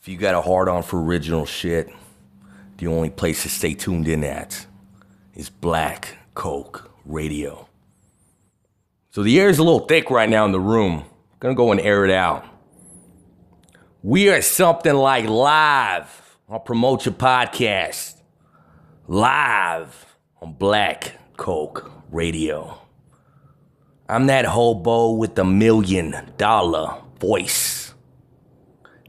If you got a hard on for original shit, the only place to stay tuned in at is Black Coke Radio. So the air is a little thick right now in the room. Gonna go and air it out. We are something like live on Promote Your Podcast. Live on Black Coke Radio. I'm that hobo with the million dollar voice.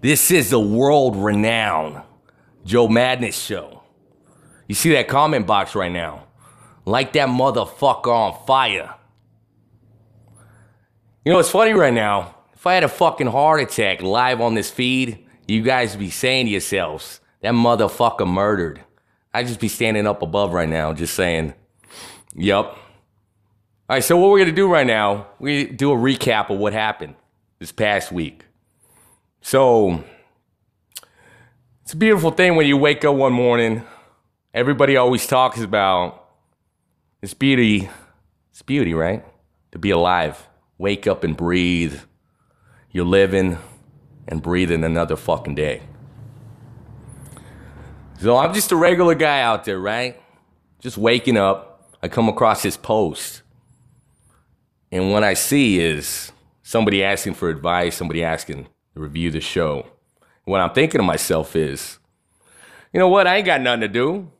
This is the world renowned Joe Madness show. You see that comment box right now? Like that motherfucker on fire. You know, it's funny right now. If I had a fucking heart attack live on this feed, you guys be saying to yourselves, that motherfucker murdered. I'd just be standing up above right now, just saying, yep. All right, so what we're gonna do right now, we do a recap of what happened this past week. So it's a beautiful thing when you wake up one morning. Everybody always talks about it's beauty. It's beauty, right? To be alive. Wake up and breathe. You're living and breathing another fucking day. So I'm just a regular guy out there, right? Just waking up. I come across this post. And what I see is somebody asking for advice, somebody asking review the show. What I'm thinking to myself is, you know what? I ain't got nothing to do.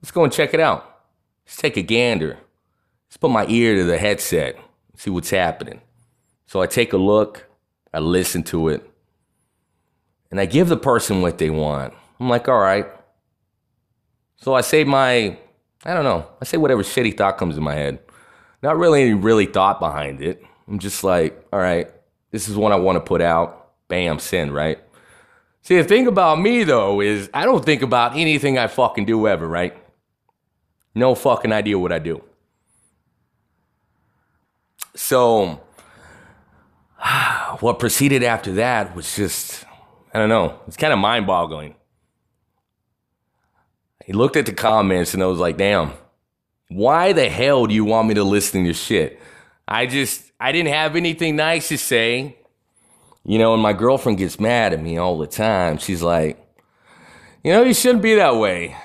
Let's go and check it out. Let's take a gander. Let's put my ear to the headset, see what's happening. So I take a look, I listen to it, and I give the person what they want. I'm like, all right. So I say my, I don't know, I say whatever shitty thought comes in my head. Not really any really thought behind it. I'm just like, all right, this is what I want to put out. Bam, send, right? See, the thing about me though is I don't think about anything I fucking do ever, right? No fucking idea what I do. So, what proceeded after that was just, I don't know, it's kind of mind boggling. He looked at the comments and I was like, damn, why the hell do you want me to listen to your shit? I just, I didn't have anything nice to say. You know, and my girlfriend gets mad at me all the time. She's like, you know, you shouldn't be that way.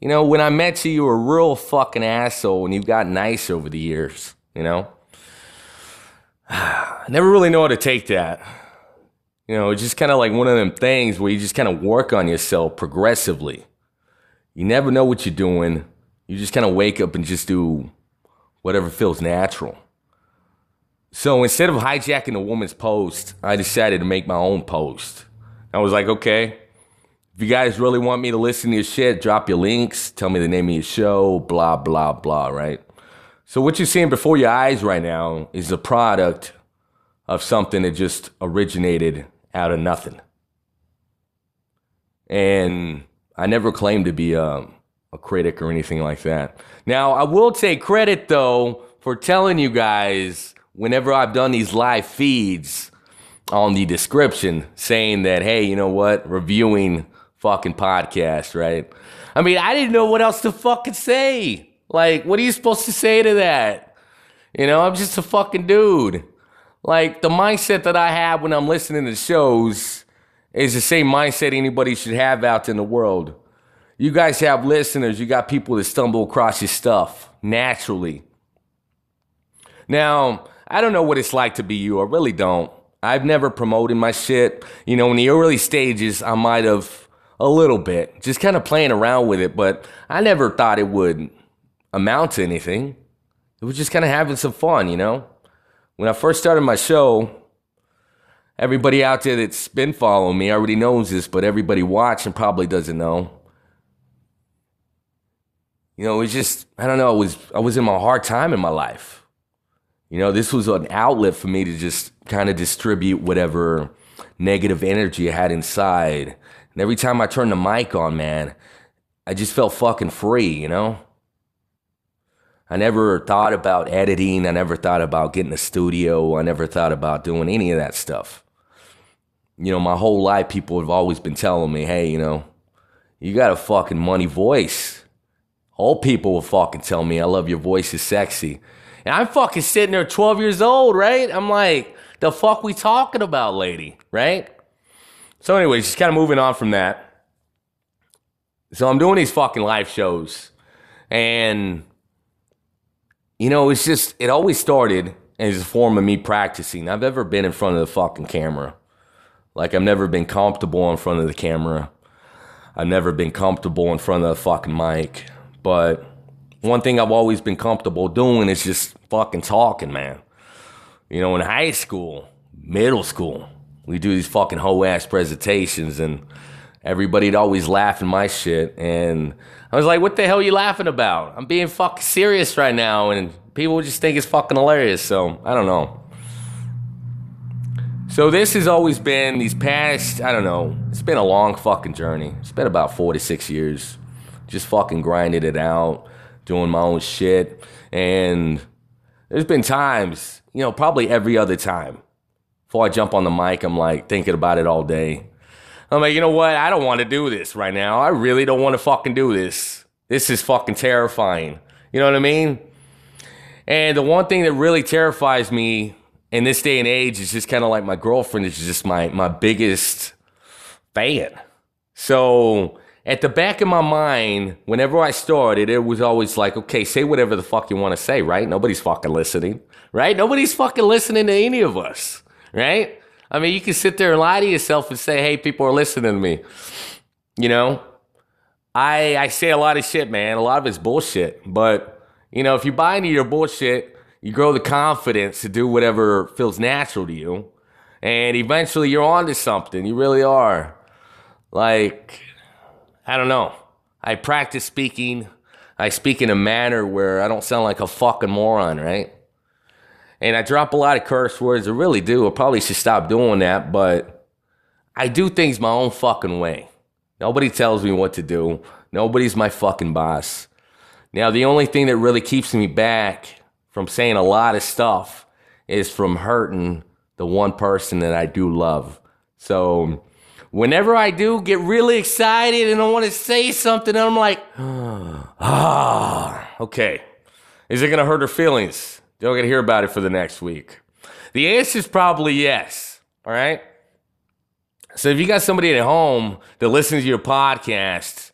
You know, when I met you, you were a real fucking asshole and you've gotten nice over the years, you know? I never really know how to take that. You know, it's just kind of like one of them things where you just kind of work on yourself progressively. You never know what you're doing. You just kind of wake up and just do whatever feels natural. So instead of hijacking a woman's post, I decided to make my own post. I was like, okay, if you guys really want me to listen to your shit, drop your links, tell me the name of your show, blah, blah, blah, right? So what you're seeing before your eyes right now is a product of something that just originated out of nothing. And I never claimed to be a, a critic or anything like that. Now, I will take credit though for telling you guys whenever I've done these live feeds on the description saying that, hey, you know what, reviewing fucking podcast, right? I mean, I didn't know what else to fucking say. Like, what are you supposed to say to that? You know, I'm just a fucking dude. Like, the mindset that I have when I'm listening to shows is the same mindset anybody should have out in the world. You guys have listeners, you got people that stumble across your stuff naturally. Now, I don't know what it's like to be you. I really don't. I've never promoted my shit. You know, in the early stages, I might have a little bit, just kind of playing around with it, but I never thought it would amount to anything. It was just kind of having some fun, you know? When I first started my show, everybody out there that's been following me already knows this, but everybody watching probably doesn't know. You know, it was just, I don't know, it was I was in my hard time in my life. You know, this was an outlet for me to just kind of distribute whatever negative energy I had inside. And every time I turned the mic on, man, I just felt fucking free, you know? I never thought about editing. I never thought about getting a studio. I never thought about doing any of that stuff. You know, my whole life, people have always been telling me, hey, you know, you got a fucking money voice. All people will fucking tell me, I love your voice is sexy. And I'm fucking sitting there 12 years old, right? I'm like, the fuck we talking about, lady, right? So, anyways, just kind of moving on from that. So, I'm doing these fucking live shows. And, you know, it's just, it always started as a form of me practicing. I've never been in front of the fucking camera. Like, I've never been comfortable in front of the camera. I've never been comfortable in front of the fucking mic. But one thing I've always been comfortable doing is just fucking talking, man. You know, in high school, middle school, we do these fucking whole ass presentations and everybody'd always laugh at my shit. And I was like, what the hell are you laughing about? I'm being fucking serious right now. And people just think it's fucking hilarious. So I don't know. So this has always been these past, I don't know, it's been a long fucking journey. It's been about four to six years. Just fucking grinding it out, doing my own shit. And there's been times, you know, probably every other time before I jump on the mic, I'm like thinking about it all day. I'm like, you know what? I don't want to do this right now. I really don't want to fucking do this. This is fucking terrifying. You know what I mean? And the one thing that really terrifies me in this day and age is just kind of like my girlfriend is just my my biggest fan. So at the back of my mind, whenever I started, it was always like, okay, say whatever the fuck you want to say, right? Nobody's fucking listening, right? Nobody's fucking listening to any of us, right? I mean, you can sit there and lie to yourself and say, hey, people are listening to me. You know, I I say a lot of shit, man. A lot of it's bullshit. But, you know, if you buy into your bullshit, you grow the confidence to do whatever feels natural to you. And eventually you're onto something. You really are. Like, I don't know. I practice speaking. I speak in a manner where I don't sound like a fucking moron, right? And I drop a lot of curse words. I really do. I probably should stop doing that, but I do things my own fucking way. Nobody tells me what to do. Nobody's my fucking boss. Now, the only thing that really keeps me back from saying a lot of stuff is from hurting the one person that I do love. So, whenever I do get really excited and I want to say something, I'm like, ah, okay. Is it going to hurt her feelings? Don't get to hear about it for the next week. The answer is probably yes. All right. So if you got somebody at home that listens to your podcast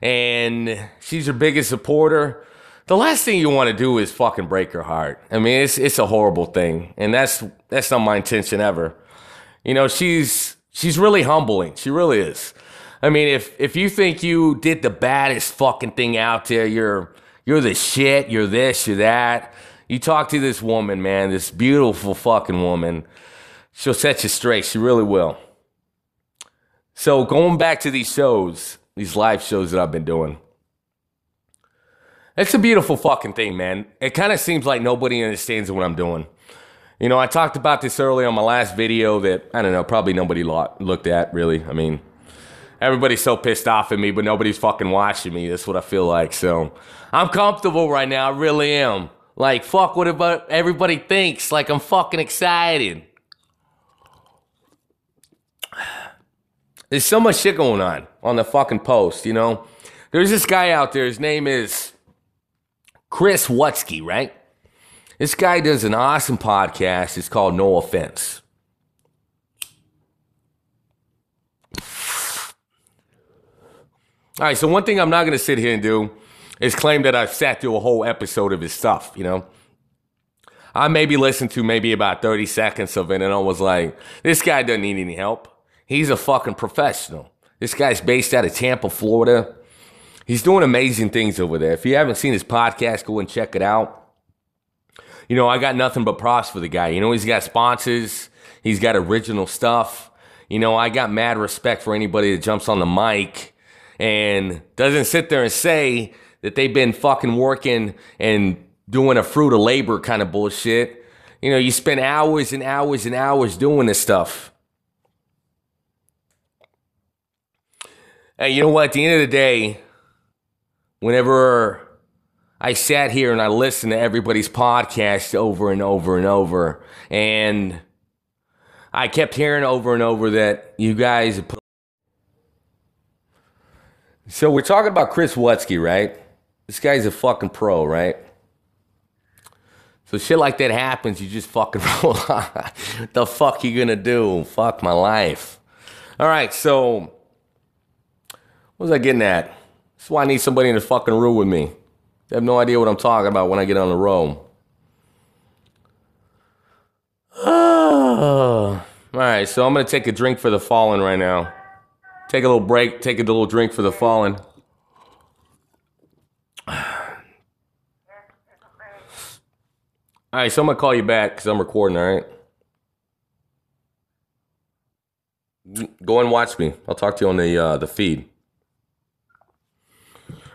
and she's your biggest supporter, the last thing you want to do is fucking break her heart. I mean, it's it's a horrible thing, and that's that's not my intention ever. You know, she's she's really humbling. She really is. I mean, if if you think you did the baddest fucking thing out there, you're you're the shit. You're this. You're that. You talk to this woman, man, this beautiful fucking woman. She'll set you straight. She really will. So going back to these shows, these live shows that I've been doing. It's a beautiful fucking thing, man. It kind of seems like nobody understands what I'm doing. You know, I talked about this earlier on my last video that, I don't know, probably nobody looked at, really. I mean, everybody's so pissed off at me, but nobody's fucking watching me. That's what I feel like. So I'm comfortable right now. I really am. Like, fuck what about everybody thinks. Like, I'm fucking excited. There's so much shit going on on the fucking post, you know? There's this guy out there. His name is Chris Wutsky, right? This guy does an awesome podcast. It's called No Offense. All right, so one thing I'm not going to sit here and do is claim that I've sat through a whole episode of his stuff, you know? I maybe listened to maybe about 30 seconds of it and I was like, this guy doesn't need any help. He's a fucking professional. This guy's based out of Tampa, Florida. He's doing amazing things over there. If you haven't seen his podcast, go and check it out. You know, I got nothing but props for the guy. You know, he's got sponsors, he's got original stuff. You know, I got mad respect for anybody that jumps on the mic and doesn't sit there and say that they've been fucking working and doing a fruit of labor kind of bullshit. You know, you spend hours and hours and hours doing this stuff. And you know what? At the end of the day, whenever I sat here and I listened to everybody's podcast over and over and over, and I kept hearing over and over that you guys. So we're talking about Chris Wutsky, right? This guy's a fucking pro, right? So shit like that happens, you just fucking roll the fuck you gonna do? Fuck my life. All right, so what was I getting at? That's why I need somebody in the fucking room with me. They have no idea what I'm talking about when I get on the road. all right, so I'm gonna take a drink for the fallen right now. Take a little break, take a little drink for the fallen. All right, so I'm gonna call you back because I'm recording. All right. Go and watch me. I'll talk to you on the uh, the feed.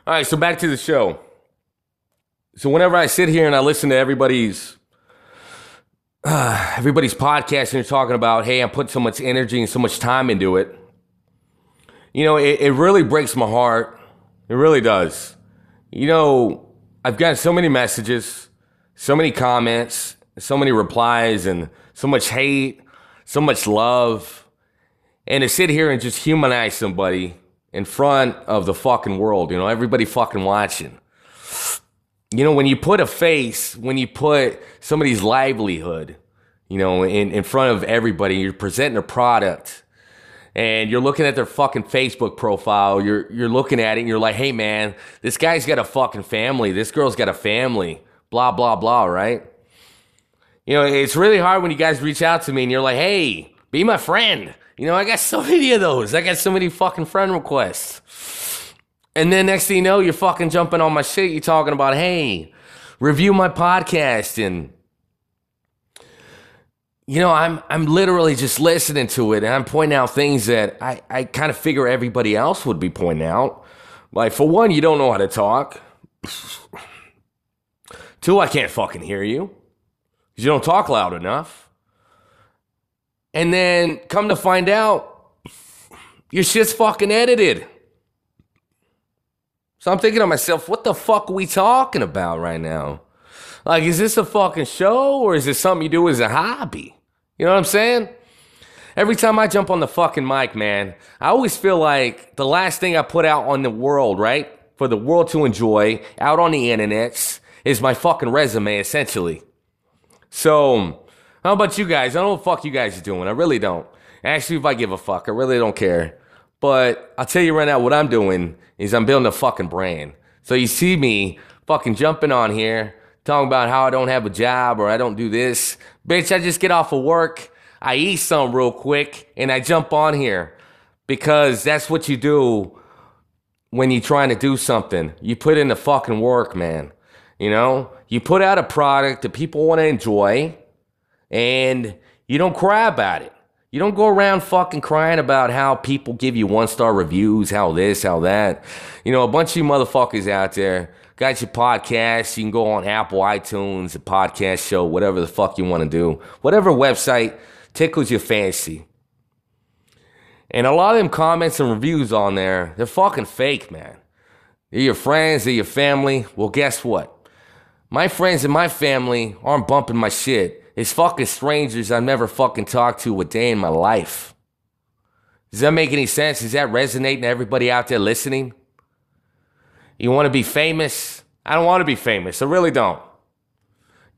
All right, so back to the show. So whenever I sit here and I listen to everybody's uh, everybody's podcast and you're talking about, hey, I put so much energy and so much time into it. You know, it, it really breaks my heart. It really does. You know, I've gotten so many messages, so many comments, so many replies, and so much hate, so much love. And to sit here and just humanize somebody in front of the fucking world, you know, everybody fucking watching. You know, when you put a face, when you put somebody's livelihood, you know, in, in front of everybody, you're presenting a product and you're looking at their fucking Facebook profile, you're you're looking at it and you're like, hey man, this guy's got a fucking family, this girl's got a family, blah, blah, blah, right? You know, it's really hard when you guys reach out to me and you're like, hey, be my friend. You know, I got so many of those. I got so many fucking friend requests. And then next thing you know, you're fucking jumping on my shit. You're talking about, hey, review my podcast and you know, I'm I'm literally just listening to it and I'm pointing out things that I, I kind of figure everybody else would be pointing out. Like for one, you don't know how to talk. Two, I can't fucking hear you. Because you don't talk loud enough. And then come to find out, your shit's fucking edited. So I'm thinking to myself, what the fuck are we talking about right now? Like, is this a fucking show or is this something you do as a hobby? You know what I'm saying? Every time I jump on the fucking mic, man, I always feel like the last thing I put out on the world, right? For the world to enjoy out on the internet is my fucking resume, essentially. So, how about you guys? I don't know what fuck you guys are doing. I really don't. Actually, if I give a fuck, I really don't care. But I'll tell you right now, what I'm doing is I'm building a fucking brand. So you see me fucking jumping on here, talking about how I don't have a job or I don't do this. Bitch, I just get off of work, I eat some real quick, and I jump on here. Because that's what you do when you're trying to do something. You put in the fucking work, man. You know? You put out a product that people want to enjoy and you don't cry about it. You don't go around fucking crying about how people give you one star reviews, how this, how that. You know, a bunch of you motherfuckers out there got your podcast. You can go on Apple, iTunes, a podcast show, whatever the fuck you want to do. Whatever website tickles your fancy. And a lot of them comments and reviews on there, they're fucking fake, man. They're your friends, they're your family. Well, guess what? My friends and my family aren't bumping my shit. It's fucking strangers I've never fucking talked to a day in my life. Does that make any sense? Does that resonate to everybody out there listening? You want to be famous? I don't want to be famous. I really don't.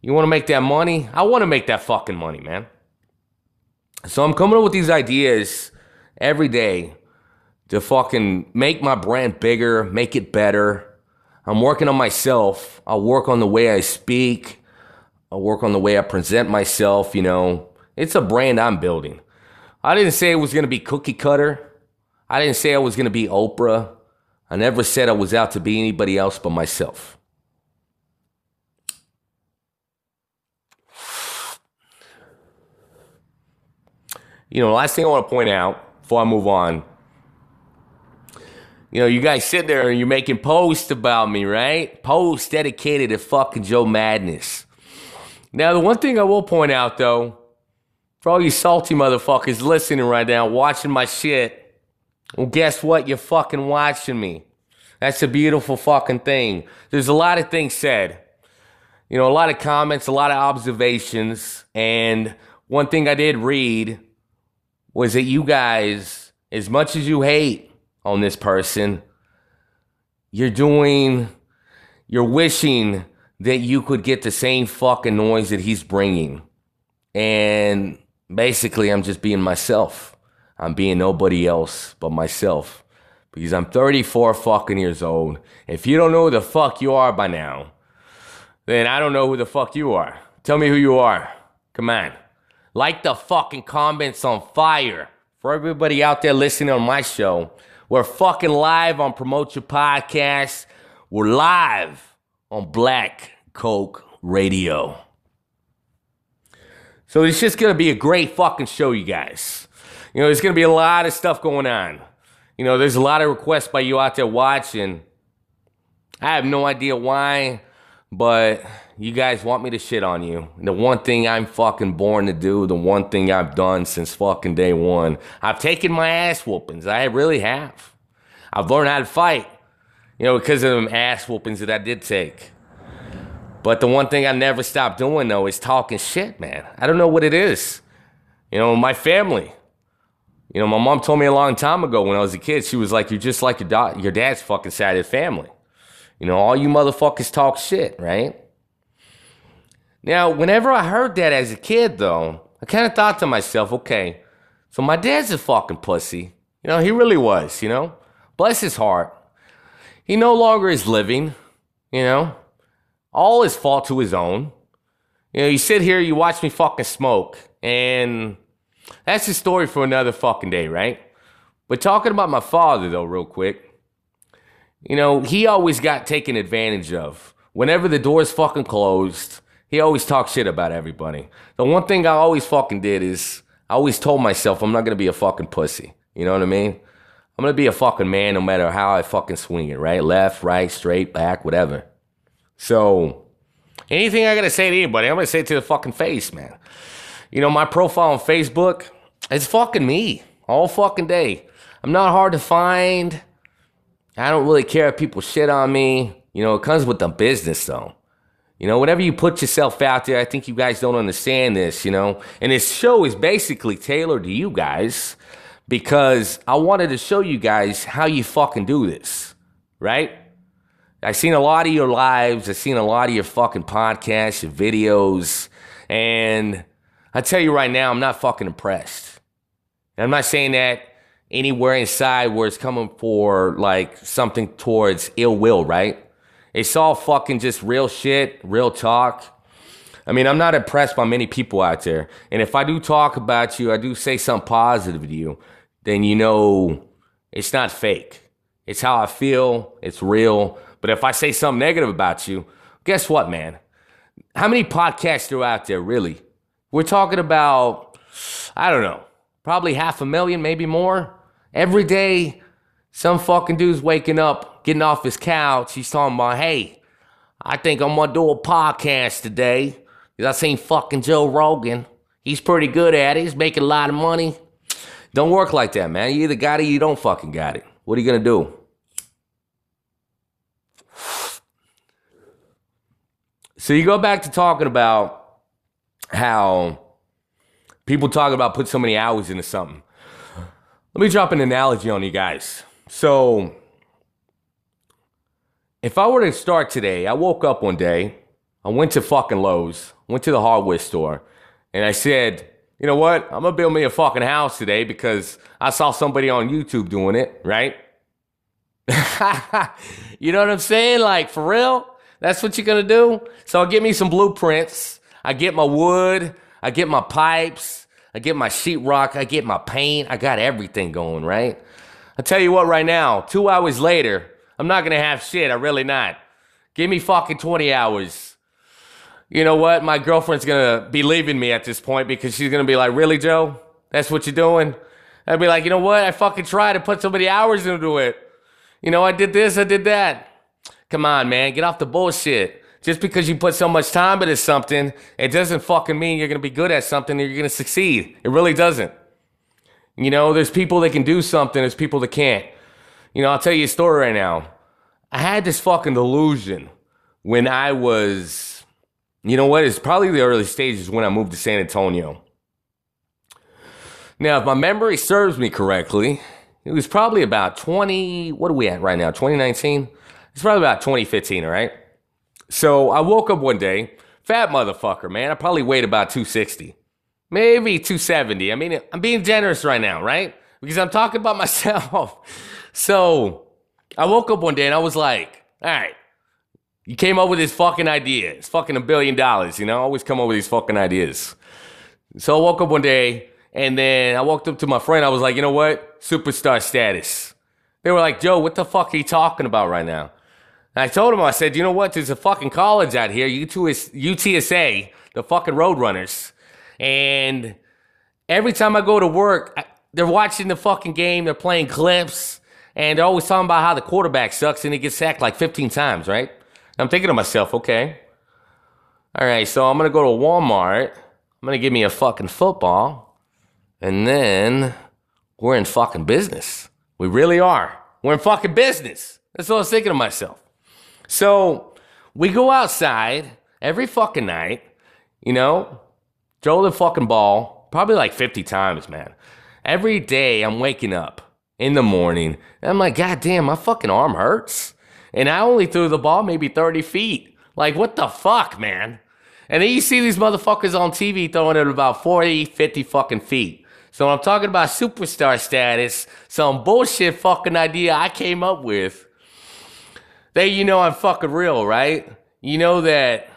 You want to make that money? I want to make that fucking money, man. So I'm coming up with these ideas every day to fucking make my brand bigger, make it better. I'm working on myself. I'll work on the way I speak. I'll work on the way I present myself, you know. It's a brand I'm building. I didn't say it was going to be cookie cutter. I didn't say I was going to be Oprah. I never said I was out to be anybody else but myself. You know, last thing I want to point out before I move on, you know, you guys sit there and you're making posts about me, right? Posts dedicated to fucking Joe Madness. Now, the one thing I will point out though, for all you salty motherfuckers listening right now, watching my shit, well, guess what? You're fucking watching me. That's a beautiful fucking thing. There's a lot of things said. You know, a lot of comments, a lot of observations. And one thing I did read was that you guys, as much as you hate on this person, you're doing, you're wishing that you could get the same fucking noise that he's bringing. And basically, I'm just being myself. I'm being nobody else but myself. Because I'm 34 fucking years old. If you don't know who the fuck you are by now, then I don't know who the fuck you are. Tell me who you are. Come on. Like the fucking comments on fire. For everybody out there listening on my show, we're fucking live on Promote Your Podcast. We're live on Black Coke Radio. So it's just gonna be a great fucking show, you guys. You know, there's gonna be a lot of stuff going on. You know, there's a lot of requests by you out there watching. I have no idea why, but you guys want me to shit on you. The one thing I'm fucking born to do, the one thing I've done since fucking day one, I've taken my ass whoopings. I really have. I've learned how to fight, you know, because of them ass whoopings that I did take. But the one thing I never stopped doing though is talking shit, man. I don't know what it is. You know, my family. You know, my mom told me a long time ago when I was a kid, she was like, "You're just like your da- your dad's fucking side of the family." You know, all you motherfuckers talk shit, right? Now, whenever I heard that as a kid, though, I kind of thought to myself, okay, so my dad's a fucking pussy. You know, he really was, you know? Bless his heart. He no longer is living, you know? All his fault to his own. You know, you sit here, you watch me fucking smoke, and that's the story for another fucking day, right? But talking about my father, though, real quick, you know, he always got taken advantage of. Whenever the doors fucking closed, he always talked shit about everybody. The one thing I always fucking did is I always told myself I'm not gonna be a fucking pussy. You know what I mean? I'm gonna be a fucking man no matter how I fucking swing it, right? Left, right, straight, back, whatever. So anything I gotta say to anybody, I'm gonna say it to the fucking face, man. You know, my profile on Facebook, it's fucking me all fucking day. I'm not hard to find. I don't really care if people shit on me. You know, it comes with the business though. You know, whenever you put yourself out there, I think you guys don't understand this, you know. And this show is basically tailored to you guys because I wanted to show you guys how you fucking do this, right? I've seen a lot of your lives, I've seen a lot of your fucking podcasts, your videos, and I tell you right now, I'm not fucking impressed. And I'm not saying that anywhere inside where it's coming for like something towards ill will, right? It's all fucking just real shit, real talk. I mean, I'm not impressed by many people out there. And if I do talk about you, I do say something positive to you, then you know it's not fake. It's how I feel, it's real. But if I say something negative about you, guess what, man? How many podcasts are out there, really? We're talking about, I don't know, probably half a million, maybe more. Every day, some fucking dude's waking up, getting off his couch. He's talking about, hey, I think I'm gonna do a podcast today. Cause I seen fucking Joe Rogan. He's pretty good at it. He's making a lot of money. Don't work like that, man. You either got it, or you don't fucking got it. What are you gonna do? So you go back to talking about how people talk about put so many hours into something. Let me drop an analogy on you guys. So, if I were to start today, I woke up one day, I went to fucking Lowe's, went to the hardware store, and I said, you know what? I'm gonna build me a fucking house today because I saw somebody on YouTube doing it, right? you know what I'm saying? Like, for real? That's what you're gonna do? So I get me some blueprints, I get my wood, I get my pipes, I get my sheetrock, I get my paint, I got everything going, right? I tell you what, right now, two hours later, I'm not gonna have shit. I really not. Give me fucking 20 hours. You know what? My girlfriend's gonna be leaving me at this point because she's gonna be like, Really, Joe? That's what you're doing? I'd be like, You know what? I fucking tried to put so many hours into it. You know, I did this, I did that. Come on, man, get off the bullshit. Just because you put so much time into something, it doesn't fucking mean you're gonna be good at something and you're gonna succeed. It really doesn't. You know, there's people that can do something, there's people that can't. You know, I'll tell you a story right now. I had this fucking delusion when I was, you know what, it's probably the early stages when I moved to San Antonio. Now, if my memory serves me correctly, it was probably about 20, what are we at right now, 2019? It's probably about 2015, all right? So I woke up one day, fat motherfucker, man. I probably weighed about 260, maybe 270. I mean, I'm being generous right now, right? because I'm talking about myself. so I woke up one day and I was like, all right, you came up with this fucking idea. It's fucking a billion dollars, you know? I always come up with these fucking ideas. So I woke up one day and then I walked up to my friend. I was like, you know what? Superstar status. They were like, Joe, what the fuck are you talking about right now? And I told him, I said, you know what? There's a fucking college out here, UTSA, the fucking Roadrunners. And every time I go to work, they're watching the fucking game, they're playing clips, and they're always talking about how the quarterback sucks and he gets sacked like 15 times, right? I'm thinking to myself, okay, all right, so I'm gonna go to Walmart, I'm gonna give me a fucking football, and then we're in fucking business. We really are. We're in fucking business. That's what I was thinking to myself. So we go outside every fucking night, you know, throw the fucking ball probably like 50 times, man. Every day I'm waking up in the morning and I'm like, God damn, my fucking arm hurts. And I only threw the ball maybe 30 feet. Like, what the fuck, man? And then you see these motherfuckers on TV throwing it about 40, 50 fucking feet. So I'm talking about superstar status, some bullshit fucking idea I came up with. That you know I'm fucking real, right? You know that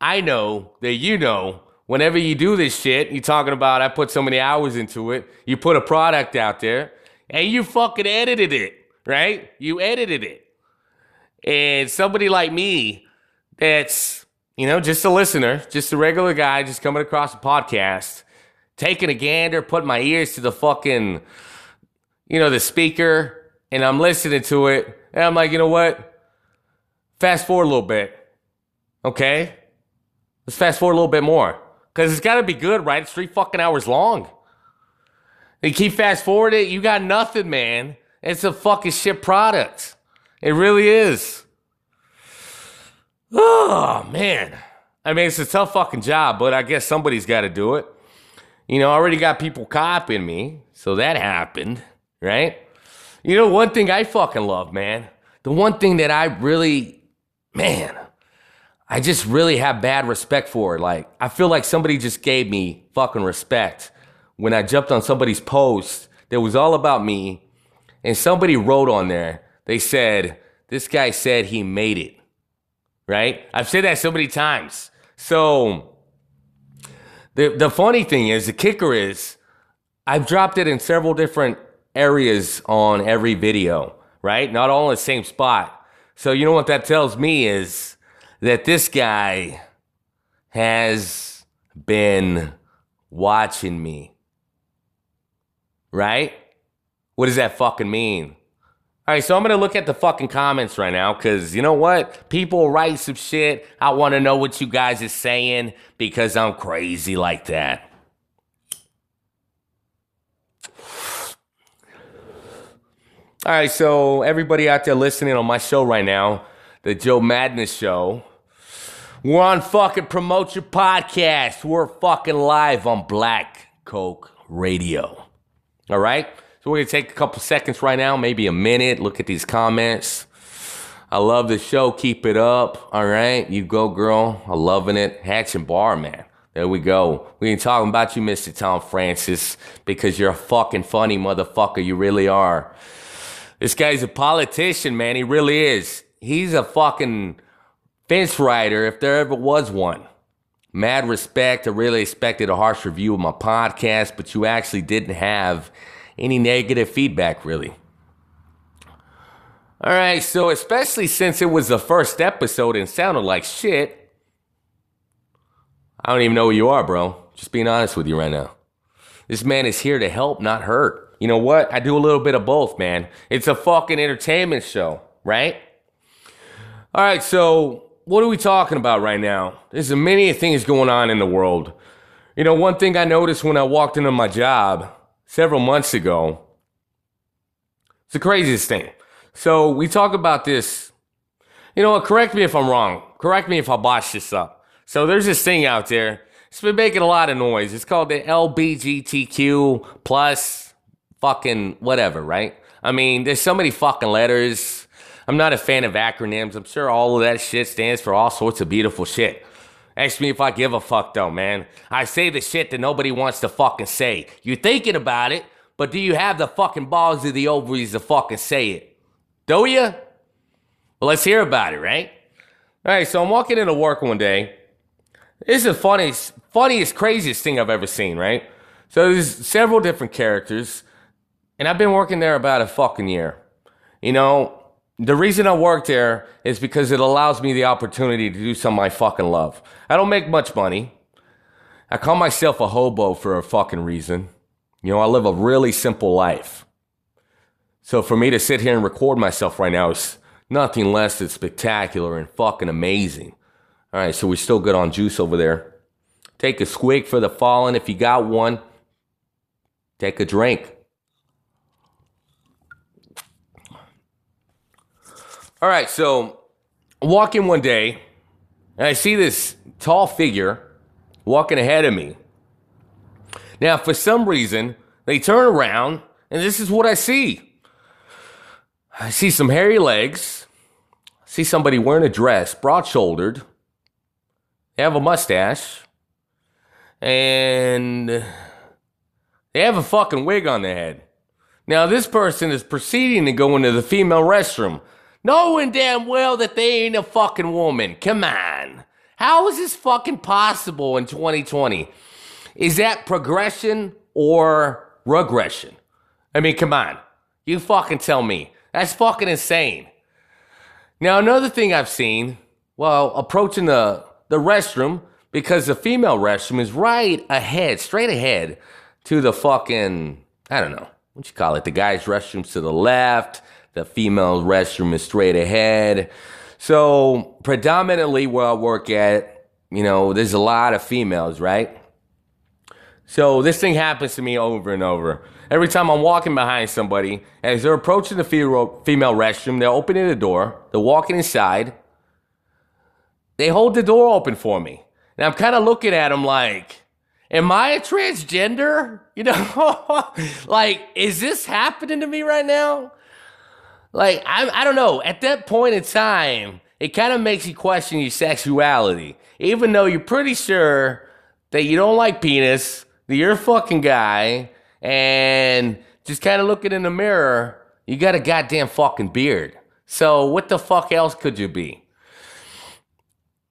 I know that you know whenever you do this shit, you're talking about I put so many hours into it, you put a product out there, and you fucking edited it, right? You edited it. And somebody like me that's, you know, just a listener, just a regular guy just coming across a podcast, taking a gander, putting my ears to the fucking, you know, the speaker, and I'm listening to it. And I'm like, you know what? Fast forward a little bit. Okay? Let's fast forward a little bit more. Because it's got to be good, right? It's three fucking hours long. You keep fast forwarding, it, you got nothing, man. It's a fucking shit product. It really is. Oh, man. I mean, it's a tough fucking job, but I guess somebody's got to do it. You know, I already got people copying me, so that happened, right? You know, one thing I fucking love, man. The one thing that I really, man, I just really have bad respect for. it. Like, I feel like somebody just gave me fucking respect when I jumped on somebody's post that was all about me, and somebody wrote on there, they said, This guy said he made it, right? I've said that so many times. So, the, the funny thing is, the kicker is, I've dropped it in several different areas on every video, right? Not all in the same spot. So you know what that tells me is that this guy has been watching me. Right? What does that fucking mean? All right, so I'm gonna look at the fucking comments right now because you know what? People write some shit. I wanna know what you guys is saying because I'm crazy like that. All right, so everybody out there listening on my show right now, the Joe Madness Show, we're on fucking Promote Your Podcast. We're fucking live on Black Coke Radio. All right? So we're going to take a couple seconds right now, maybe a minute, look at these comments. I love the show. Keep it up. All right. You go, girl. I'm loving it. Hatch and Bar, man. There we go. We ain't talking about you, Mr. Tom Francis, because you're a fucking funny motherfucker. You really are. This guy's a politician, man. He really is. He's a fucking fence rider, if there ever was one. Mad respect. I really expected a harsh review of my podcast, but you actually didn't have any negative feedback, really. All right, so especially since it was the first episode and sounded like shit, I don't even know who you are, bro. Just being honest with you right now. This man is here to help, not hurt. You know what? I do a little bit of both, man. It's a fucking entertainment show, right? All right, so what are we talking about right now? There's many things going on in the world. You know, one thing I noticed when I walked into my job several months ago. It's the craziest thing. So we talk about this. You know what? Correct me if I'm wrong. Correct me if I botch this up. So there's this thing out there. It's been making a lot of noise. It's called the LBGTQ plus fucking whatever, right? I mean, there's so many fucking letters. I'm not a fan of acronyms. I'm sure all of that shit stands for all sorts of beautiful shit. Ask me if I give a fuck though, man. I say the shit that nobody wants to fucking say. You're thinking about it, but do you have the fucking balls of the ovaries to fucking say it? Do you? Well, let's hear about it, right? All right, so I'm walking into work one day. This is the funniest, funniest, craziest thing I've ever seen, right? So there's several different characters, and I've been working there about a fucking year. You know, the reason I work there is because it allows me the opportunity to do something I fucking love. I don't make much money. I call myself a hobo for a fucking reason. You know, I live a really simple life. So for me to sit here and record myself right now is nothing less than spectacular and fucking amazing. All right, so we're still good on juice over there. Take a squig for the fallen if you got one. Take a drink. All right, so I walk in one day and I see this tall figure walking ahead of me. Now, for some reason, they turn around and this is what I see. I see some hairy legs. I see somebody wearing a dress, broad shouldered. They have a mustache. And they have a fucking wig on their head. Now, this person is proceeding to go into the female restroom, knowing damn well that they ain't a fucking woman. Come on. How is this fucking possible in 2020? Is that progression or regression? I mean, come on. You fucking tell me. That's fucking insane. Now, another thing I've seen, while approaching the, the restroom, because the female restroom is right ahead, straight ahead to the fucking, I don't know, what you call it? The guy's restroom's to the left, the female restroom is straight ahead. So, predominantly where I work at, you know, there's a lot of females, right? So, this thing happens to me over and over. Every time I'm walking behind somebody, as they're approaching the female restroom, they're opening the door, they're walking inside, they hold the door open for me. And I'm kind of looking at them like, am I a transgender? You know, like, is this happening to me right now? Like, I, I don't know. At that point in time, it kind of makes you question your sexuality. Even though you're pretty sure that you don't like penis, that you're a fucking guy, and just kind of looking in the mirror, you got a goddamn fucking beard. So what the fuck else could you be?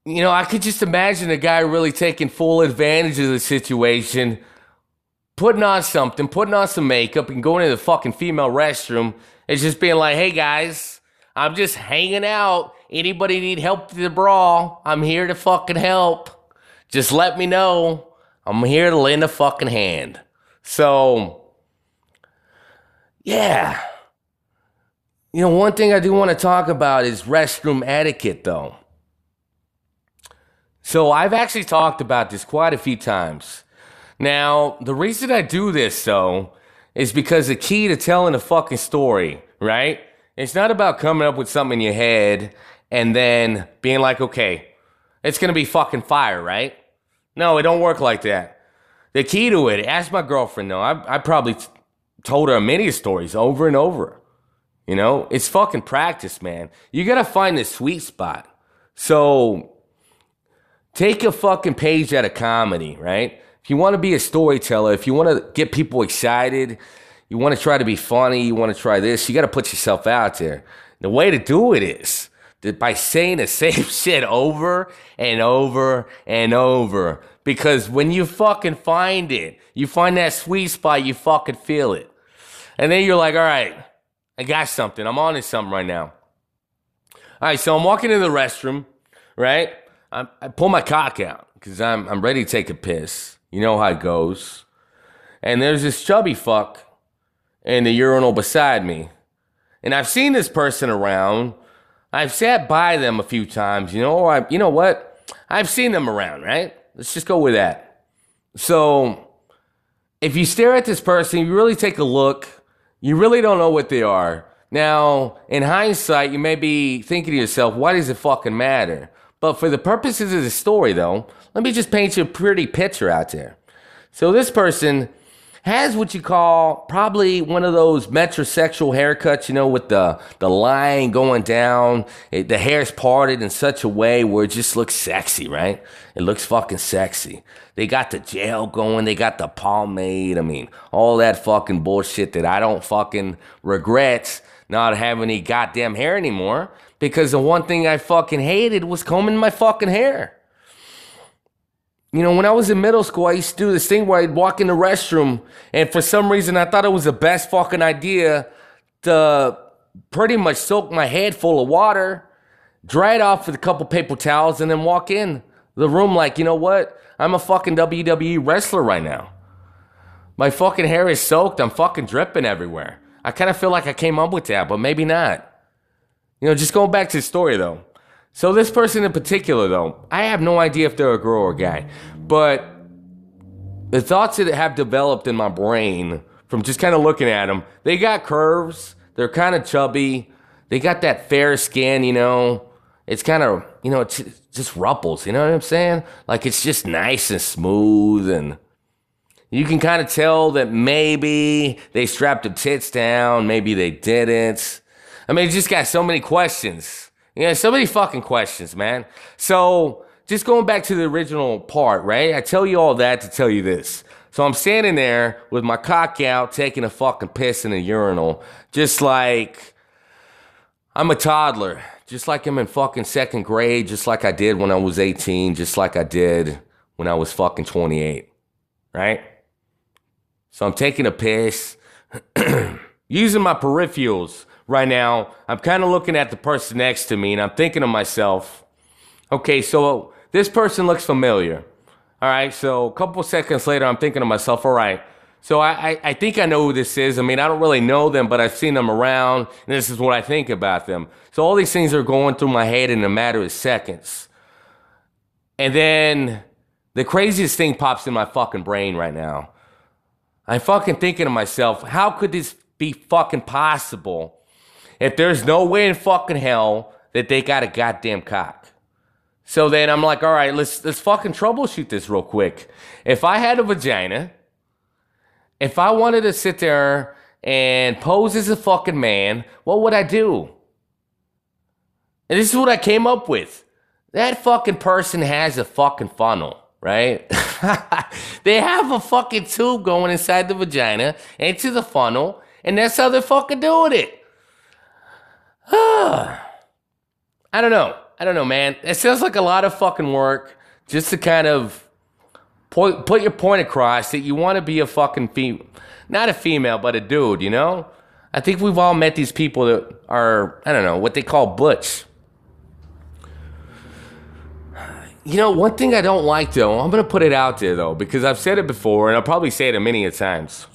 You know, I could just imagine a guy really taking full advantage of the situation, putting on something, putting on some makeup, and going to the fucking female restroom and just being like, hey guys, I'm just hanging out. Anybody need help with the brawl? I'm here to fucking help. Just let me know. I'm here to lend a fucking hand. So, yeah. You know, one thing I do want to talk about is restroom etiquette, though. So I've actually talked about this quite a few times. Now, the reason I do this though is because the key to telling a fucking story, right? It's not about coming up with something in your head and then being like, okay, it's gonna be fucking fire, right? No, it don't work like that. The key to it, ask my girlfriend though. I, I probably t- told her many stories over and over. You know, it's fucking practice, man. You gotta find the sweet spot. So Take a fucking page out of comedy, right? If you want to be a storyteller, if you want to get people excited, you want to try to be funny, you want to try this, you got to put yourself out there. The way to do it is by saying the same shit over and over and over. Because when you fucking find it, you find that sweet spot, you fucking feel it. And then you're like, all right, I got something. I'm on to something right now. All right, so I'm walking in the restroom, right? I, I pull my cock out because I'm I'm ready to take a piss. You know how it goes. And there's this chubby fuck in the urinal beside me. And I've seen this person around. I've sat by them a few times, you know, I, you know what? I've seen them around, right? Let's just go with that. So, if you stare at this person, you really take a look, you really don't know what they are. Now, in hindsight, you may be thinking to yourself, why does it fucking matter? But for the purposes of the story, though, let me just paint you a pretty picture out there. So this person has what you call probably one of those metrosexual haircuts, you know, with the the line going down, it, the hair's parted in such a way where it just looks sexy, right? It looks fucking sexy. They got the gel going, they got the pomade. I mean, all that fucking bullshit that I don't fucking regret not having any goddamn hair anymore because the one thing I fucking hated was combing my fucking hair. You know, when I was in middle school, I used to do this thing where I'd walk in the restroom, and for some reason, I thought it was the best fucking idea to pretty much soak my head full of water, dry it off with a couple paper towels, and then walk in the room like, you know what? I'm a fucking WWE wrestler right now. My fucking hair is soaked. I'm fucking dripping everywhere. I kind of feel like I came up with that, but maybe not. You know, just going back to the story though. So this person in particular, though, I have no idea if they're a girl or a guy, but the thoughts that have developed in my brain from just kind of looking at them, they got curves, they're kind of chubby, they got that fair skin, you know. It's kind of, you know, it's just ruffles, you know what I'm saying? Like it's just nice and smooth and you can kind of tell that maybe they strapped the tits down, maybe they didn't. I mean, just got so many questions. Yeah, so many fucking questions, man. So just going back to the original part, right? I tell you all that to tell you this. So I'm standing there with my cock out, taking a fucking piss in a urinal, just like I'm a toddler, just like I'm in fucking second grade, just like I did when I was 18, just like I did when I was fucking 28, right? So I'm taking a piss, using my peripherals right now, I'm kind of looking at the person next to me and I'm thinking to myself, okay, so this person looks familiar. All right, so a couple seconds later, I'm thinking to myself, all right, so I, I, I, think I know who this is. I mean, I don't really know them, but I've seen them around, and this is what I think about them. So all these things are going through my head in a matter of seconds. And then the craziest thing pops in my fucking brain right now. I'm fucking thinking to myself, how could this be fucking possible if there's no way in fucking hell that they got a goddamn cock. So then I'm like, all right, let's let's fucking troubleshoot this real quick. If I had a vagina, if I wanted to sit there and pose as a fucking man, what would I do? And this is what I came up with. That fucking person has a fucking funnel, right? they have a fucking tube going inside the vagina into the funnel, and that's how they're fucking doing it. I don't know. I don't know, man. It sounds like a lot of fucking work just to kind of put, put your point across that you want to be a fucking female. Not a female, but a dude, you know? I think we've all met these people that are, I don't know, what they call butch. You know, one thing I don't like though, I'm gonna put it out there though, because I've said it before and I'll probably say it a many times.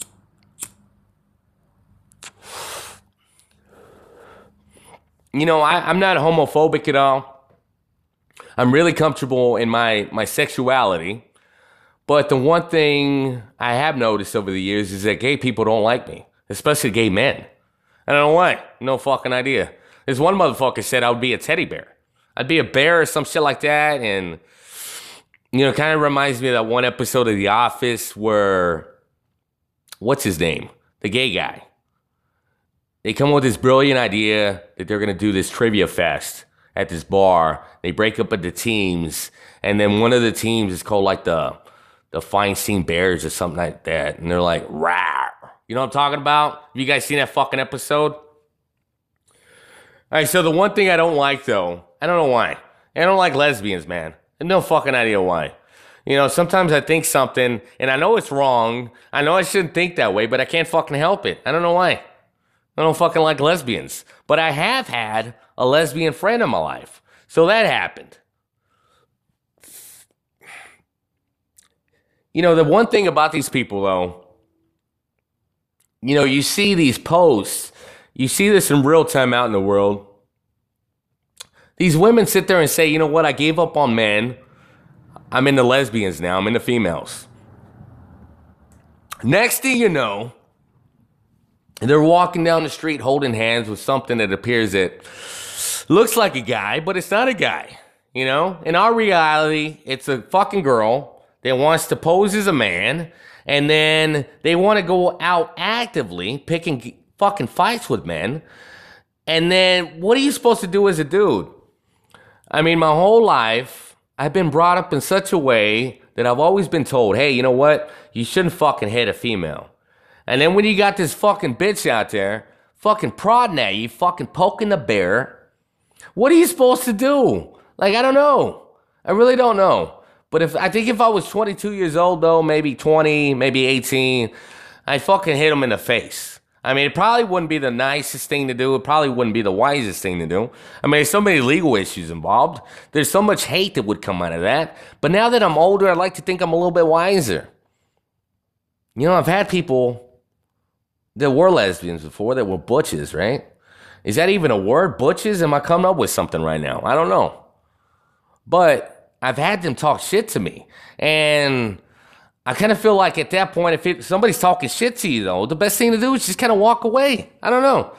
You know, I, I'm not homophobic at all. I'm really comfortable in my, my sexuality. But the one thing I have noticed over the years is that gay people don't like me, especially gay men. And I don't know why. No fucking idea. There's one motherfucker said I would be a teddy bear. I'd be a bear or some shit like that. And, you know, kind of reminds me of that one episode of The Office where, what's his name? The gay guy they come up with this brilliant idea that they're going to do this trivia fest at this bar. They break up into teams, and then one of the teams is called like the the Feinstein Bears or something like that, and they're like, "Rah!" You know what I'm talking about? Have you guys seen that fucking episode? All right, so the one thing I don't like though, I don't know why. I don't like lesbians, man. No fucking idea why. You know, sometimes I think something and I know it's wrong. I know I shouldn't think that way, but I can't fucking help it. I don't know why. I don't fucking like lesbians, but I have had a lesbian friend in my life. So that happened. You know, the one thing about these people, though, you know, you see these posts, you see this in real time out in the world. These women sit there and say, you know what, I gave up on men. I'm into lesbians now, I'm into females. Next thing you know, they're walking down the street holding hands with something that appears that looks like a guy, but it's not a guy. You know, in our reality, it's a fucking girl that wants to pose as a man, and then they want to go out actively picking fucking fights with men. And then what are you supposed to do as a dude? I mean, my whole life, I've been brought up in such a way that I've always been told, hey, you know what? You shouldn't fucking hit a female. And then when you got this fucking bitch out there, fucking prodding at you, fucking poking the bear, what are you supposed to do? Like, I don't know. I really don't know. But if I think if I was 22 years old though, maybe 20, maybe 18, I fucking hit him in the face. I mean, it probably wouldn't be the nicest thing to do. It probably wouldn't be the wisest thing to do. I mean, there's so many legal issues involved. There's so much hate that would come out of that. But now that I'm older, I'd like to think I'm a little bit wiser. You know, I've had people that were lesbians before There were butches, right? Is that even a word? Butches? Am I coming up with something right now? I don't know. But I've had them talk shit to me. And I kind of feel like at that point, if it, somebody's talking shit to you, though, the best thing to do is just kind of walk away. I don't know.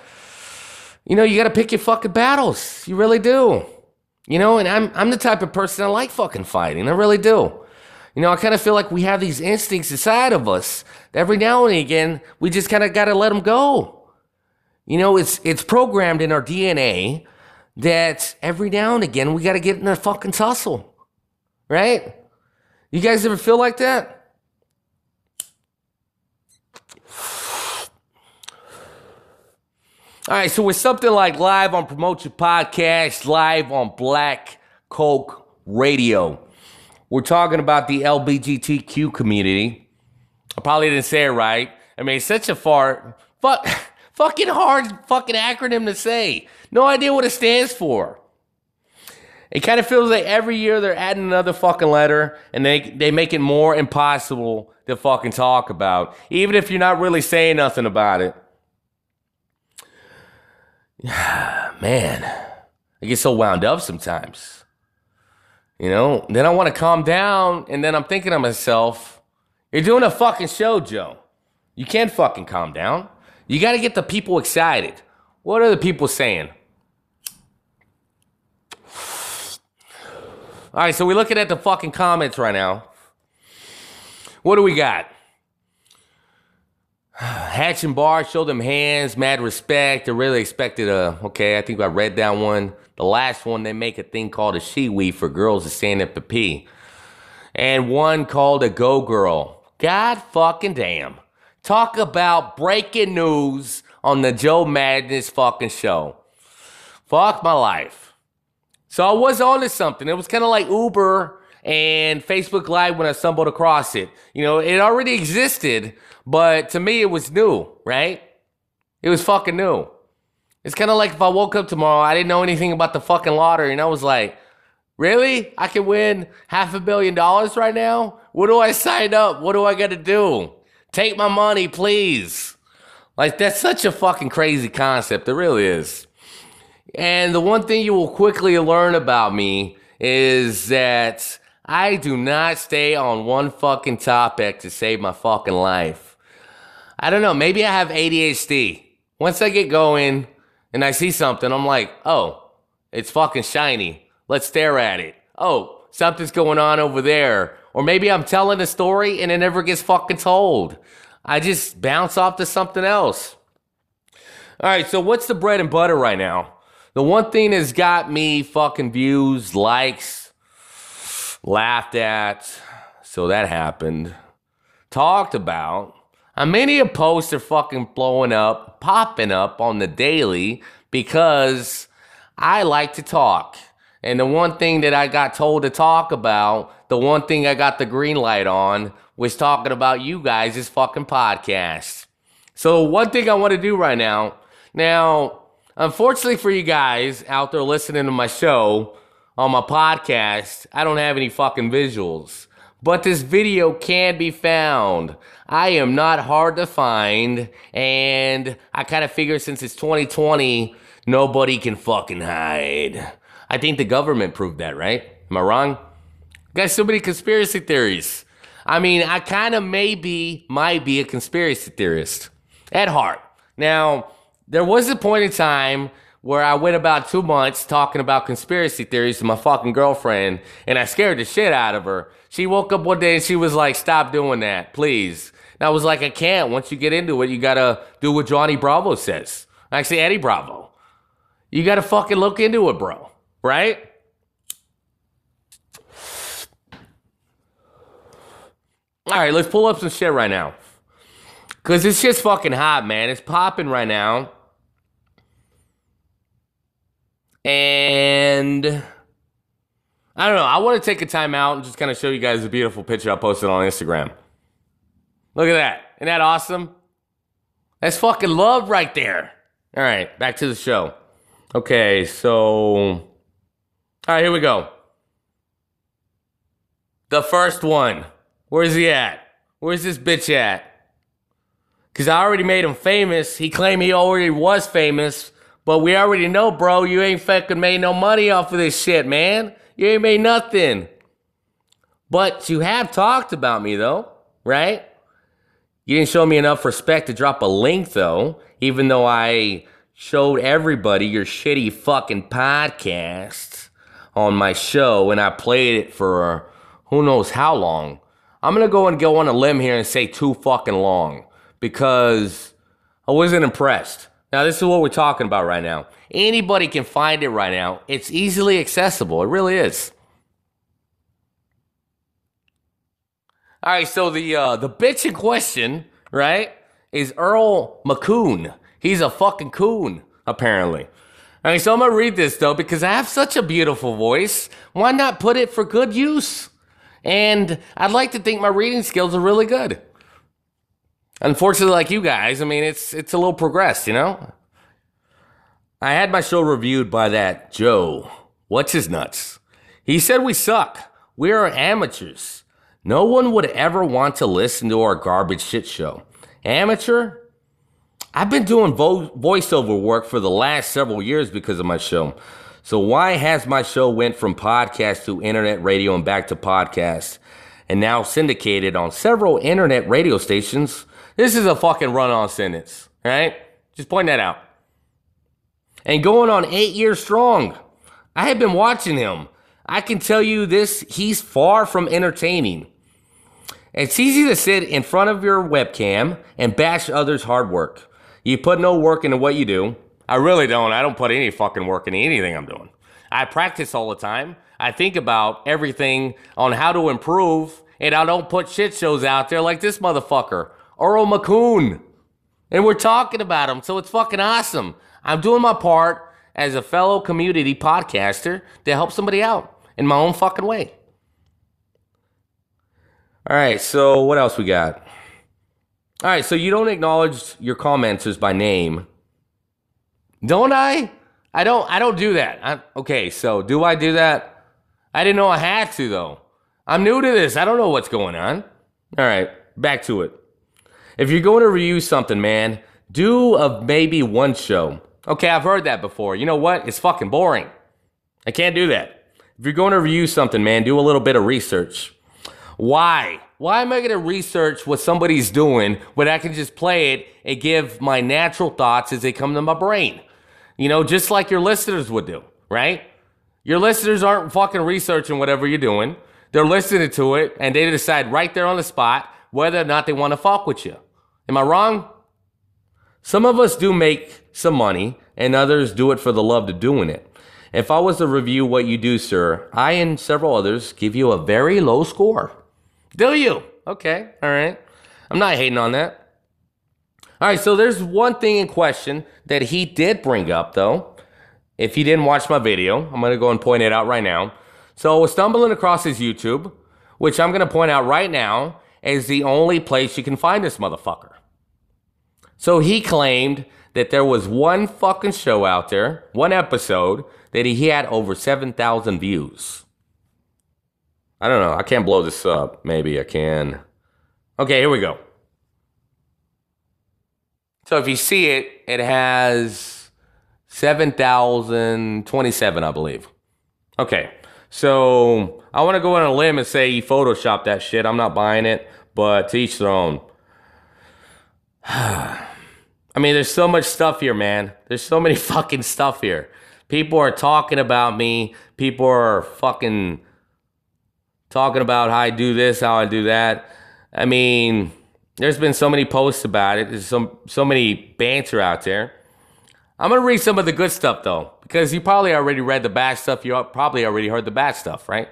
You know, you got to pick your fucking battles. You really do. You know, and I'm I'm the type of person I like fucking fighting. I really do. You know, I kind of feel like we have these instincts inside of us. Every now and again, we just kind of got to let them go. You know, it's it's programmed in our DNA that every now and again we got to get in a fucking tussle, right? You guys ever feel like that? All right, so with something like live on Promote Your Podcast, live on Black Coke Radio, we're talking about the LBGTQ community. I probably didn't say it right. I mean, it's such a far, fuck, fucking hard fucking acronym to say. No idea what it stands for. It kind of feels like every year they're adding another fucking letter and they, they make it more impossible to fucking talk about, even if you're not really saying nothing about it. man, I get so wound up sometimes. You know, then I want to calm down, and then I'm thinking to myself, you're doing a fucking show, Joe. You can't fucking calm down. You got to get the people excited. What are the people saying? All right, so we're looking at the fucking comments right now. What do we got? Hatch and Bar show them hands, mad respect. They really expected a, okay, I think I read that one. The last one, they make a thing called a Shewee for girls to stand up to pee. And one called a go girl. God fucking damn. Talk about breaking news on the Joe Madness fucking show. Fuck my life. So I was on to something. It was kind of like Uber and Facebook Live when I stumbled across it. You know, it already existed, but to me, it was new, right? It was fucking new. It's kind of like if I woke up tomorrow, I didn't know anything about the fucking lottery, and I was like, really? I can win half a billion dollars right now? What do I sign up? What do I got to do? Take my money, please. Like, that's such a fucking crazy concept. It really is. And the one thing you will quickly learn about me is that I do not stay on one fucking topic to save my fucking life. I don't know. Maybe I have ADHD. Once I get going and I see something, I'm like, oh, it's fucking shiny. Let's stare at it. Oh, something's going on over there. Or maybe I'm telling a story and it never gets fucking told. I just bounce off to something else. All right, so what's the bread and butter right now? The one thing that's got me fucking views, likes, laughed at, so that happened, talked about, how many of posts are fucking blowing up, popping up on the daily because I like to talk. And the one thing that I got told to talk about, the one thing I got the green light on, was talking about you guys' fucking podcast. So, one thing I want to do right now, now, unfortunately for you guys out there listening to my show on my podcast, I don't have any fucking visuals. But this video can be found. I am not hard to find, and I kind of figure since it's 2020, nobody can fucking hide. I think the government proved that, right? Am I wrong? Got so many conspiracy theories. I mean, I kind of maybe might be a conspiracy theorist at heart. Now, there was a point in time where I went about two months talking about conspiracy theories to my fucking girlfriend, and I scared the shit out of her. She woke up one day and she was like, "Stop doing that, please." I was like, "I can't. Once you get into it, you gotta do what Johnny Bravo says. Actually, Eddie Bravo. You gotta fucking look into it, bro. Right?" All right, let's pull up some shit right now. Cause it's just fucking hot, man. It's popping right now. And I don't know. I want to take a time out and just kind of show you guys a beautiful picture I posted on Instagram. Look at that. Isn't that awesome? That's fucking love right there. All right, back to the show. Okay, so. All right, here we go. The first one. Where's he at? Where's this bitch at? Because I already made him famous. He claimed he already was famous. But we already know, bro, you ain't fucking made no money off of this shit, man. You ain't made nothing. But you have talked about me, though, right? You didn't show me enough respect to drop a link, though, even though I showed everybody your shitty fucking podcast on my show and I played it for who knows how long. I'm gonna go and go on a limb here and say too fucking long because I wasn't impressed. Now, this is what we're talking about right now. Anybody can find it right now. It's easily accessible. It really is. All right, so the uh, the bitch in question, right, is Earl McCoon. He's a fucking coon, apparently. All right, so I'm gonna read this though because I have such a beautiful voice. Why not put it for good use? And I'd like to think my reading skills are really good. Unfortunately, like you guys, I mean, it's it's a little progressed, you know. I had my show reviewed by that Joe. What's his nuts? He said we suck. We are amateurs. No one would ever want to listen to our garbage shit show. Amateur? I've been doing vo- voiceover work for the last several years because of my show. So why has my show went from podcast to internet radio and back to podcast and now syndicated on several internet radio stations? This is a fucking run-on sentence, right? Just point that out. And going on eight years strong. I have been watching him. I can tell you this, he's far from entertaining. It's easy to sit in front of your webcam and bash others' hard work. You put no work into what you do. I really don't. I don't put any fucking work into anything I'm doing. I practice all the time. I think about everything on how to improve, and I don't put shit shows out there like this motherfucker. Earl McCoon. And we're talking about him, so it's fucking awesome. I'm doing my part as a fellow community podcaster to help somebody out in my own fucking way. All right, so what else we got? All right, so you don't acknowledge your commenters by name. Don't I? I don't I don't do that. I, okay, so do I do that? I didn't know I had to though. I'm new to this. I don't know what's going on. All right, back to it. If you're going to review something, man, do a maybe one show. Okay, I've heard that before. You know what? It's fucking boring. I can't do that. If you're going to review something, man, do a little bit of research. Why? Why am I going to research what somebody's doing when I can just play it and give my natural thoughts as they come to my brain? You know, just like your listeners would do, right? Your listeners aren't fucking researching whatever you're doing. They're listening to it and they decide right there on the spot whether or not they want to fuck with you. Am I wrong? Some of us do make some money, and others do it for the love of doing it. If I was to review what you do, sir, I and several others give you a very low score. Do you? Okay, all right. I'm not hating on that. All right, so there's one thing in question that he did bring up, though. If you didn't watch my video, I'm going to go and point it out right now. So I was stumbling across his YouTube, which I'm going to point out right now is the only place you can find this motherfucker. So he claimed that there was one fucking show out there, one episode, that he had over 7,000 views. I don't know. I can't blow this up. Maybe I can. Okay, here we go. So if you see it, it has 7,027, I believe. Okay, so I want to go on a limb and say he photoshopped that shit. I'm not buying it, but to each their own. I mean, there's so much stuff here, man. There's so many fucking stuff here. People are talking about me. People are fucking talking about how I do this, how I do that. I mean, there's been so many posts about it. There's so so many banter out there. I'm gonna read some of the good stuff though, because you probably already read the bad stuff. You probably already heard the bad stuff, right?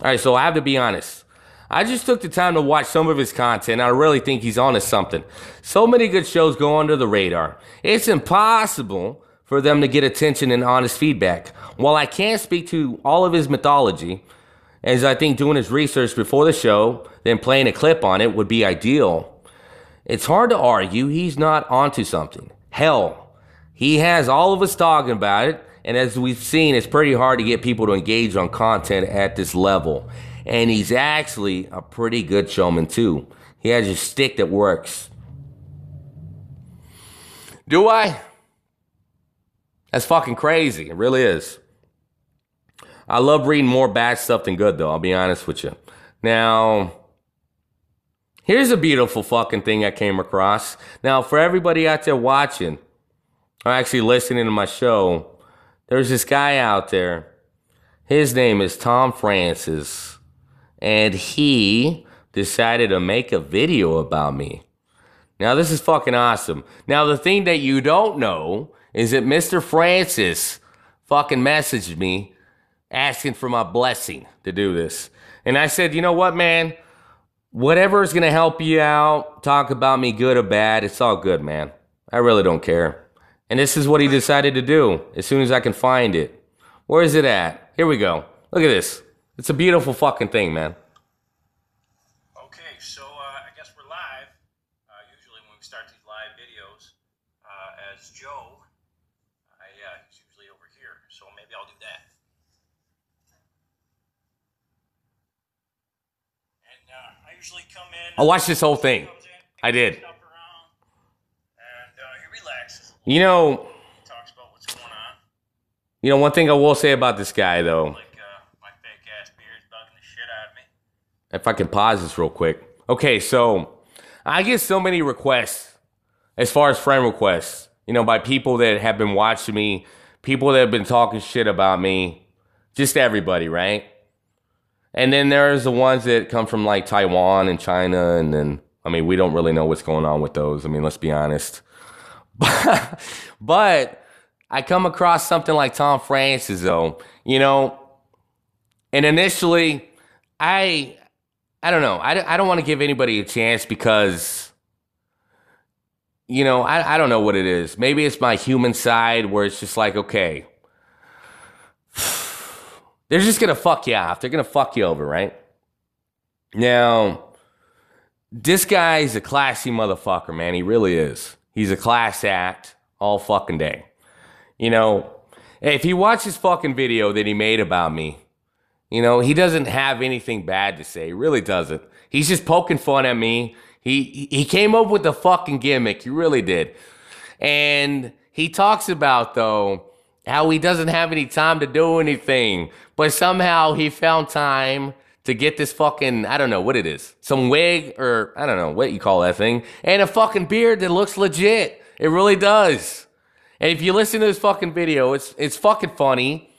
All right, so I have to be honest. I just took the time to watch some of his content. I really think he's onto something. So many good shows go under the radar. It's impossible for them to get attention and honest feedback. While I can't speak to all of his mythology, as I think doing his research before the show, then playing a clip on it would be ideal, it's hard to argue he's not onto something. Hell, he has all of us talking about it, and as we've seen, it's pretty hard to get people to engage on content at this level. And he's actually a pretty good showman, too. He has a stick that works. Do I? That's fucking crazy. It really is. I love reading more bad stuff than good, though. I'll be honest with you. Now, here's a beautiful fucking thing I came across. Now, for everybody out there watching, or actually listening to my show, there's this guy out there. His name is Tom Francis, and he decided to make a video about me. Now, this is fucking awesome. Now, the thing that you don't know is that Mr. Francis fucking messaged me asking for my blessing to do this. And I said, you know what, man? Whatever is going to help you out, talk about me good or bad, it's all good, man. I really don't care. And this is what he decided to do as soon as I can find it. Where is it at? Here we go. Look at this. It's a beautiful fucking thing, man. Okay, so uh, I guess we're live. Uh, usually when we start these live videos, uh, as Joe, I, uh, he's usually over here, so maybe I'll do that. And uh, I usually come in. I watched this whole thing. I did. You know, you know one thing I will say about this guy though. If I can pause this real quick. Okay, so I get so many requests as far as friend requests, you know, by people that have been watching me, people that have been talking shit about me, just everybody, right? And then there's the ones that come from like Taiwan and China, and then, I mean, we don't really know what's going on with those. I mean, let's be honest. but I come across something like Tom Francis, though, you know, and initially, I I don't know. I, I don't want to give anybody a chance because, you know, I, I don't know what it is. Maybe it's my human side where it's just like, okay, they're just to fuck you off. They're to fuck you over, right? Now, this guy's a classy motherfucker, man. He really is. He's a class act all fucking day. You know, if you watch his fucking video that he made about me, you know, he doesn't have anything bad to say. He really doesn't. He's just poking fun at me. He he came up with a fucking gimmick. He really did. And he talks about though how he doesn't have any time to do anything, but somehow he found time to get this fucking I don't know what it is. Some wig or I don't know what you call that thing and a fucking beard that looks legit. It really does. And if you listen to this fucking video, it's it's fucking funny.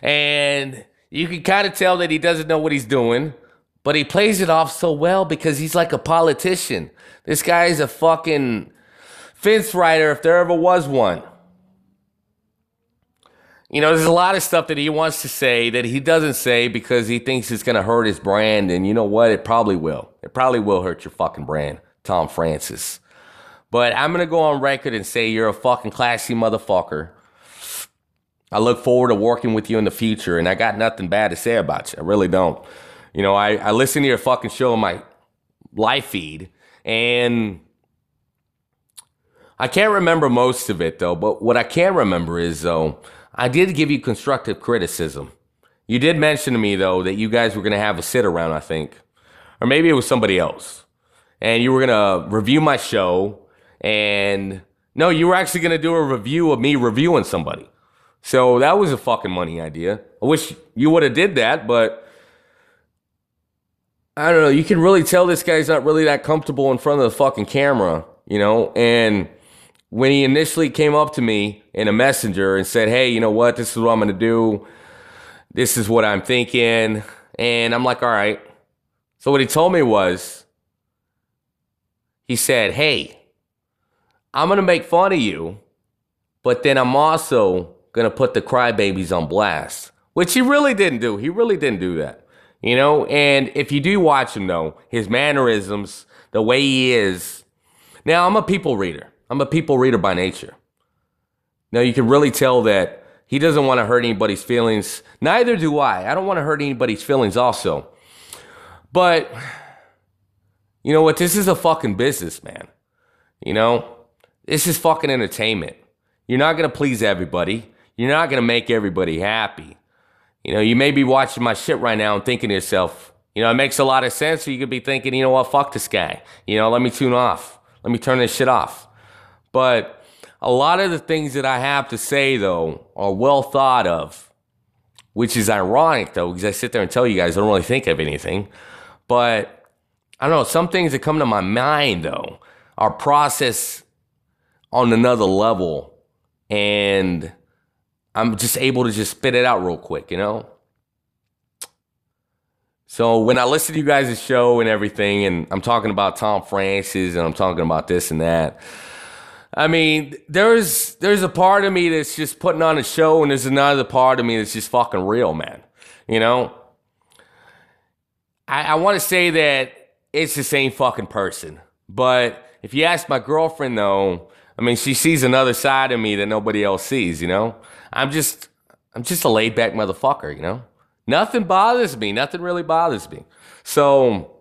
And you can kind of tell that he doesn't know what he's doing, but he plays it off so well because he's like a politician. This guy is a fucking fence rider if there ever was one. You know, there's a lot of stuff that he wants to say that he doesn't say because he thinks it's going to hurt his brand. And you know what? It probably will. It probably will hurt your fucking brand, Tom Francis. But I'm going to go on record and say you're a fucking classy motherfucker. I look forward to working with you in the future, and I got nothing bad to say about you. I really don't. You know, I, I listen to your fucking show on my live feed, and I can't remember most of it, though. But what I can remember is, though, I did give you constructive criticism. You did mention to me, though, that you guys were going to have a sit around, I think. Or maybe it was somebody else. And you were going to review my show, and no, you were actually going to do a review of me reviewing somebody. So that was a fucking money idea. I wish you would have did that, but I don't know. You can really tell this guy's not really that comfortable in front of the fucking camera, you know? And when he initially came up to me in a messenger and said, Hey, you know what? This is what I'm going to do. This is what I'm thinking. And I'm like, All right. So what he told me was, he said, Hey, I'm going to make fun of you, but then I'm also going to put the crybabies on blast, which he really didn't do. He really didn't do that. You know, and if you do watch him though, his mannerisms, the way he is. Now, I'm a people reader. I'm a people reader by nature. Now, you can really tell that he doesn't want to hurt anybody's feelings. Neither do I. I don't want to hurt anybody's feelings also. But you know what? This is a fucking business, man. You know, this is fucking entertainment. You're not going to please everybody. You're not going to make everybody happy. You know, you may be watching my shit right now and thinking to yourself, you know, it makes a lot of sense. Or you could be thinking, you know what, fuck this guy. You know, let me tune off. Let me turn this shit off. But a lot of the things that I have to say, though, are well thought of, which is ironic, though, because I sit there and tell you guys I don't really think of anything. But I don't know, some things that come to my mind, though, are processed on another level. And I'm just able to just spit it out real quick, you know? So when I listen to you guys' show and everything, and I'm talking about Tom Francis and I'm talking about this and that, I mean, there's there's a part of me that's just putting on a show, and there's another part of me that's just fucking real, man. You know? I, I want to say that it's the same fucking person. But if you ask my girlfriend though, I mean, she sees another side of me that nobody else sees, you know? I'm just I'm just a laid back motherfucker, you know? Nothing bothers me. Nothing really bothers me. So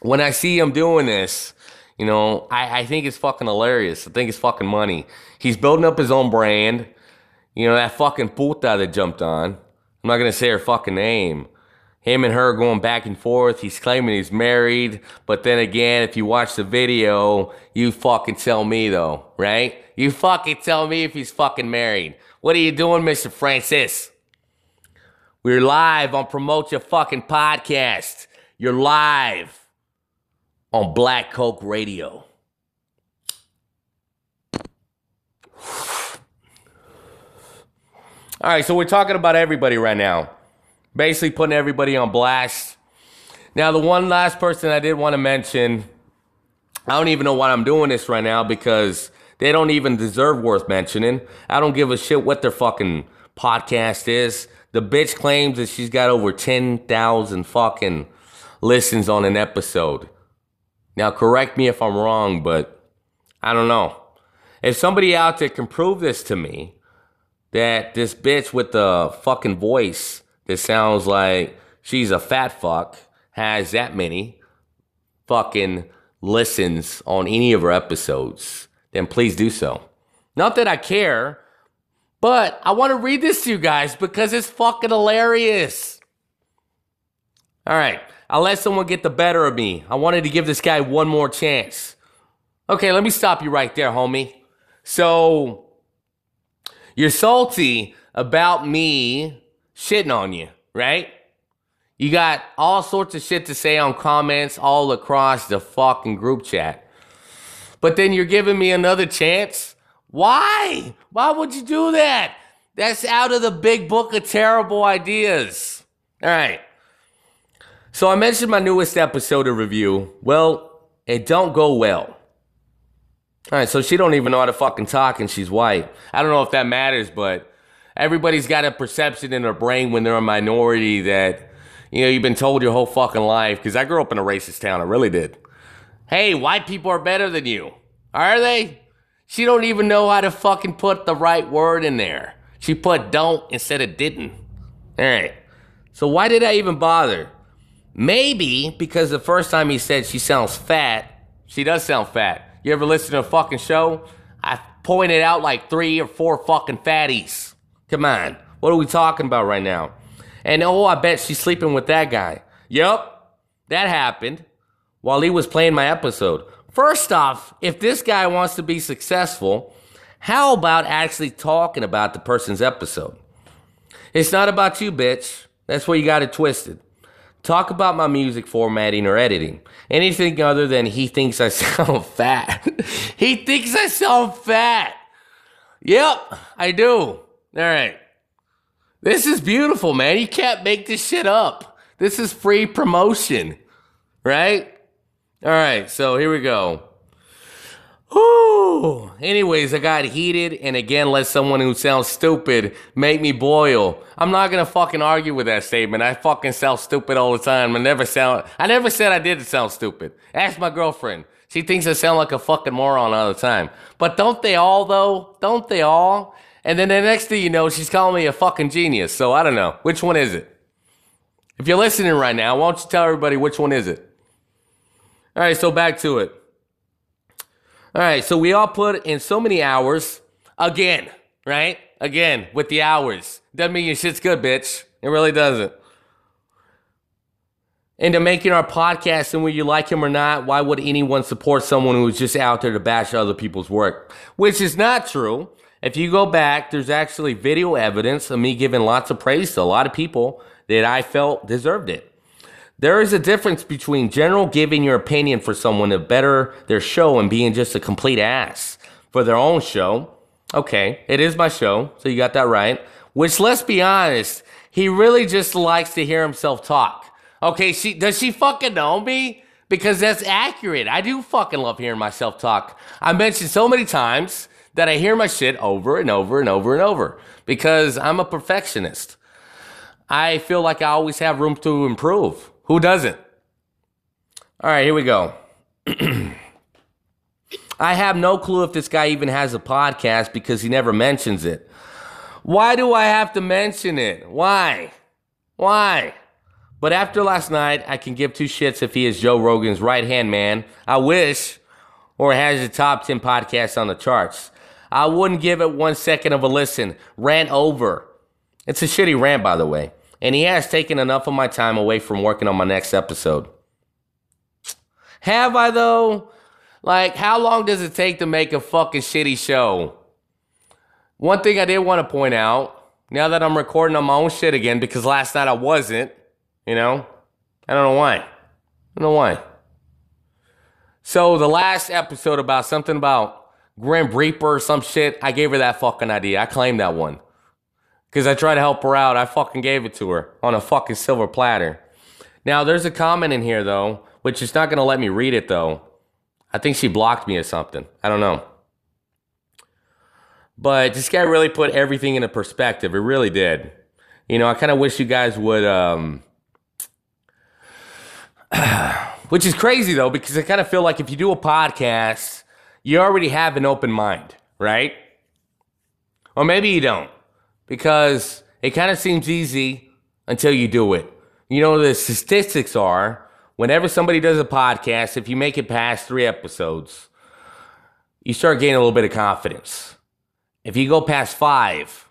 when I see him doing this, you know, I, I think it's fucking hilarious. I think it's fucking money. He's building up his own brand. You know, that fucking puta that jumped on. I'm not gonna say her fucking name. Him and her going back and forth. He's claiming he's married. But then again, if you watch the video, you fucking tell me though, right? You fucking tell me if he's fucking married. What are you doing, Mr. Francis? We're live on Promote Your Fucking Podcast. You're live on Black Coke Radio. All right, so we're talking about everybody right now. Basically putting everybody on blast. Now, the one last person I did want to mention, I don't even know why I'm doing this right now because they don't even deserve worth mentioning. I don't give a shit what their fucking podcast is. The bitch claims that she's got over 10,000 fucking listens on an episode. Now, correct me if I'm wrong, but I don't know. If somebody out there can prove this to me, that this bitch with the fucking voice that sounds like she's a fat fuck has that many fucking listens on any of her episodes, then please do so. Not that I care, but I want to read this to you guys because it's fucking hilarious. All right, I'll let someone get the better of me. I wanted to give this guy one more chance. Okay, let me stop you right there, homie. So, you're salty about me shitting on you, right? You got all sorts of shit to say on comments all across the fucking group chat. But then you're giving me another chance? Why? Why would you do that? That's out of the big book of terrible ideas. All right. So I mentioned my newest episode of review. Well, it don't go well. All right, so she don't even know how to fucking talk and she's white. I don't know if that matters, but everybody's got a perception in their brain when they're a minority that you know, you've been told your whole fucking life because I grew up in a racist town, I really did. Hey, white people are better than you. Are they? She don't even know how to fucking put the right word in there. She put don't instead of didn't. All right. So why did I even bother? Maybe because the first time he said she sounds fat, she does sound fat. You ever listen to a fucking show? I pointed out like three or four fucking fatties. Come on. What are we talking about right now? And oh, I bet she's sleeping with that guy. Yup, that happened while he was playing my episode. First off, if this guy wants to be successful, how about actually talking about the person's episode? It's not about you, bitch. That's where you got it twisted. Talk about my music formatting or editing. Anything other than he thinks I sound fat. he thinks I sound fat. Yep, I do. All right. This is beautiful, man. You can't make this shit up. This is free promotion, right? All right, so here we go. Anyways, I got heated and again let someone who sounds stupid make me boil. I'm not gonna fucking argue with that statement. I fucking sound stupid all the time. I never sound I never said I didn't sound stupid. Ask my girlfriend. She thinks I sound like a fucking moron all the time. But don't they all though? Don't they all? And then the next thing you know, she's calling me a fucking genius. So I don't know. Which one is it? If you're listening right now, why don't you tell everybody which one is it? All right, so back to it. All right, so we all put in so many hours again, right? Again, with the hours. Doesn't mean your shit's good, bitch. It really doesn't. Into making our podcast, and whether you like him or not, why would anyone support someone who's just out there to bash other people's work? Which is not true. If you go back, there's actually video evidence of me giving lots of praise to a lot of people that I felt deserved it. There is a difference between general giving your opinion for someone to better their show and being just a complete ass for their own show. Okay, it is my show, so you got that right. Which, let's be honest, he really just likes to hear himself talk. Okay, she does she fucking know me? Because that's accurate. I do fucking love hearing myself talk. I mentioned so many times that I hear my shit over and over and over and over because I'm a perfectionist. I feel like I always have room to improve. Who doesn't? All right, here we go. I have no clue if this guy even has a podcast because he never mentions it. Why do I have to mention it? Why? Why? But after last night, I can give two shits if he is Joe Rogan's right hand man. I wish, or has the top 10 podcast on the charts. I wouldn't give it one second of a listen. Rant over. It's a shitty rant, by the way. And he has taken enough of my time away from working on my next episode. Have I, though? Like, how long does it take to make a fucking shitty show? One thing I did want to point out, now that I'm recording on my own shit again, because last night I wasn't, you know, I don't know why. I don't know why. So the last episode about something about Grim Reaper or some shit, I gave her that fucking idea. I claimed that one. Because I tried to help her out. I fucking gave it to her on a fucking silver platter. Now, there's a comment in here, though, which is not going to let me read it, though. I think she blocked me or something. I don't know. But this guy really put everything into perspective. It really did. You know, I kind of wish you guys would. Um, which is crazy, though, because I kind of feel like if you do a podcast, you already have an open mind, right? Or maybe you don't because it kind of seems easy until you do it. You know, the statistics are whenever somebody does a podcast, if you make it past three episodes, you start gaining a little bit of confidence. If you go past five,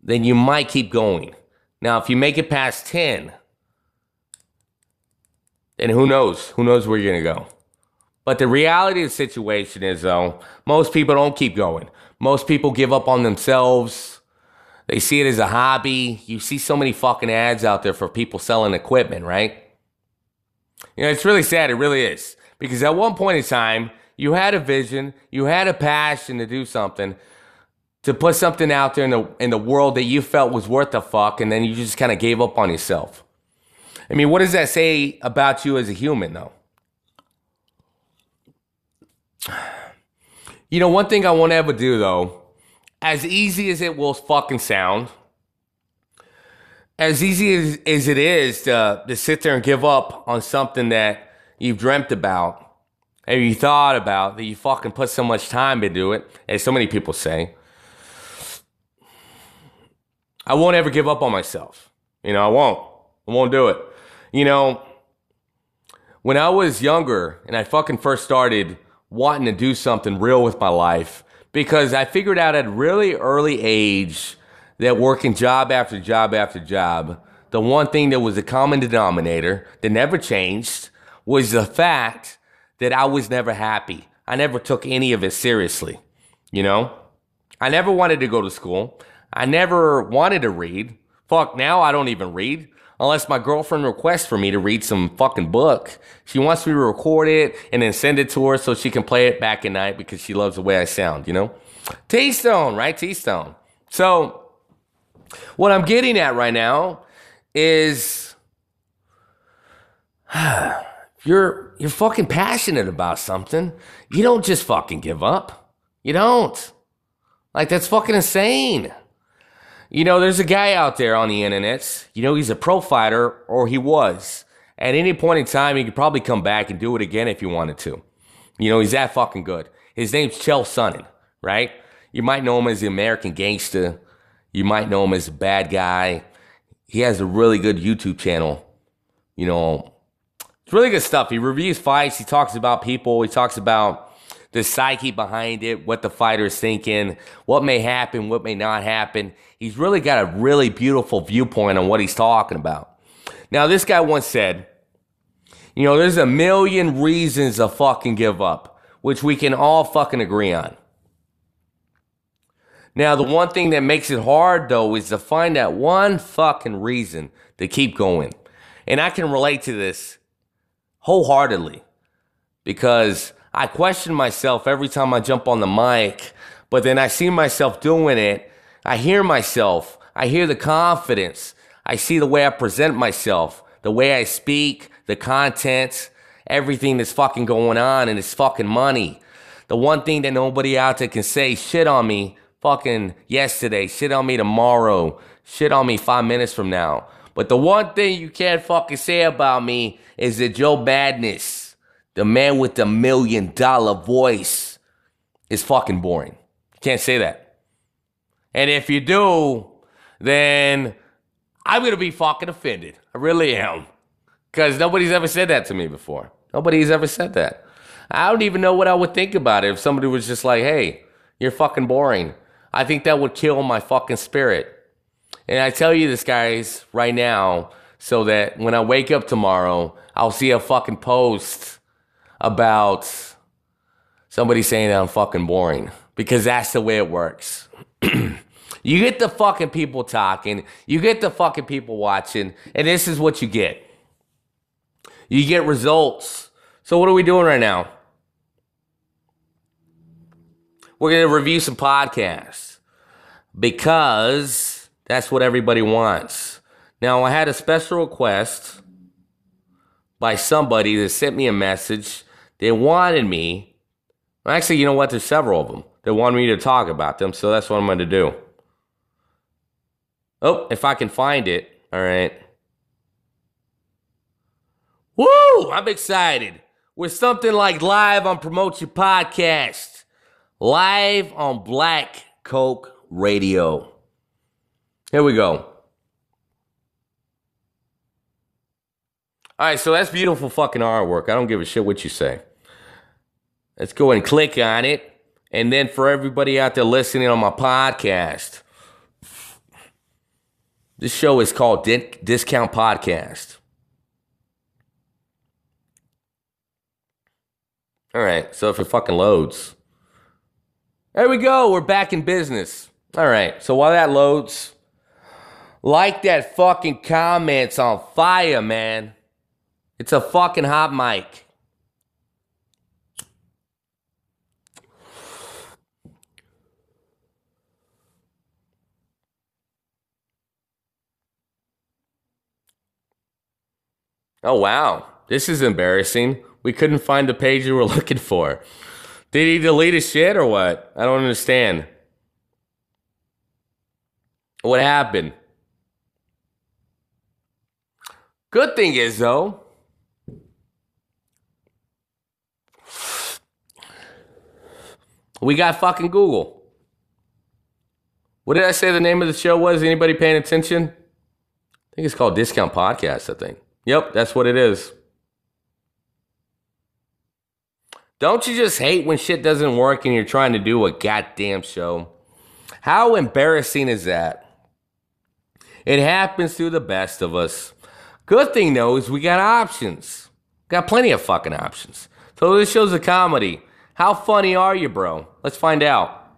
then you might keep going. Now, if you make it past 10, then who knows? Who knows where you're going to go? But the reality of the situation is, though, most people don't keep going. Most people give up on themselves. They see it as a hobby. You see so many fucking ads out there for people selling equipment, right? You know, it's really sad. It really is. Because at one point in time, you had a vision, you had a passion to do something, to put something out there in the in the world that you felt was worth a fuck, and then you just kind of gave up on yourself. I mean, what does that say about you as a human, though? You know, one thing I won't ever do though, as easy as it will fucking sound, as easy as, as it is to, to sit there and give up on something that you've dreamt about, and you thought about, that you fucking put so much time into it, as so many people say, I won't ever give up on myself. You know, I won't. I won't do it. You know, when I was younger and I fucking first started wanting to do something real with my life because I figured out at really early age that working job after job after job, the one thing that was a common denominator that never changed was the fact that I was never happy. I never took any of it seriously. You know? I never wanted to go to school. I never wanted to read. Fuck, now I don't even read. Unless my girlfriend requests for me to read some fucking book. She wants me to record it and then send it to her so she can play it back at night because she loves the way I sound, you know? T Stone, right? T Stone. So, what I'm getting at right now is you're you're fucking passionate about something. You don't just fucking give up. You don't. Like that's fucking insane. You know, there's a guy out there on the internet. You know, he's a pro fighter, or he was. At any point in time, he could probably come back and do it again if he wanted to. You know, he's that fucking good. His name's Chael Sonnen, right? You might know him as the American Gangster. You might know him as a bad guy. He has a really good YouTube channel. You know, it's really good stuff. He reviews fights. He talks about people. He talks about the psyche behind it, what the fighter's thinking, what may happen, what may not happen. He's really got a really beautiful viewpoint on what he's talking about. Now, this guy once said, you know, there's a million reasons to fucking give up, which we can all fucking agree on. Now, the one thing that makes it hard though is to find that one fucking reason to keep going. And I can relate to this wholeheartedly because I question myself every time I jump on the mic, but then I see myself doing it. I hear myself. I hear the confidence. I see the way I present myself, the way I speak, the content, everything that's fucking going on, and it's fucking money. The one thing that nobody out there can say shit on me fucking yesterday, shit on me tomorrow, shit on me five minutes from now. But the one thing you can't fucking say about me is that Joe Madness the man with the million dollar voice is fucking boring. You can't say that. And if you do, then I'm gonna be fucking offended. I really am. Because nobody's ever said that to me before. Nobody's ever said that. I don't even know what I would think about it if somebody was just like, hey, you're fucking boring. I think that would kill my fucking spirit. And I tell you this, guys, right now, so that when I wake up tomorrow, I'll see a fucking post about somebody saying that I'm fucking boring because that's the way it works. you get the fucking people talking, you get the fucking people watching, and this is what you get. You get results. So, what are we doing right now? We're going to review some podcasts because that's what everybody wants. Now, I had a special request by somebody that sent me a message they wanted me. Actually, you know what? There's several of them. They wanted me to talk about them, so that's what I'm going to do. Oh, if I can find it. All right. Woo! I'm excited. With something like live on Promote Your Podcast, live on Black Coke Radio. Here we go. All right, so that's beautiful fucking artwork. I don't give a shit what you say. Let's go and click on it. And then for everybody out there listening on my podcast, this show is called Discount Podcast. All right, so if it fucking loads. There we go, we're back in business. All right, so while that loads, like that fucking comments on fire, man. It's a fucking hot mic. Oh, wow. This is embarrassing. We couldn't find the page you were looking for. Did he delete his shit or what? I don't understand. What happened? Good thing is, though, We got fucking Google. What did I say the name of the show was? Anybody paying attention? I think it's called Discount Podcast, I think. Yep, that's what it is. Don't you just hate when shit doesn't work and you're trying to do a goddamn show? How embarrassing is that? It happens to the best of us. Good thing though is we got options. Got plenty of fucking options. So this show's a comedy. How funny are you, bro? Let's find out.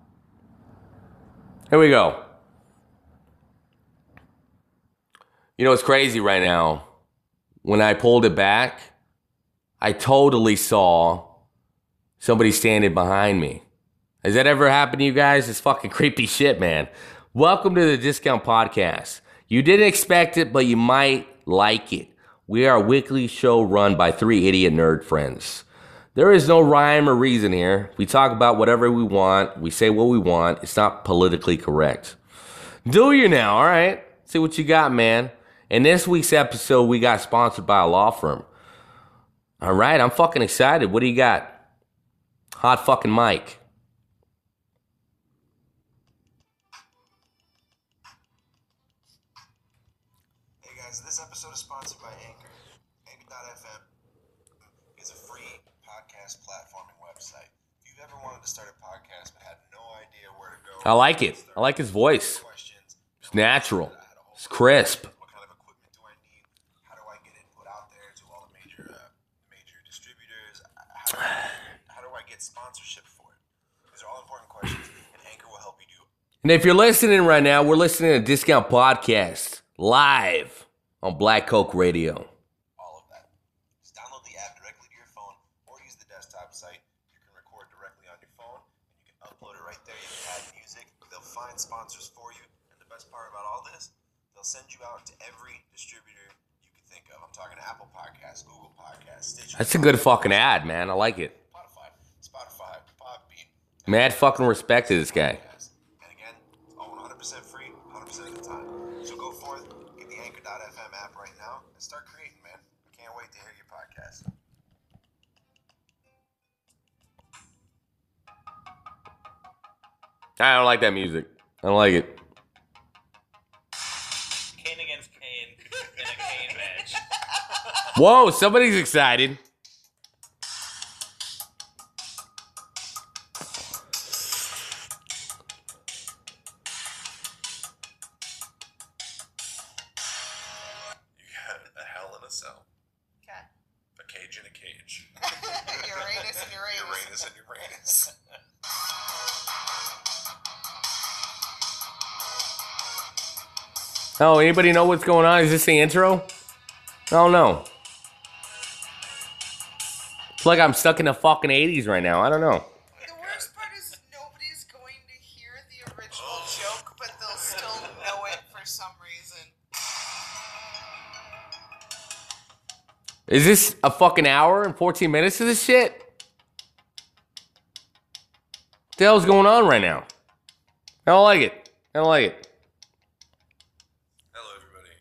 Here we go. You know, it's crazy right now. When I pulled it back, I totally saw somebody standing behind me. Has that ever happened to you guys? It's fucking creepy shit, man. Welcome to the Discount Podcast. You didn't expect it, but you might like it. We are a weekly show run by three idiot nerd friends. There is no rhyme or reason here. We talk about whatever we want. We say what we want. It's not politically correct. Do you now? All right. See what you got, man. In this week's episode, we got sponsored by a law firm. All right. I'm fucking excited. What do you got? Hot fucking mic. Hey guys, this episode is sponsored by Anchor. Anchor.fm is a free podcast platforming website. If you've ever wanted to start a podcast but had no idea where to go, I like it. I like his voice. It's natural. It's crisp. what kind of equipment do I need? How do I get it put out there to all the major uh, major distributors? How do, I, how do I get sponsorship for it? These are all important questions, and Anchor will help you do And if you're listening right now, we're listening to Discount Podcast live on Black Coke Radio. all of that. Just download the app directly to your phone or use the desktop site. You can record directly on your phone and you can upload it right there. You can add music. They'll find sponsors for you. And the best part about all this, they'll send you out to every distributor you can think of. I'm talking to Apple Podcasts, Google Podcasts, Stitcher. That's a good fucking ad, man. I like it. Spotify, Spotify, Podbean. Mad fucking respect to this guy. And again, all 100% free, 100% of the time. So go forth, get the Anchor.fm app right now, and start creating, man. I can't wait to hear your podcast. I don't like that music. I don't like it. Kane against Kane in a Kane match. Whoa, somebody's excited. Oh, anybody know what's going on? Is this the intro? I don't know. It's like I'm stuck in the fucking 80s right now. I don't know. The worst part is nobody's going to hear the original joke, but they'll still know it for some reason. Is this a fucking hour and 14 minutes of this shit? What the hell's going on right now? I don't like it. I don't like it. Hello, everybody.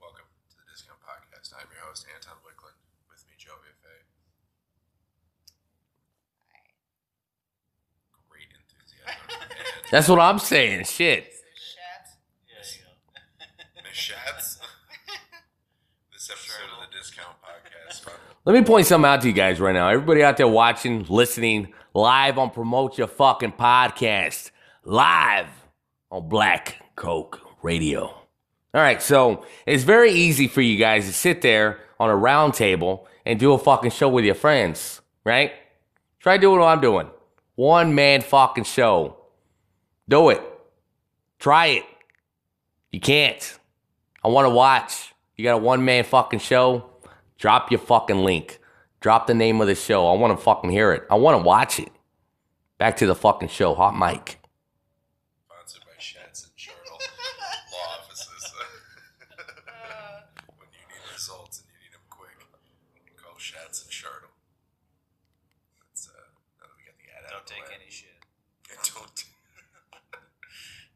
Welcome to the Discount Podcast. I'm your host, Anton Wickland. With me, Joe Buffet. Great enthusiasm. And That's what I'm saying. Shit. Shat. There you go. Miss this episode of the Discount Podcast. Let me point something out to you guys right now. Everybody out there watching, listening, live on Promote Your Fucking Podcast, live on Black Coke Radio. All right, so it's very easy for you guys to sit there on a round table and do a fucking show with your friends, right? Try doing what I'm doing. One man fucking show. Do it. Try it. You can't. I want to watch. You got a one man fucking show? Drop your fucking link. Drop the name of the show. I want to fucking hear it. I want to watch it. Back to the fucking show. Hot mic. Sponsored by Schatz and Chartle Law Offices. when you need results and you need them quick, you can call Schatz and Chartle. That's, uh, now that we got the ad out Don't of the take way. any shit. And don't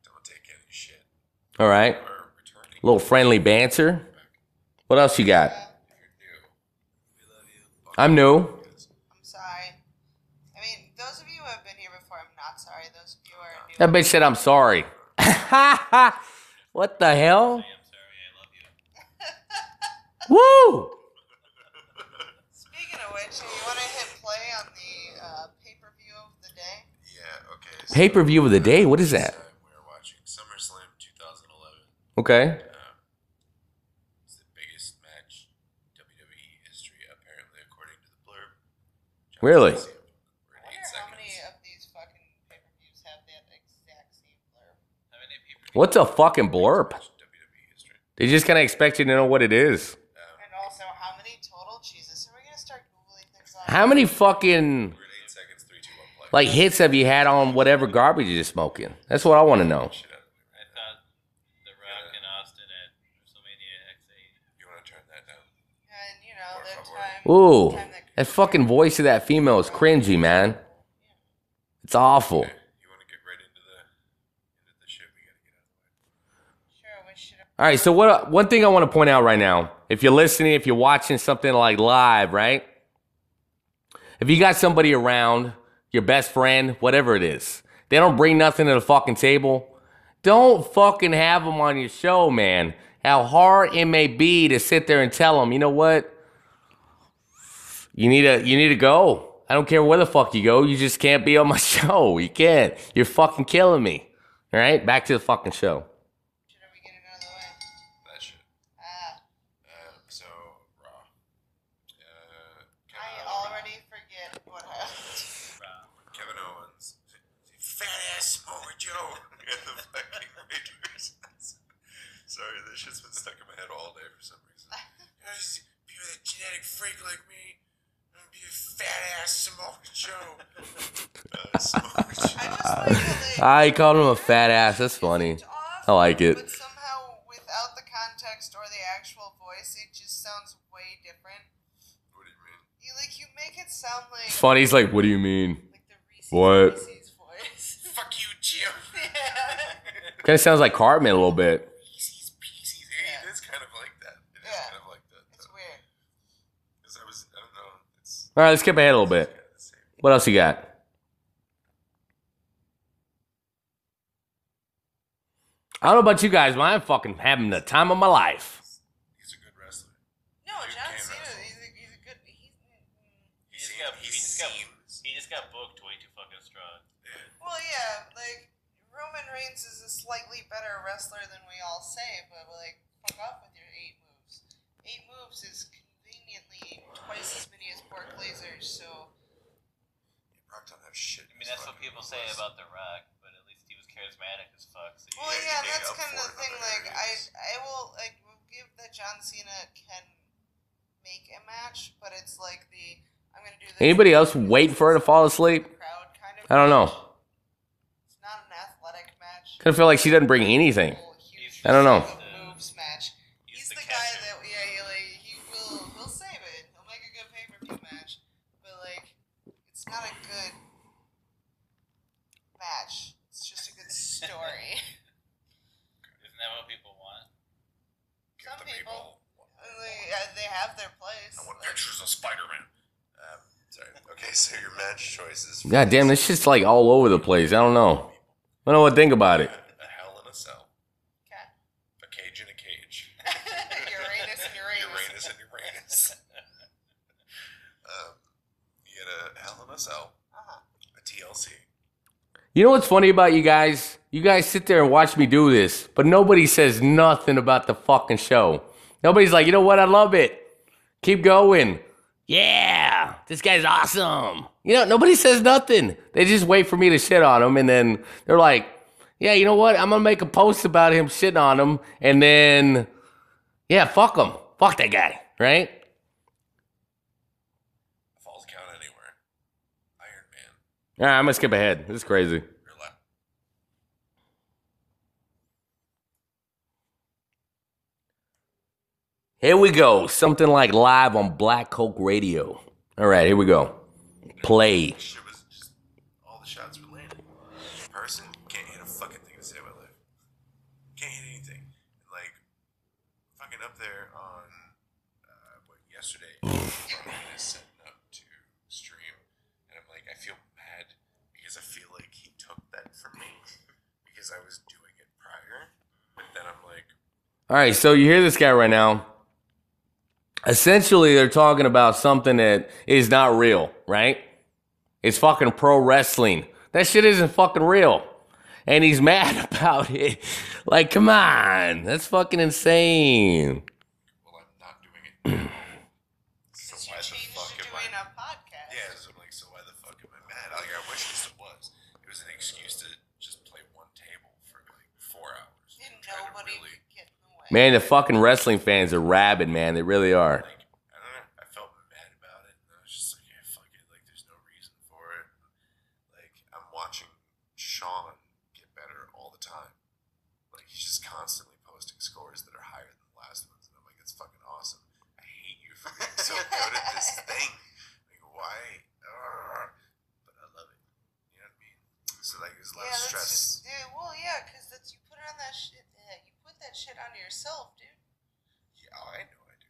don't take any shit. All right. A little friendly banter. What else you got? If you're new, we love you. I'm new. I'm sorry. I mean, those of you who have been here before, I'm not sorry. Those of you who are new. That bitch said I'm sorry. what the hell? I'm sorry, I love you. Woo! Speaking of which, you want to hit play on the uh, pay per view of the day? Yeah, okay. so Pay per view of the day. What is this that? time We are watching SummerSlam 2011. Okay. Um, it's the biggest match in WWE history, apparently, according to the blurb. John Really? Cena, we're I eight wonder how many seconds. of these fucking pay per views have that exact same blurb. How many people? What's a fucking blurb? Match in WWE history. They just kind of expect you to know what it is. Um, and also, how many total Jesus? Are we gonna start googling things on? How many fucking We're at eight seconds, three, two, one, play. like hits have you had on whatever garbage you're smoking? That's what I want to know. Shit out of me, man. I thought The Rock and Austin at WrestleMania X8. You want to turn that down? And you know, Por that favor. time. Ooh, that that fucking voice of that female is cringy, man. It's awful. Okay. You want to get right into the into the shit? We gotta get out of the way. Sure, we should have. All right, so what? One thing I want to point out right now, if you're listening, if you're watching something like live, right? If you got somebody around, your best friend, whatever it is, they don't bring nothing to the fucking table. Don't fucking have them on your show, man. How hard it may be to sit there and tell them, you know what? You need to, you need to go. I don't care where the fuck you go. You just can't be on my show. You can't. You're fucking killing me. All right, back to the fucking show. Should we get it out of the way? That shit. Ah, Um, so raw. Uh, I Kevin, already forget what happened. Kevin Owens, fat ass Samoa Joe, and the fucking Raiders. Sorry, this shit's been stuck in my head all day for some reason. You know, just be a genetic freak like me. I'm gonna be a fat ass Samoa Joe. Uh, Samoa I Joe. just like how they. He called him a fat ass. That's funny. It's I like it. But somehow, without the context or the actual voice, it just sounds way different. What do you mean? You like you make it sound like It's funny. He's like, "What do you mean?" like the Reese's What? Pieces voice. Fuck you, Jim. yeah. Kind of sounds like Cartman a little bit. Pieces, pieces. It is kind of like that. It is Yeah. kind of like that. It's weird. Because I was, I don't know. It's All right, let's skip ahead a little bit. kind of the same. What else you got? I don't know about you guys, but I'm fucking having the time of my life. He's a good wrestler. No, You John can't Cena. wrestle. He's a, he's a good. He's, He just got, he, just got, he just got booked way too fucking strong. well, yeah. Like Roman Reigns is a slightly better wrestler than we all say, but like fuck off with your eight moves. Eight moves is conveniently twice as many as Brock Lesnar. So Brock don't have shit. I mean, that's what people say about The Rock, but at least he was charismatic as fuck. So Well, Yeah, yeah, you make that's kind of the thing. other Like, I. I will like give that John Cena can make a match, but it's like the I'm gonna do this. Anybody else wait for her to fall asleep? Crowd kind of. I don't know. It's not an athletic match. Kind of feel like she doesn't bring anything. I don't know. Moves match. He's He's, the the, guy catcher. that yeah, he, like he will he'll save it. He'll make a good pay per view match, but like it's not a good match. It's just a good story. Isn't that what people want? Give Some the people- Like, uh, they have their place. I want Like, pictures of Spider-Man. Um, sorry. Okay, so your match choices. for God damn, this shit's like all over the place. I don't know. I don't know what to think about it. A hell in a cell. okay. A cage in a cage. Uranus and Uranus. Uranus and Uranus. um, you get a hell in a cell. Uh-huh. A TLC. You know what's funny about you guys? You guys sit there and watch me do this, but nobody says nothing about the fucking show. Nobody's like, you know what? I love it. Keep going. Yeah, this guy's awesome. You know, nobody says nothing. They just wait for me to shit on him, and then they're like, yeah, you know what? I'm gonna make a post about him shitting on him, and then, yeah, fuck him. Fuck that guy, right? Falls count anywhere. Iron Man. Right, I'm gonna skip ahead. This is crazy. You're left. Here we go. Something like live on Black Coke Radio. All right, here we go. Play. Shit was just all the shots were landing. Person can't hit a fucking thing to save my life. Can't hit anything. Like fucking up there on uh, what yesterday. Setting up to stream, and I'm like, I feel bad because I feel like he took that from me because I was doing it prior. But then I'm like, All right, so you hear this guy right now. Essentially, they're talking about something that is not real, right? It's fucking pro wrestling. That shit isn't fucking real. And he's mad about it. Like, come on. That's fucking insane. well, I'm not doing it. so Since you why the changed fuck to am doing I? a podcast. Yeah, so I'm like, so why the fuck am I mad? Like, I wish this was. It was an excuse to just play one table for like four hours. And Try to nobody really- could get in the way. Man, the fucking wrestling fans are rabid, man. They really are. Like, I don't know. I felt mad about it. And I was just like, yeah, fuck it. Like, there's no reason for it. Like, I'm watching Sean get better all the time. Like, he's just constantly posting scores that are higher than the last ones. And I'm like, it's fucking awesome. I hate you for being so good at this thing. Like, why? Ugh. But I love it. You know what I mean? So, like, there's a lot Yeah, of that's stress. just yeah. Well, yeah, because that's you put it on that shit. Uh, you put that shit onto yourself, dude. Yeah, oh, I know I do.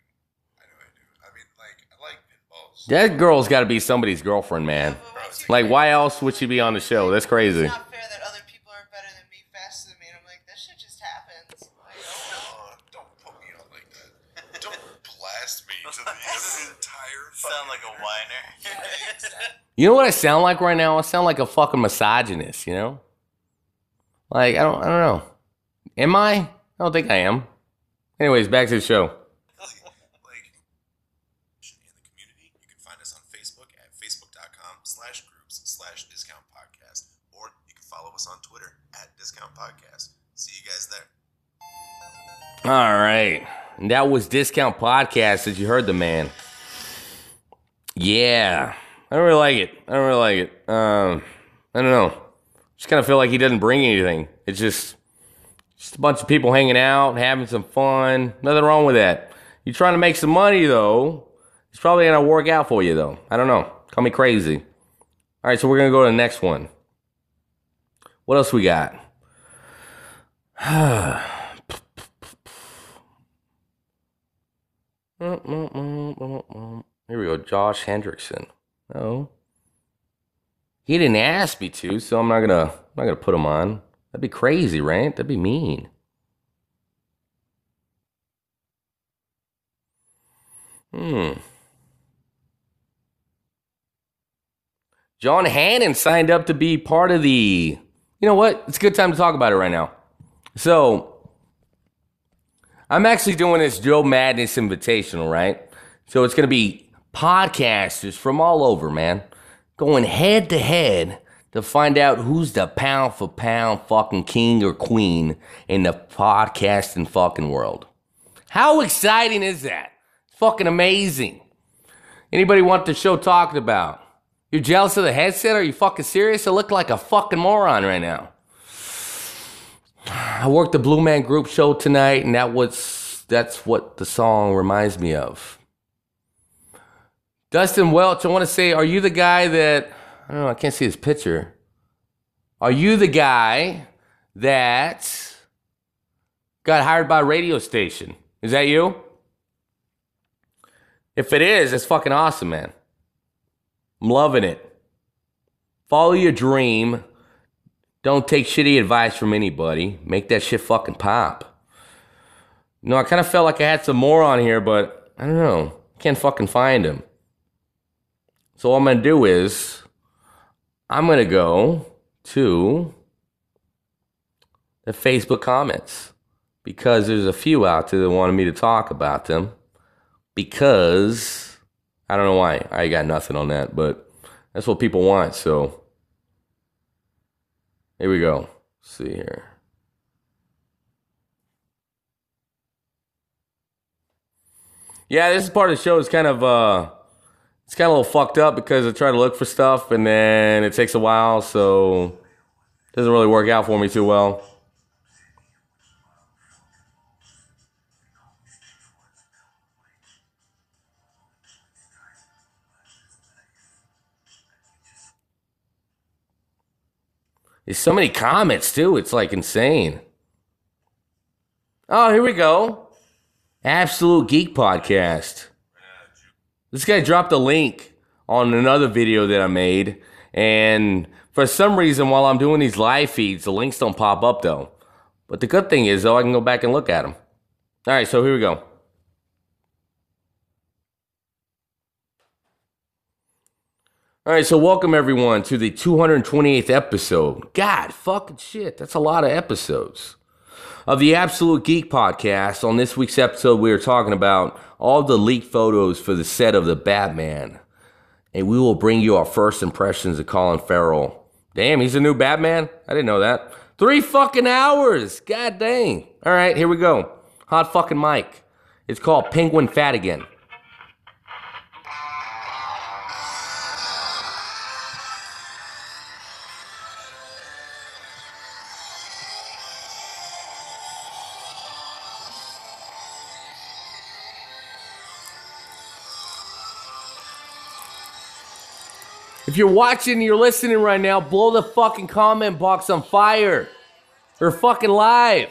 I know I do. I mean, like, I like pinballs. That girl's got to be somebody's girlfriend, man. Yeah, but once you Like, why else would she be on the show? That's crazy. It's not fair that other people are better than me, faster than me. And I'm like, that shit just happens. Like, oh, Oh, don't put me on like that. Don't blast me to the entire. Sound like a whiner. You know what I sound like right now? I sound like a fucking misogynist, you know? Like, I don't I don't know. Am I? I don't think I am. Anyways, back to the show. like in the community you can find us on facebook at facebook.com slash groups slash discount podcast or you can follow us on twitter at discount podcast see you guys there All right. And that was Discount Podcast, as you heard the man. Yeah. I don't really like it. I don't really like it. Um, I don't know. Just kind of feel like he doesn't bring anything. It's just a bunch of people hanging out, having some fun. Nothing wrong with that. You're trying to make some money though. It's probably gonna work out for you though. I don't know. Call me crazy. All right, so we're gonna go to the next one. What else we got? Here we go, Josh Hendrickson. No, he didn't ask me to, so I'm not gonna. I'm not gonna put him on. That'd be crazy, right? That'd be mean. Hmm. John Hannon signed up to be part of the. You know what? It's a good time to talk about it right now. So, I'm actually doing this Joe Madness Invitational, right? So it's going to be podcasters from all over, man, going head to head to find out who's the pound for pound fucking king or queen in the podcasting fucking world. How exciting is that? Fucking amazing. Anybody want the show talked about? You're jealous of the headset? Are you fucking serious? I look like a fucking moron right now. I worked the Blue Man Group show tonight, and that was that's what the song reminds me of. Dustin Welch, I want to say, are you the guy that I don't know, I can't see his picture. Are you the guy that got hired by a radio station? Is that you? If it is, it's fucking awesome, man. I'm loving it. Follow your dream. Don't take shitty advice from anybody. Make that shit fucking pop. You know, I kind of felt like I had some more on here, but I don't know. Can't fucking find them. So all I'm gonna do is I'm gonna go to the Facebook comments because there's a few out there that wanted me to talk about them because I don't know why. I got nothing on that, but that's what people want. So here we go. Let's see here. Yeah, this is part of the show. It's kind of uh, it's kind of a little fucked up because I try to look for stuff and then it takes a while, so it doesn't really work out for me too well. There's so many comments too. It's like insane. Oh, here we go. Absolute Geek Podcast. This guy dropped a link on another video that I made, and for some reason, while I'm doing these live feeds, the links don't pop up though. But the good thing is, though, I can go back and look at them. All right, so here we go. All right, so welcome everyone to the 228th episode. God, fucking shit, that's a lot of episodes of the Absolute Geek podcast. On this week's episode, we are talking about all the leaked photos for the set of the Batman, and we will bring you our first impressions of Colin Farrell. Damn, he's a new Batman. I didn't know that. Three fucking hours. God dang. All right, here we go. Hot fucking mic. It's called Penguin Fat Again. If you're watching, you're listening right now, blow the fucking comment box on fire. We're fucking live.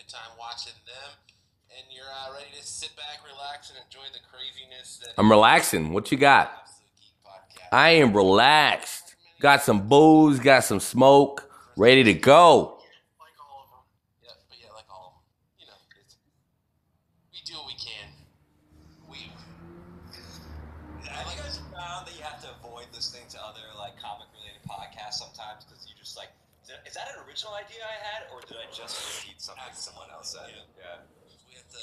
Good time watching them, and you're uh, ready to sit back, relax, and enjoy the craziness that I'm relaxing. What you got? Absolute Geek Podcast. I am relaxed. Got some booze, got some smoke, ready to go. like all of them. Yeah, but yeah, like all of them. You know, it's, we do what we can. We. Have you guys found that you have to avoid listening to other like comic-related podcasts sometimes because you just like, is that- is that an original idea I had, or did I just repeat something someone else said? Yeah. We have to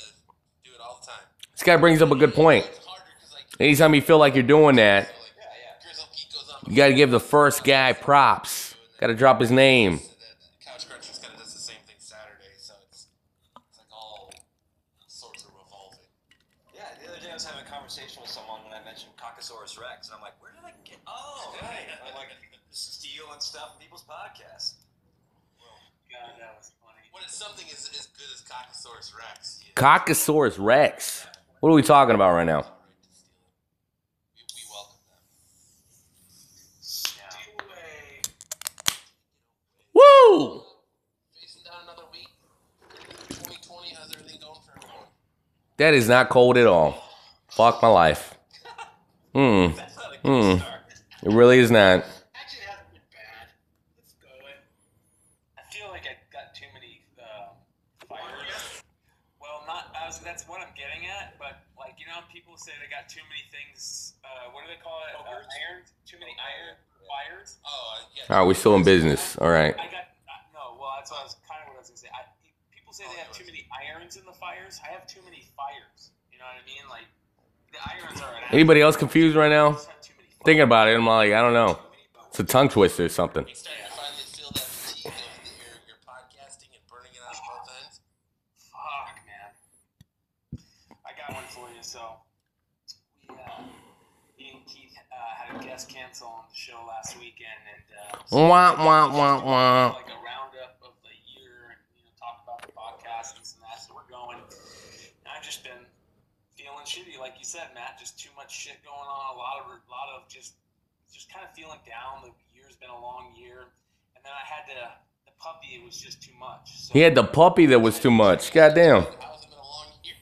do it all the time. This guy brings up a good point. It's harder because like. Anytime you feel like you're doing that, so, like, Yeah, yeah. Grizzle Geek goes on. you gotta give the first guy props. Gotta drop his name. Couch Crunchers kind of does the same thing Saturday, so it's it's like all sorts of revolving. Yeah, the other day I was having a conversation with someone when I mentioned Caucasaurus Rex, and I'm like, where did I get? Oh, right. I'm like stealing stuff from people's podcasts. God, that was funny. When it's something as, as good as Caucasaurus Rex, you Caucasaurus Rex. What are we talking about right now? Woo! Facing down another week. 2020, how's everything going for everyone? That is not cold at all. Fuck my life. Hmm. Hmm. It really is not. Actually, it hasn't been bad. Let's go in. I feel like I got too many uh, fires. Well, not. I was, that's what I'm getting at. But like you know, people say they got too many things. Uh, what do they call it? Uh, irons. Too many iron fires. Oh, uh, yeah. All right, we still in business. All right. I got no. Well, that's what I was kind of what I was gonna say. I, people say they have too many irons in the fires. I have too many fires. You know what I mean? Like the irons are. Anybody else confused right now? just have too many fires. Thinking about it, I'm like, I don't know. It's a tongue twister or something. Wah, wah, wah, wah. like a roundup of the year, and you know, talk about the podcast and this and that. So we're going. I've just been feeling shitty, like you said, Matt. Just too much shit going on. A lot of, a lot of just, just kind of feeling down. The year's been a long year, and then I had to. The puppy it was just too much. So He had the puppy that was too much. Goddamn. How's it been a long year?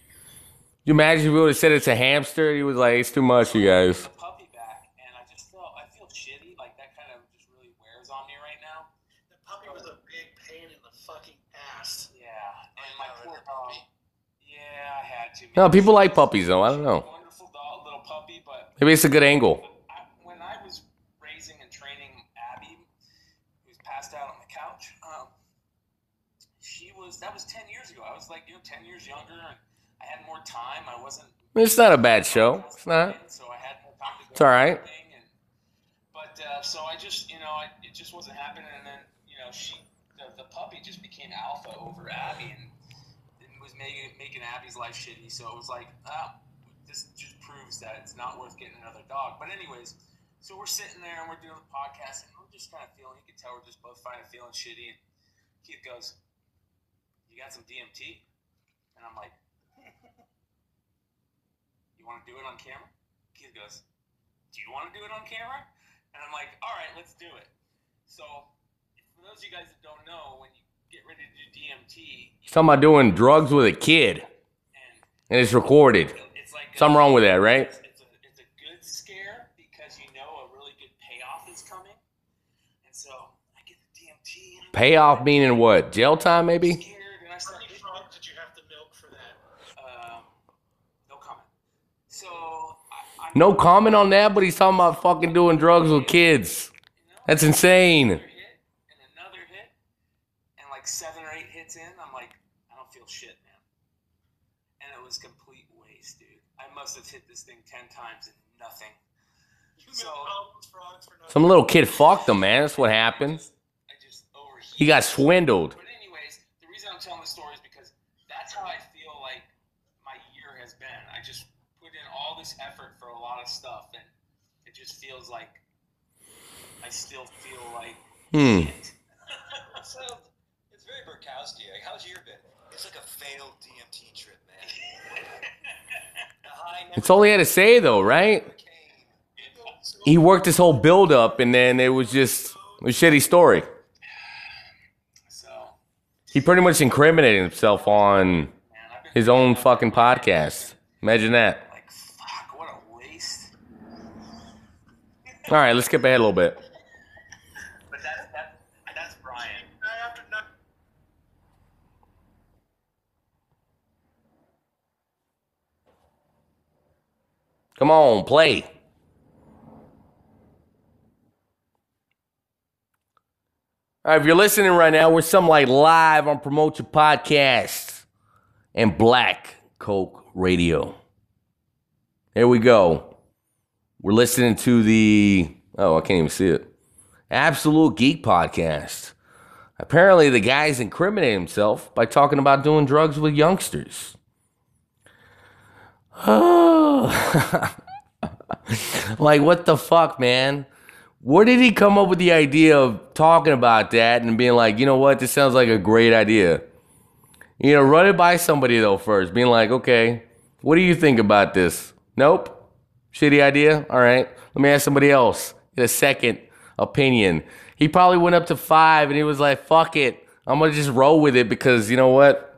You imagine if we would have said it's a hamster? He was like, it's too much, you guys. the puppy back, and I just felt I feel shitty. Like that kind of just really wears on me right now. The puppy was a big pain in the fucking ass. Yeah, and my got rid poor of the puppy. dog. Yeah, I had to. No, people like puppies though. I don't know. Wonderful dog, little puppy, but Maybe it's a good angle. When I was raising and training Abby, who's passed out on the couch, um, she was that was ten years ago. I was like you know ten years younger, and I had more time. I wasn't. It's not a bad show. It's not. So I had more time to It's all right. And, but uh, so I just, you know, I, it just wasn't happening. And then, you know, she, the, the puppy just became alpha over Abby and, and was making making Abby's life shitty. So it was like, ah, this just proves that it's not worth getting another dog. But anyways, so we're sitting there and we're doing the podcast and we're just kind of feeling. You can tell we're just both kind of feeling shitty. And Keith goes, "You got some DMT?" And I'm like. You want to do it on camera? Keith goes, Do you want to do it on camera? And I'm like, All right, let's do it. So, for those of you guys that don't know, when you get ready to do DMT, you Talking about doing drugs with a kid, and and it's recorded. it's like Something wrong with that, right? It's, it's, a, it's a good scare because you know a really good payoff is coming. And so I get the DMT. and Payoff meaning what? Jail time, maybe? scared, and I started getting frogs did you have to milk for that? Um, no comment. So I, I No comment on that, but he's talking about fucking doing drugs with kids. That's insane. another hit and another hit, and like seven or eight hits in, I'm like, I don't feel shit, man. And it was complete waste, dude. I must have hit this thing ten times and nothing. So for. Some little kid fucked him, man. That's what happened. I just overheated. He got swindled. But anyways, the reason I'm telling the story is because that's how I feel like my year has been. I just put in all this effort for a lot of stuff, and it just feels like I still feel like Hmm. shit. So it's How's your been? It's like a failed DMT trip, man. the high never It's all he had to say, though, right? He worked this whole build up, and then it was just a shitty story. So, He pretty much incriminated himself on his own fucking podcast. Imagine that. like, fuck, what a waste. All right, let's skip ahead a little bit. But that's that, that's Brian. Night after night. Come on, play. All right, if you're listening right now, we're some like live on Promote Your Podcast and Black Coke Radio. Here we go. We're listening to the, oh, I can't even see it. Absolute Geek Podcast. Apparently, the guy's incriminating himself by talking about doing drugs with youngsters. Oh. like, what the fuck, man? Where did he come up with the idea of talking about that and being like, you know what, this sounds like a great idea? You know, run it by somebody though first, being like, okay, what do you think about this? Nope. Shitty idea? All right. Let me ask somebody else. Get a second opinion. He probably went up to five and he was like, fuck it. I'm going to just roll with it because you know what?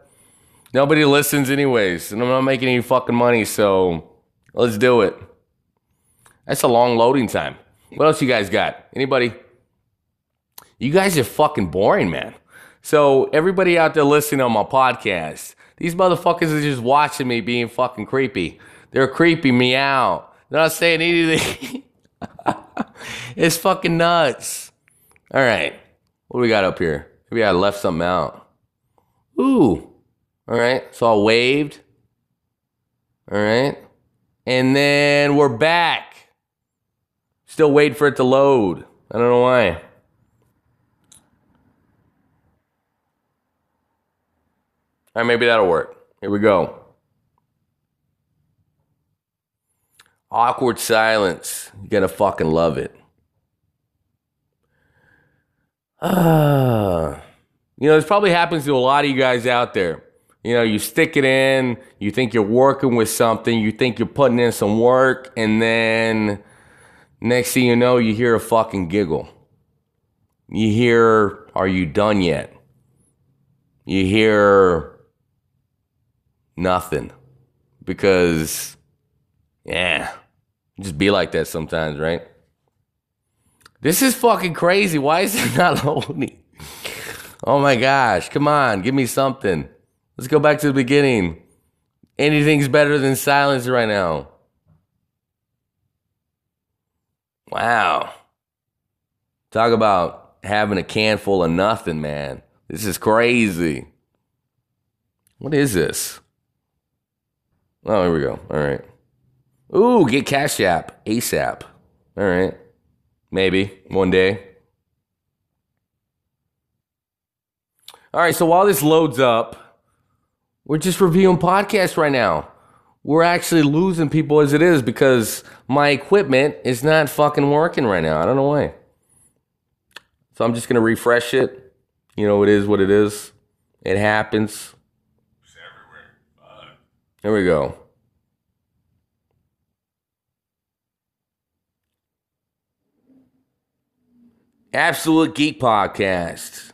Nobody listens anyways, and I'm not making any fucking money, so let's do it. That's a long loading time. What else you guys got? Anybody? You guys are fucking boring, man. So everybody out there listening on my podcast, these motherfuckers are just watching me being fucking creepy. They're creeping me out. They're not saying anything. it's fucking nuts. All right. What do we got up here? Maybe I left something out. Ooh. All right. So I waved. All right. And then we're back. Still waiting for it to load. I don't know why. All right, maybe that'll work. Here we go. Awkward silence. You're going to fucking love it. Ah. You know, this probably happens to a lot of you guys out there. You know, you stick it in, you think you're working with something, you think you're putting in some work, and then next thing you know, you hear a fucking giggle. You hear, Are you done yet? You hear nothing. Because, yeah, just be like that sometimes, right? This is fucking crazy. Why is it not loading? Oh my gosh, come on, give me something. Let's go back to the beginning. Anything's better than silence right now. Wow. Talk about having a can full of nothing, man. This is crazy. What is this? Oh, here we go. All right. Ooh, get Cash App ASAP. All right. Maybe one day. All right, so while this loads up, we're just reviewing podcasts right now. We're actually losing people as it is because my equipment is not fucking working right now. I don't know why. So I'm just going to refresh it. You know, it is what it is. It happens. It's everywhere. Fuck. There we go. Absolute Geek Podcast.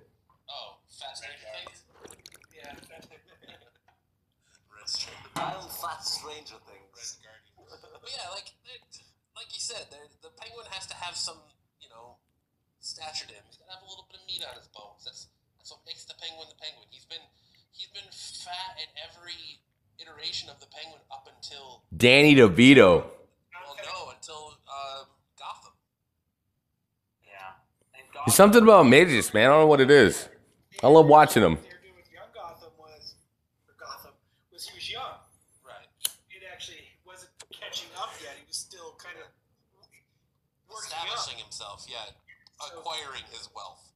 Danny DeVito. well, no, until um, Gotham. Yeah. And There's something about midgets, man. I don't know what it is. I love watching them. What they were doing with young Gotham was, or Gotham, was he was young. Right. It actually wasn't catching up yet. He was still kind of working up. Establishing himself, yeah, acquiring his wealth.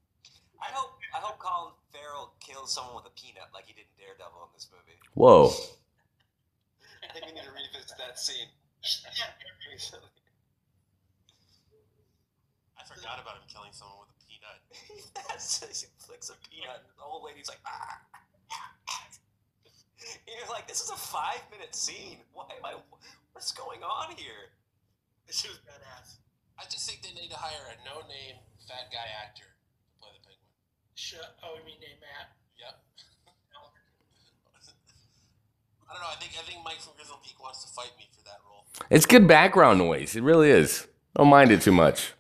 I hope I hope Colin Farrell kills someone with a peanut like he did in Daredevil in this movie. Whoa. I think we need to revisit that scene. Recently. I forgot about him killing someone with a peanut. Yes, he flicks a peanut, and the old lady's like, ah. You're like, this is a five minute scene. Why am I? What's going on here? She was badass. I just think they need to hire a no-name fat guy actor to play the penguin. Shut. Oh, you mean name Matt? Yep. I don't know. I think I think Mike from Grizzle Peak wants to fight me for that role. It's good background noise. It really is. Don't mind it too much.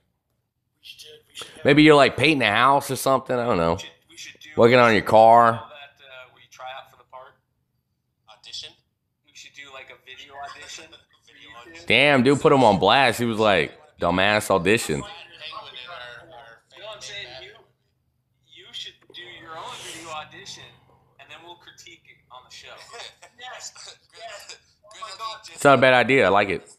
We should. We should. Have, Maybe you're like painting a house or something. I don't know. We should, we should do Working on your car. That uh, where you try out for the part. Audition. We should do like a video audition. Video for. Damn, dude put him on blast. He was like, dumbass audition. Penguin in our, our You know what I'm saying? You you should do your own video audition, and then we'll critique it on the show. yes. Yes. My Grizzle God. Peak just It's not a bad idea. I like it.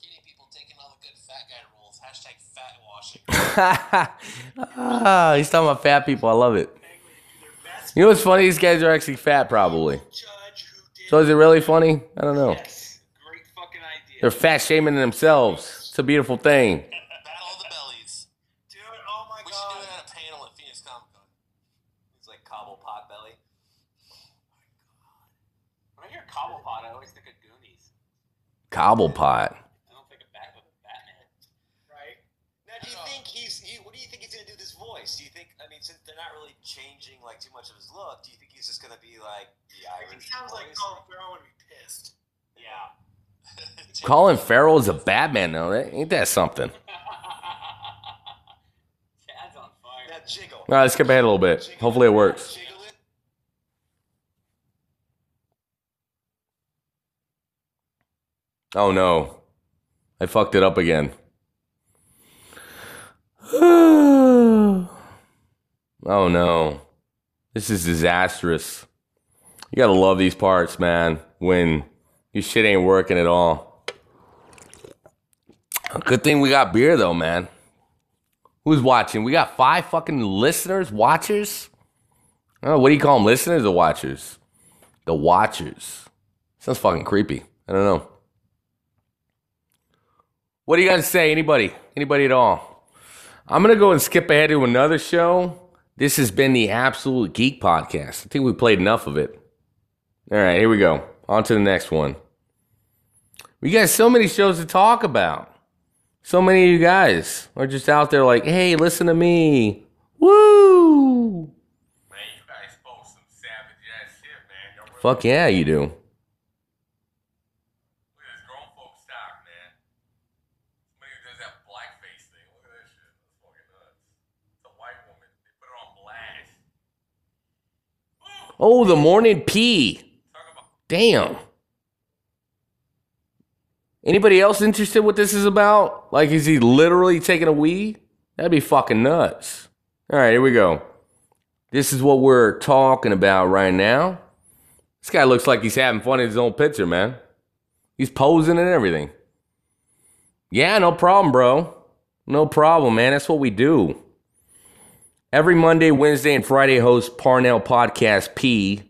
skinny people taking all the good fat guy roles. Hashtag fat washing. ah, he's talking about fat people. I love it. Penguin do their best. You know what's funny? These guys are actually fat, probably. Judge who did. So is it really funny? I don't know. Yes, great fucking idea. They're fat shaming themselves. It's a beautiful thing. Battle of the Bellies. Dude, oh my We should do it at a panel at Phoenix Comic Con. He's like cobble pot belly. When I hear Cobblepot, I always think of Goonies. Cobblepot. I don't think of Bat- Batman. Right. Now, do you think he's? He, what do you think he's gonna do with his voice? Do you think? I mean, since they're not really changing like too much of his look, do you think he's just gonna be like the It Irish sounds like voice? Colin Farrell would be pissed. Yeah. Colin Farrell is a Batman, though. Ain't that something? All right, let's skip ahead a little bit. Hopefully it works. Oh no. I fucked it up again. oh no. This is disastrous. You gotta love these parts, man, when your shit ain't working at all. Good thing we got beer though, man. Who's watching? We got five fucking listeners, watchers? Oh, what do you call them, listeners or watchers? The watchers. Sounds fucking creepy. I don't know. What do you guys say? Anybody? Anybody at all? I'm gonna go and skip ahead to another show. This has been the Absolute Geek Podcast. I think we played enough of it. All right, here we go. On to the next one. We got so many shows to talk about. So many of you guys are just out there like, hey, listen to me. Woo! Man, you guys post some savage ass shit, man. Fuck yeah, you do. Look at this grown folk stock, man. Somebody who does that blackface thing. Look at that shit. That's fucking nuts. It's a white woman. They put her on blast. Oh, the morning pee. Damn. Anybody else interested what this is about? Like, is he literally taking a wee? That'd be fucking nuts. All right, here we go. This is what we're talking about right now. This guy looks like he's having fun in his own picture, man. He's posing and everything. Yeah, no problem, bro. No problem, man. That's what we do. Every Monday, Wednesday, and Friday, host Parnell Podcast P.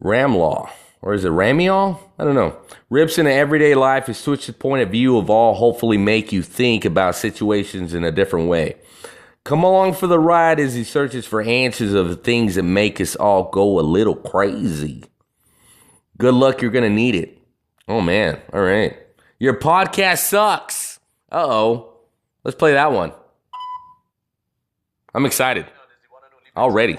Ramlaw or is it Ramiol? I don't know. Rips into everyday life, his the point of view of all hopefully make you think about situations in a different way. Come along for the ride as he searches for answers of the things that make us all go a little crazy. Good luck, you're gonna need it. Oh man, all right. Your podcast sucks. Uh oh. Let's play that one. I'm excited already.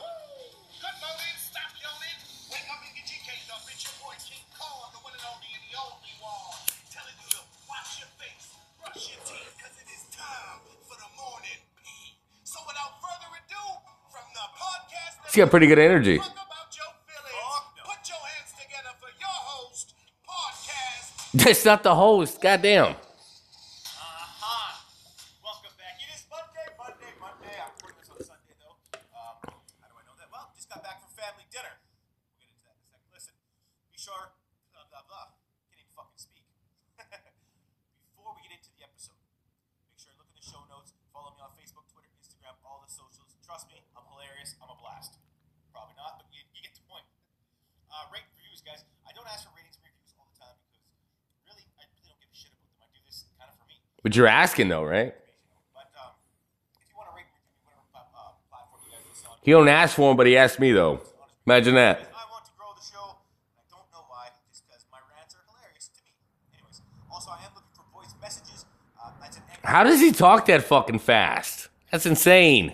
She got pretty good energy. Oh, That's not the host. Goddamn. But you're asking though, right? He don't ask for him, but he asked me though. Imagine that. How does he talk that fucking fast? That's insane.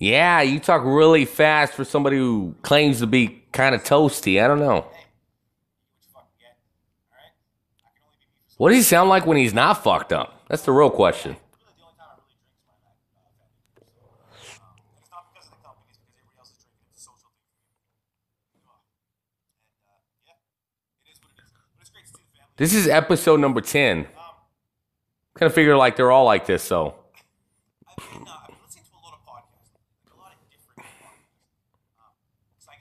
Yeah, you talk really fast for somebody who claims to be kind of toasty. I don't know. What does he sound like when he's not fucked up? That's the real question. This is episode number 10. Kind of figure like they're all like this, so.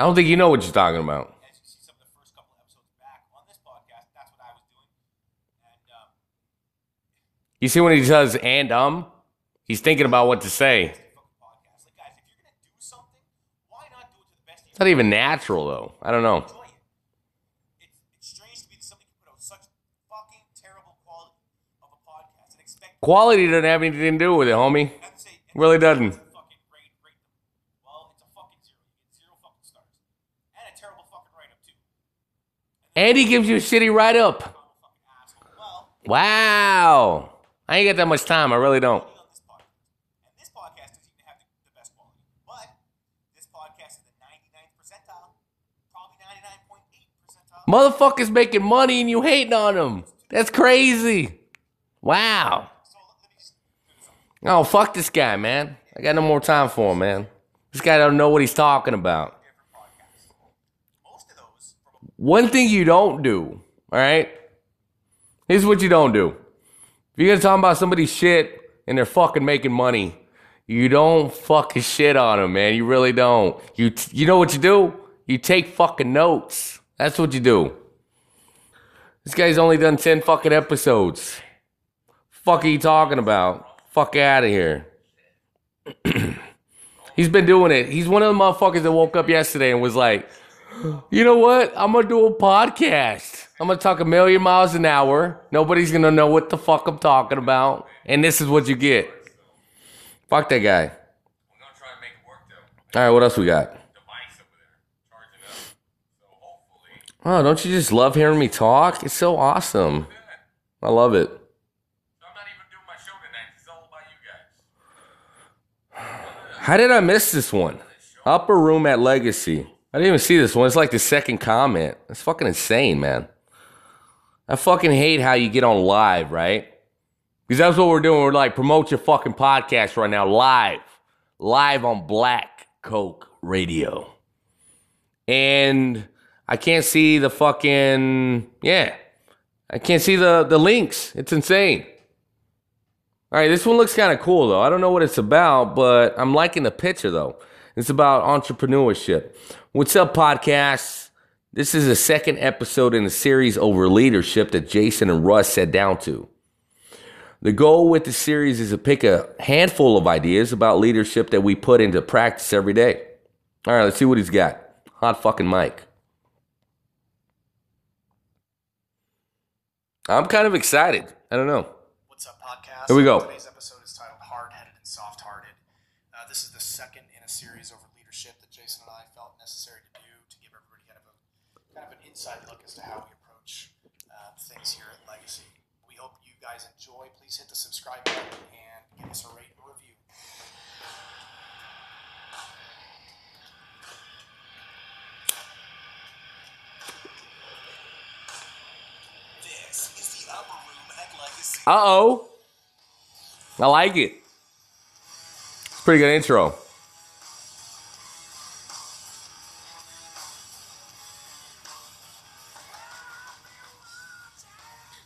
I don't think you know what you're talking about. You see some of the first couple episodes back on this podcast, that's what I was doing. And um, You see when he says and um, he's thinking about what to say. podcast, like guys, if you're gonna do something, why not do it to the best of It's not even natural though. I don't know. enjoy it? It's it's strange to me that somebody can put out such fucking terrible quality of a podcast and expect Quality doesn't have anything to do with it, homie. Really doesn't. fucking rate rate them. Well, it's a fucking zero. You get zero fucking stars. And a terrible fucking write up too. And he gives you a shitty write up. Wow. I ain't got that much time. I really don't. And this podcast doesn't even have the, the best quality. But this podcast is the 99th percentile, probably 99.8 percentile. Motherfuckers making money and you hating on them. That's crazy. Wow. Oh, fuck this guy, man. I got no more time for him, man. This guy don't know what he's talking about. One thing you don't do, all right? Here's what you don't do. If you're gonna talk about somebody's shit and they're fucking making money, you don't fucking shit on them, man. You really don't. You you know what you do? You take fucking notes. That's what you do. This guy's only done 10 fucking episodes. Fuck are you talking about? Fuck out of here. He's been doing it. He's one of the motherfuckers that woke up yesterday and was like, you know what? I'm gonna do a podcast. I'm gonna talk a million miles an hour. Nobody's gonna know what the fuck I'm talking about. And this is what you get. Fuck that guy. All right, what else we got? Oh, don't you just love hearing me talk? It's so awesome. I love it. How did I miss this one? Upper room at Legacy. I didn't even see this one. It's like the second comment. It's fucking insane, man. I fucking hate how you get on live, right? Because that's what we're doing. We're like, promote your fucking podcast right now, live. Live on Black Coke Radio. And I can't see the fucking, yeah. I can't see the, the links. It's insane. All right, this one looks kind of cool though. I don't know what it's about, but I'm liking the picture though. It's about entrepreneurship. What's up, podcast? This is the second episode in the series over leadership that Jason and Russ sat down to. The goal with the series is to pick a handful of ideas about leadership that we put into practice every day. All right, let's see what he's got. Hot fucking mic. I'm kind of excited. I don't know. What's up, podcast? Here we go. Today's episode is titled Hard Headed and Soft Hearted. Uh, this is the second in a series over leadership that Jason and I felt necessary to do to give everybody kind of, a, kind of an inside look as to how we approach uh, things here at Legacy. We hope you guys enjoy. Please hit the subscribe button and give us a rate and review. This is the upper room at Legacy. Uh oh. I like it. It's a pretty good intro.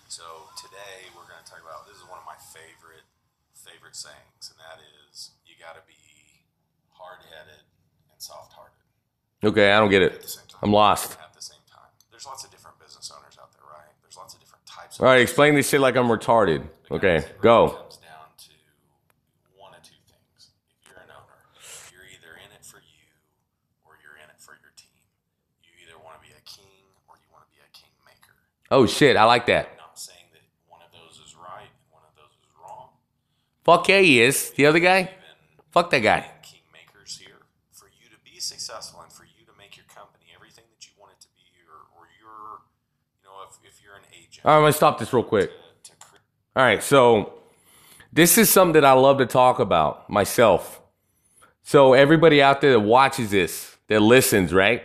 So today we're going to talk about this is one of my favorite favorite sayings, and that is you got to be hard headed and soft hearted Okay, I don't get it. I'm lost. at the same time. There's lots of different business owners out there, right? There's lots of different types. All right, explain this shit like I'm retarded. Okay, go. comes down to one of two things. If you're an owner, you're either in it for you or you're in it for your team. You either want to be a king or you want to be a kingmaker. Oh shit, I like that. Not saying that one of those is right and one of those is wrong. Fuck yeah, he is. The other guy? Fuck that guy. Kingmakers here for you to be successful and for you to make your company everything that you want it to be, or, or you're, you know, if, if you're an agent. All right, I'm gonna stop this real quick. All right, so this is something that I love to talk about myself. So everybody out there that watches this, that listens, right?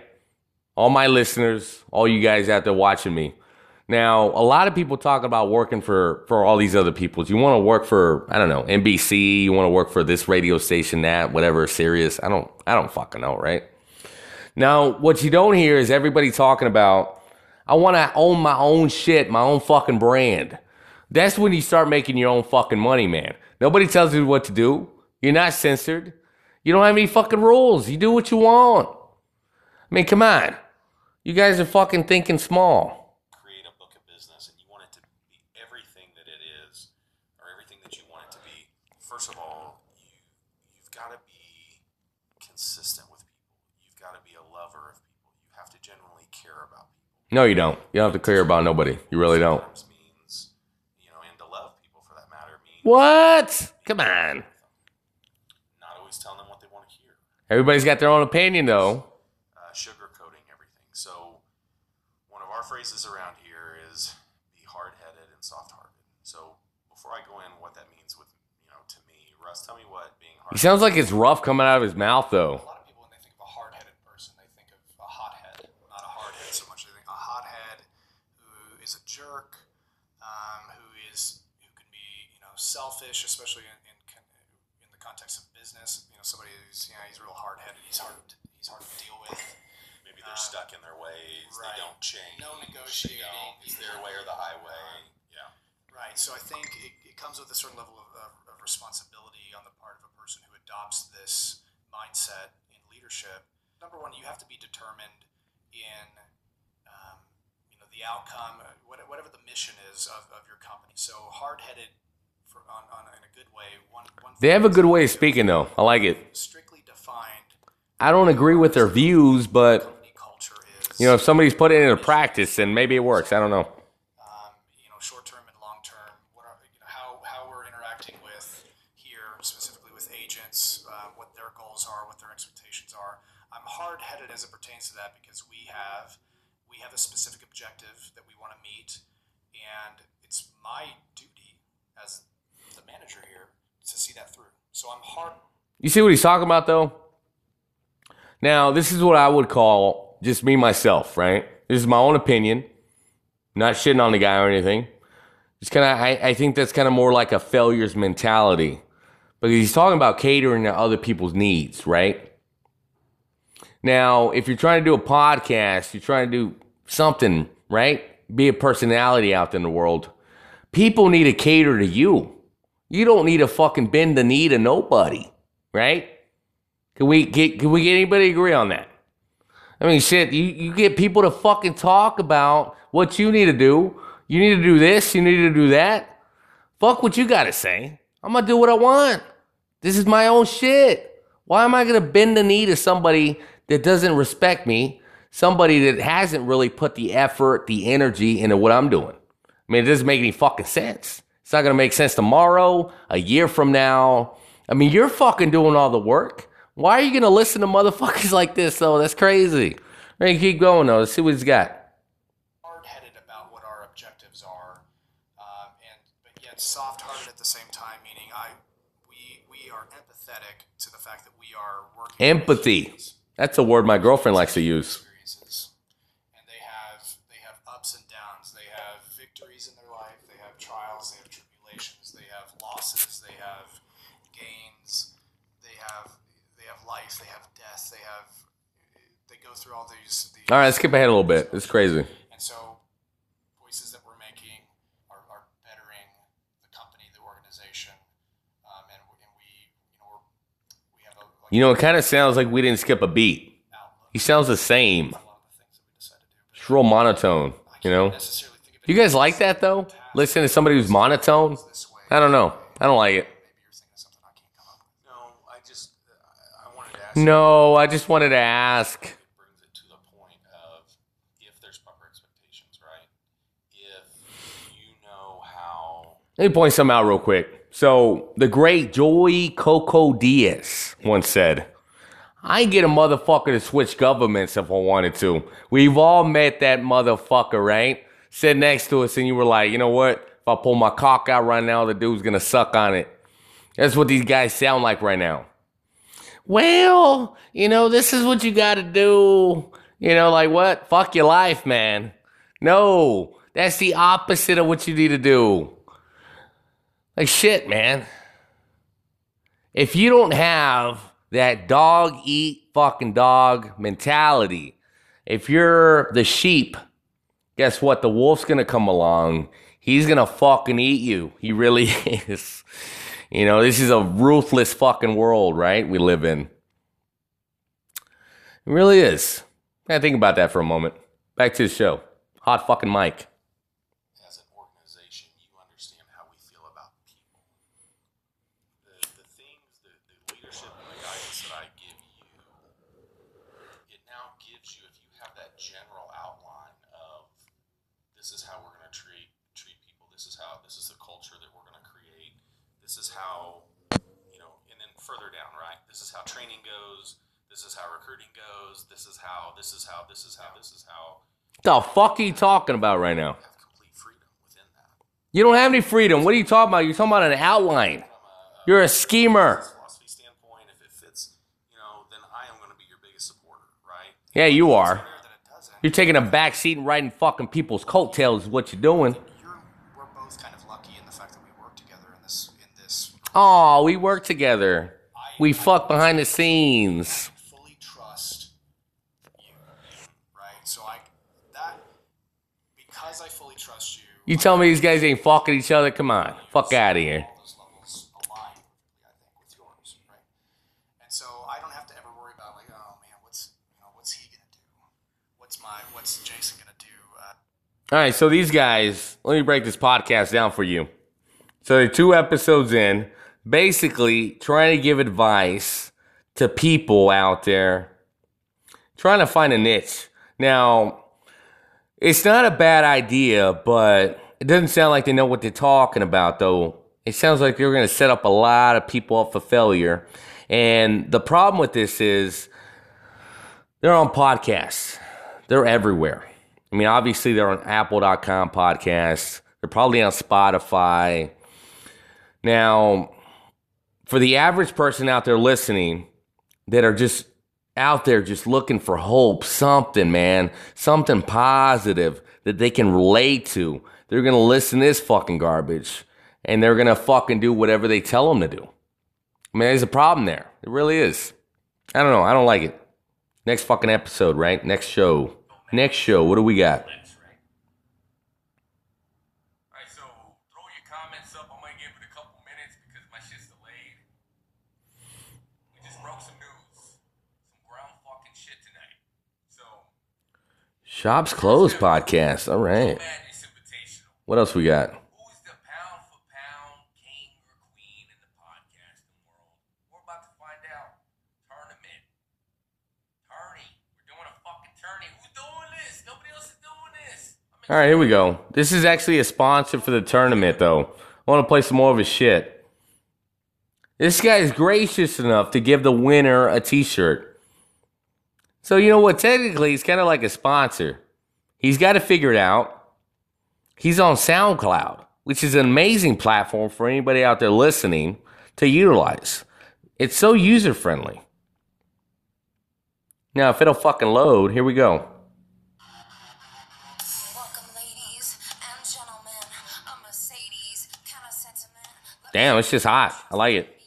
All my listeners, all you guys out there watching me. Now, a lot of people talk about working for for all these other people. You want to work for I don't know NBC. You want to work for this radio station, that whatever, Sirius. I don't I don't fucking know, right? Now, what you don't hear is everybody talking about, I want to own my own shit, my own fucking brand. That's when you start making your own fucking money, man. Nobody tells you what to do. You're not censored. You don't have any fucking rules. You do what you want. I mean, come on. You guys are fucking thinking small. create a book of business and you want it to be everything that it is or everything that you want it to be, first of all, you you've got to be consistent with people. You've got to be a lover of people. You have to genuinely care about people. No, you don't. You don't have to care about nobody. You really don't. Means, you know, and to love people for that matter means What? Come on. not always telling them what they want to hear. Everybody's got their own opinion, though. uh, sugarcoating everything. So, one of our phrases around here is be hard headed and soft hearted. So, before I go in, what that means with, you know, to me, Russ, tell me what being hard He sounds like it's rough coming out of his mouth, though. A lot of people, when they think of a hard-headed person, they think of a hothead. Not a hardhead so much. They think a hothead who is a jerk, um, who is who can be you know selfish, especially in, in con- in the context of business. You know, somebody who's you know he's real hard-headed. He's hard. He's hard to deal with. Maybe they're stuck in their ways. right. They don't change. No They negotiating. don't. It's their way or the highway. Yeah. Right. So I think it, it comes with a certain level of, of, of responsibility on the part of a person who adopts this mindset in leadership. Number one, you have to be determined in, um, you know, the outcome, uh, whatever the mission is of, of your company. So hard-headed, on, on in a good way. One, one They have a good way of speaking, though. I like it. strictly defined. I don't agree with their views, but you know, if somebody's put it into practice, then maybe it works. I don't know. you know, short term and long term, what are, you know, how, how we're interacting with here, specifically with agents, uh, what their goals are, what their expectations are. I'm hard headed as it pertains to that because we have we have a specific objective that we want to meet, and it's my duty as the manager here to see that through. So I'm hard. You see what he's talking about, though? Now, this is what I would call just me myself, right? This is my own opinion. Not shitting on the guy or anything. Just kind of, I, I think that's kind of more like a failures mentality. Because he's talking about catering to other people's needs, right? Now, if you're trying to do a podcast, you're trying to do something, right? Be a personality out in the world. People need to cater to you. You don't need to fucking bend the knee to nobody, right? Can we get can we get anybody agree on that? I mean, shit, you, you get people to fucking talk about what you need to do. You need to do this, you need to do that. Fuck what you gotta say. I'm gonna do what I want. This is my own shit. Why am I gonna bend the knee to somebody that doesn't respect me? Somebody that hasn't really put the effort, the energy into what I'm doing. I mean, it doesn't make any fucking sense. It's not gonna make sense tomorrow, a year from now. I mean, you're fucking doing all the work. Why are you gonna listen to motherfuckers like this though? That's crazy. Hey, keep going though. Let's see what he's got. hard-headed about what our objectives are, um, and but yet soft-hearted at the same time. Meaning, I we we are empathetic to the fact that we are working. Empathy. That's a word my girlfriend likes to use. and they have they have ups and downs. They have victories in their life. They have trials. They have tribulations. They have losses. They have gains. They have they have life. They have death. They have they go through all these. these All right, let's skip ahead a little bit. It's crazy. and so voices that we're making are, are bettering the company, the organization, um, and, we- and we you know we're, we have a like, You know, it kind of sounds like we didn't skip a beat. He sounds the same. It's real monotone, you know? You guys like that though? Listen to somebody who's monotone? I don't know. I don't like it. No, I just, wanted to ask No, I just wanted to ask. brings it to the point of if there's proper expectations, right? If you know how Let me point something out real quick. So, the great Joey Coco Diaz once said, I get a motherfucker to switch governments if I wanted to. We've all met that motherfucker, right? Sit next to us and you were like, you know what? If I pull my cock out right now, the dude's gonna suck on it. That's what these guys sound like right now. Well, you know, this is what you gotta do. You know, like what? Fuck your life, man. No, that's the opposite of what you need to do. Like shit, man. If you don't have that dog eat fucking dog mentality. If you're the sheep, guess what? The wolf's gonna come along. He's gonna fucking eat you. He really is. You know, this is a ruthless fucking world, right? We live in. It really is. Yeah, think about that for a moment. Back to the show. Hot fucking mic. as an organization, you understand how we feel about people. The, the things, the, the leadership and the guidance that I give you, it now gives you, if you have that general outline of this is how we're going to treat treat people, this is how, this is the culture that we're going to create, this is how, you know, and then further down, right? This is how training goes, this is how recruiting goes, this is how, this is how, this is how, this is how. The fuck are you talking about right now? You don't have any freedom. What are you talking about? You're talking about an outline. You're a schemer. if it fits, you know, then I am going to be your biggest supporter, right? Yeah, you are. You're taking a back seat and riding fucking people's coattails is what you're doing. We're both kind of lucky in the fact that we work together in this in this Oh, we work together. We fuck behind the scenes. fully trust you, right? So I that because I fully trust you, tell me these guys ain't fucking each other? Come on. Fuck out of here. those levels align perfectly, I think, with yours, right? And so I don't have to ever worry about like, oh, man, what's you know, what's he gonna do? What's my what's Jason gonna do? Uh, All right, so these guys, let me break this podcast down for you. So they're two episodes in, basically trying to give advice to people out there, trying to find a niche. Now, it's not a bad idea, but it doesn't sound like they know what they're talking about, though. It sounds like they're going to set up a lot of people up for failure. And the problem with this is they're on podcasts, they're everywhere. I mean, obviously, they're on Apple.com podcasts, they're probably on Spotify. Now, for the average person out there listening that are just out there just looking for hope, something, man, something positive that they can relate to, they're going to listen to this fucking garbage and they're going to fucking do whatever they tell them to do. I mean, there's a problem there. It really is. I don't know. I don't like it. Next fucking episode, right? Next show. Next show. What do we got? Alright, so throw your comments up. I'm gonna give it a couple minutes because my shit's delayed. We just broke some news. Some ground fucking shit tonight. So Shops closed podcast. All right. What else we got? Who's the pound for pound king or queen in the podcasting world? We're about to find out. Tournament. Tourney. We're doing a fucking tourney. Who's doing this? Nobody else is doing this. All right, here we go. This is actually a sponsor for the tournament, though. I want to play some more of his shit. This guy is gracious enough to give the winner a T-shirt. So you know what? Technically, he's kind of like a sponsor. He's got to figure it out. He's on SoundCloud, which is an amazing platform for anybody out there listening to utilize. It's so user friendly. Now, if it'll fucking load, here we go. Damn, it's just hot. I like it.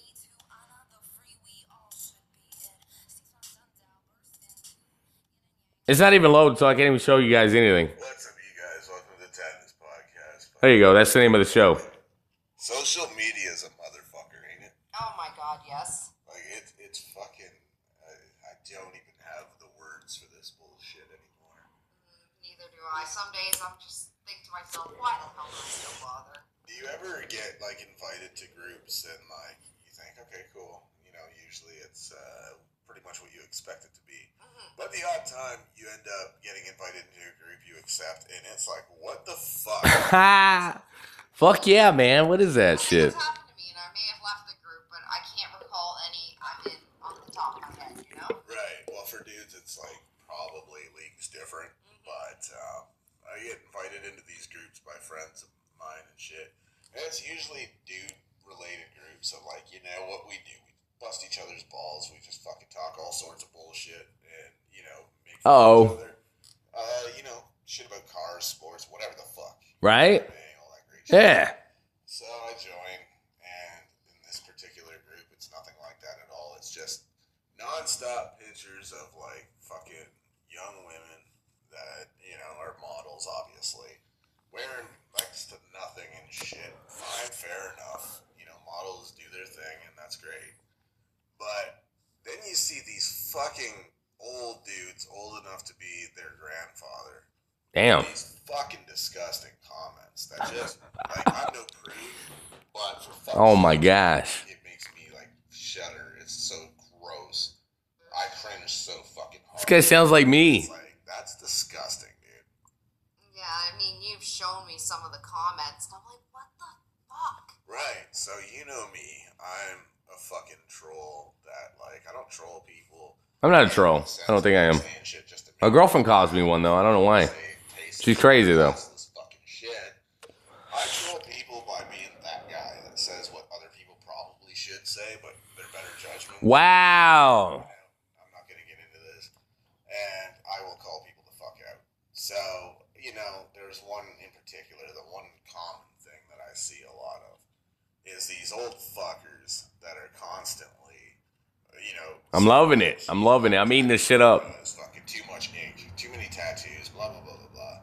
It's not even loaded, so I can't even show you guys anything. What's up, you guys? Welcome to the Titans podcast. There you go. That's the name of the show. Social media is a motherfucker, ain't it? Oh my god, yes. Like it, it's fucking. I, I don't even have the words for this bullshit anymore. Mm, neither do I. Some days I'm just think to myself, why the hell do I still bother? Do you ever get like invited to groups and like you think, okay, cool. You know, usually it's uh, pretty much what you expect it to be. But the odd time you end up getting invited into a group you accept, and it's like, what the fuck? Fuck yeah, man. What is that shit? happened to me, and I may have left the group, but I can't recall any I'm in on the top of my head, you know? Right. Well, for dudes, it's like probably leagues different, but um, I get invited into these groups by friends of mine and shit, and it's usually dude-related groups. So like, you know what we do? We bust each other's balls. We just fucking talk all sorts of bullshit, and you know, make fun of Uh-oh. Uh, you know, shit about cars, sports, whatever the fuck. Right? Yeah. So I join, and in this particular group, it's nothing like that at all. It's just non-stop pictures of like fucking young women that you know are models, obviously, wearing next to nothing and shit. Fine, fair enough. You know, models do their thing, and that's great. But then you see these fucking old dudes, old enough to be their grandfather. Damn. These fucking disgusting comments that just like I'm no prude, but for fuck's Oh my sake, gosh. it makes me like shudder. It's so gross. I cringe so fucking hard. This guy sounds like me. It's like that's disgusting, dude. Yeah, I mean, you've shown me some of the comments, and I'm like, what the fuck? Right. So you know me. I'm a fucking troll. That like I don't troll people. I'm not a troll. I don't think I am. My girlfriend calls me one though. I don't know why. She's crazy though. I troll people by being that guy that says what other people probably should say, but they're better judgment. Wow. I'm not gonna get into this, and I will call people the fuck out. So you know, there's one in particular, the one common thing that I see a lot of is these old fuckers that are constantly, you know, I'm loving it. I'm loving it. I'm eating this shit up. it's fucking too much ink, too many tattoos, blah blah blah blah blah.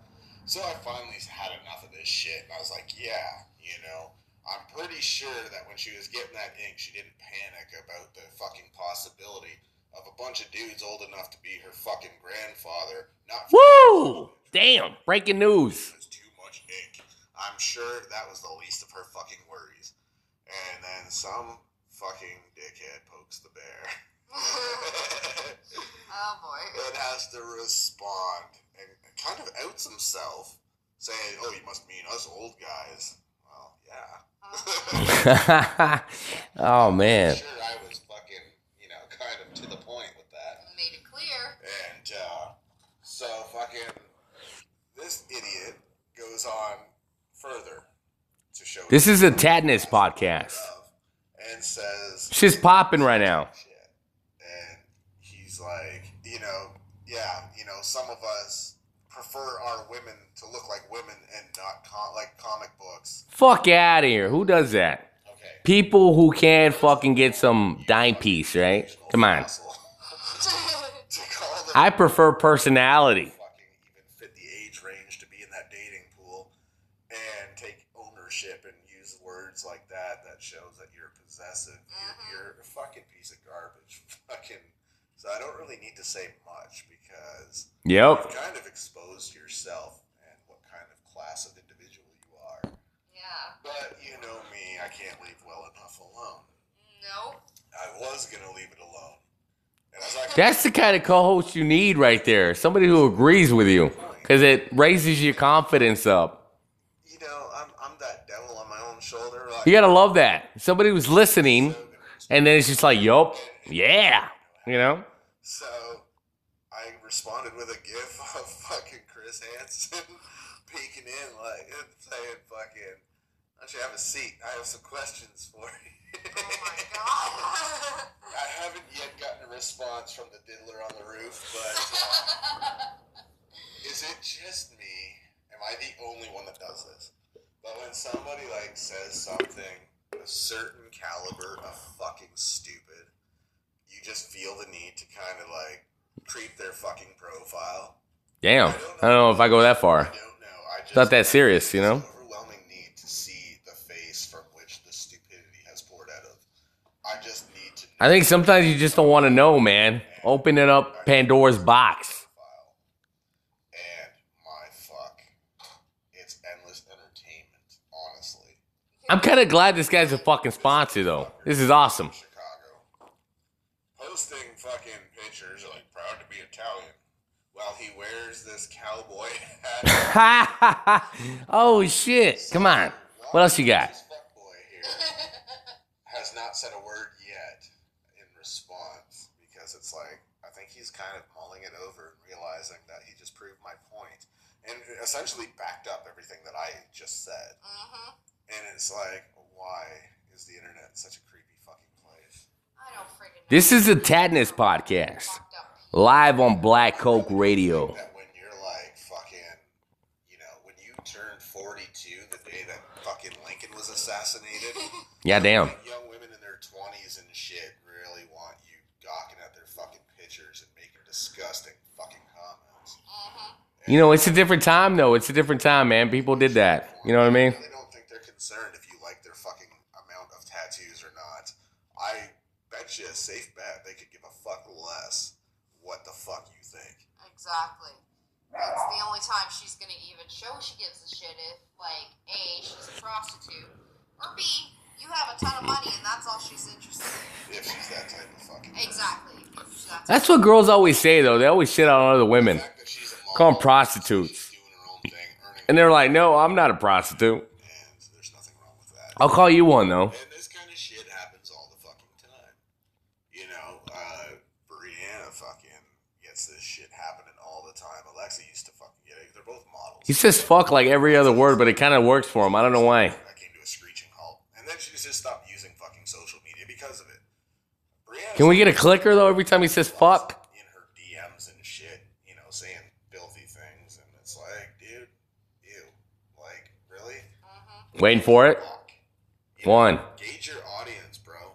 So I finally had enough of this shit, and I was like, yeah, you know, I'm pretty sure that when she was getting that ink, she didn't panic about the fucking possibility of a bunch of dudes old enough to be her fucking grandfather not Woo! Damn. Breaking news. too much ink. I'm sure that was the least of her fucking worries. And then some fucking dickhead pokes the bear. Oh boy. and has to respond and kind of outs himself, saying, "Oh, you must mean us old guys." Well, yeah. oh man. Sure, I was fucking, you know, kind of to the point with that. Made it clear. And uh, so fucking this idiot goes on further to show This is a Madness podcast. and says "She's popping right now. Like, you know, yeah, you know, some of us prefer our women to look like women and not com- like comic books. Fuck out of here. Who does that? People who can't fucking get some dime piece, right? Come on. I prefer personality. fit the age range to be in that dating pool and take ownership and use words like that that shows that you're possessive. You're, you're a fucking piece of garbage. Fucking. So I don't really need to say much because Yep. you've kind of exposed yourself and what kind of class of individual you are. Yeah. But you know me, I can't leave well enough alone. No. I was gonna leave it alone. And as I That's the kind of co-host you need right there. Somebody who agrees with you, because it raises your confidence up. you know, I'm I'm that devil on my own shoulder. Like, You gotta love that. Somebody who's listening, and then it's just like, yup, yeah, you know. So I responded with a gif of fucking Chris Hansen peeking in, like and saying, "Fucking, why don't you have a seat? I have some questions for you." Oh my god! I haven't yet gotten a response from the diddler on the roof, but uh, is it just me? Am I the only one that does this? But when somebody like says something a certain caliber of fucking stupid, you just feel the need to kind of like creep their fucking profile. Damn, I don't know if I go that far. It's not that serious, you know. Overwhelming need to see the face from which the stupidity has poured out of. I just need to I think sometimes you just don't want to know, man. Open it up Pandora's box. and my fuck, it's endless entertainment. Honestly, I'm kind of glad this guy's a fucking sponsor, though. This is awesome. posting fucking pictures like proud to be Italian while he wears this cowboy hat. oh shit! Come on. What else you got? has not said a word yet in response because it's like I think he's kind of mulling it over and realizing that he just proved my point and essentially backed up everything that I just said. Mm-hmm. And it's like, why is the internet such a creepy fucking place? I don't freaking This is the Madness podcast, live on Black Coke Radio. Turned 42 the day that fucking Lincoln was assassinated. Yeah, damn. Young women in their 20s and shit really want you gawking at their fucking pictures and making disgusting fucking comments. Uh-huh. You know, it's a different time though. It's a different time, man. People did that. You know what I mean? They don't think they're concerned if you like their fucking amount of tattoos or not. I bet you a safe bet they could give a fuck less what the fuck you think. Exactly. That's the only time she's gonna even show she gives a shit if, like, A, she's a prostitute, or B, you have a ton of money and that's all she's interested in. If she's that type of fucking Exactly. If she's that That's what girls always say though. They always shit on other women. Call them prostitutes. And they're like, no, I'm not a prostitute. I'll call you one though. And this kind of shit happens all the fucking time. You know, uh, Brianna fucking gets this shit happening all the time. Alexa used to fucking get it. They're both models. He says fuck like every other word, but it kind of works for him. I don't know why. That came to a screeching halt. And then she just stopped using fucking social media because of it. Brianna's Can we get a clicker though every time he says fuck? in her DMs and shit, you know, saying filthy things. And it's like, dude, ew. Like, really? Mm-hmm. Waiting for it. One. Gauge your audience, bro.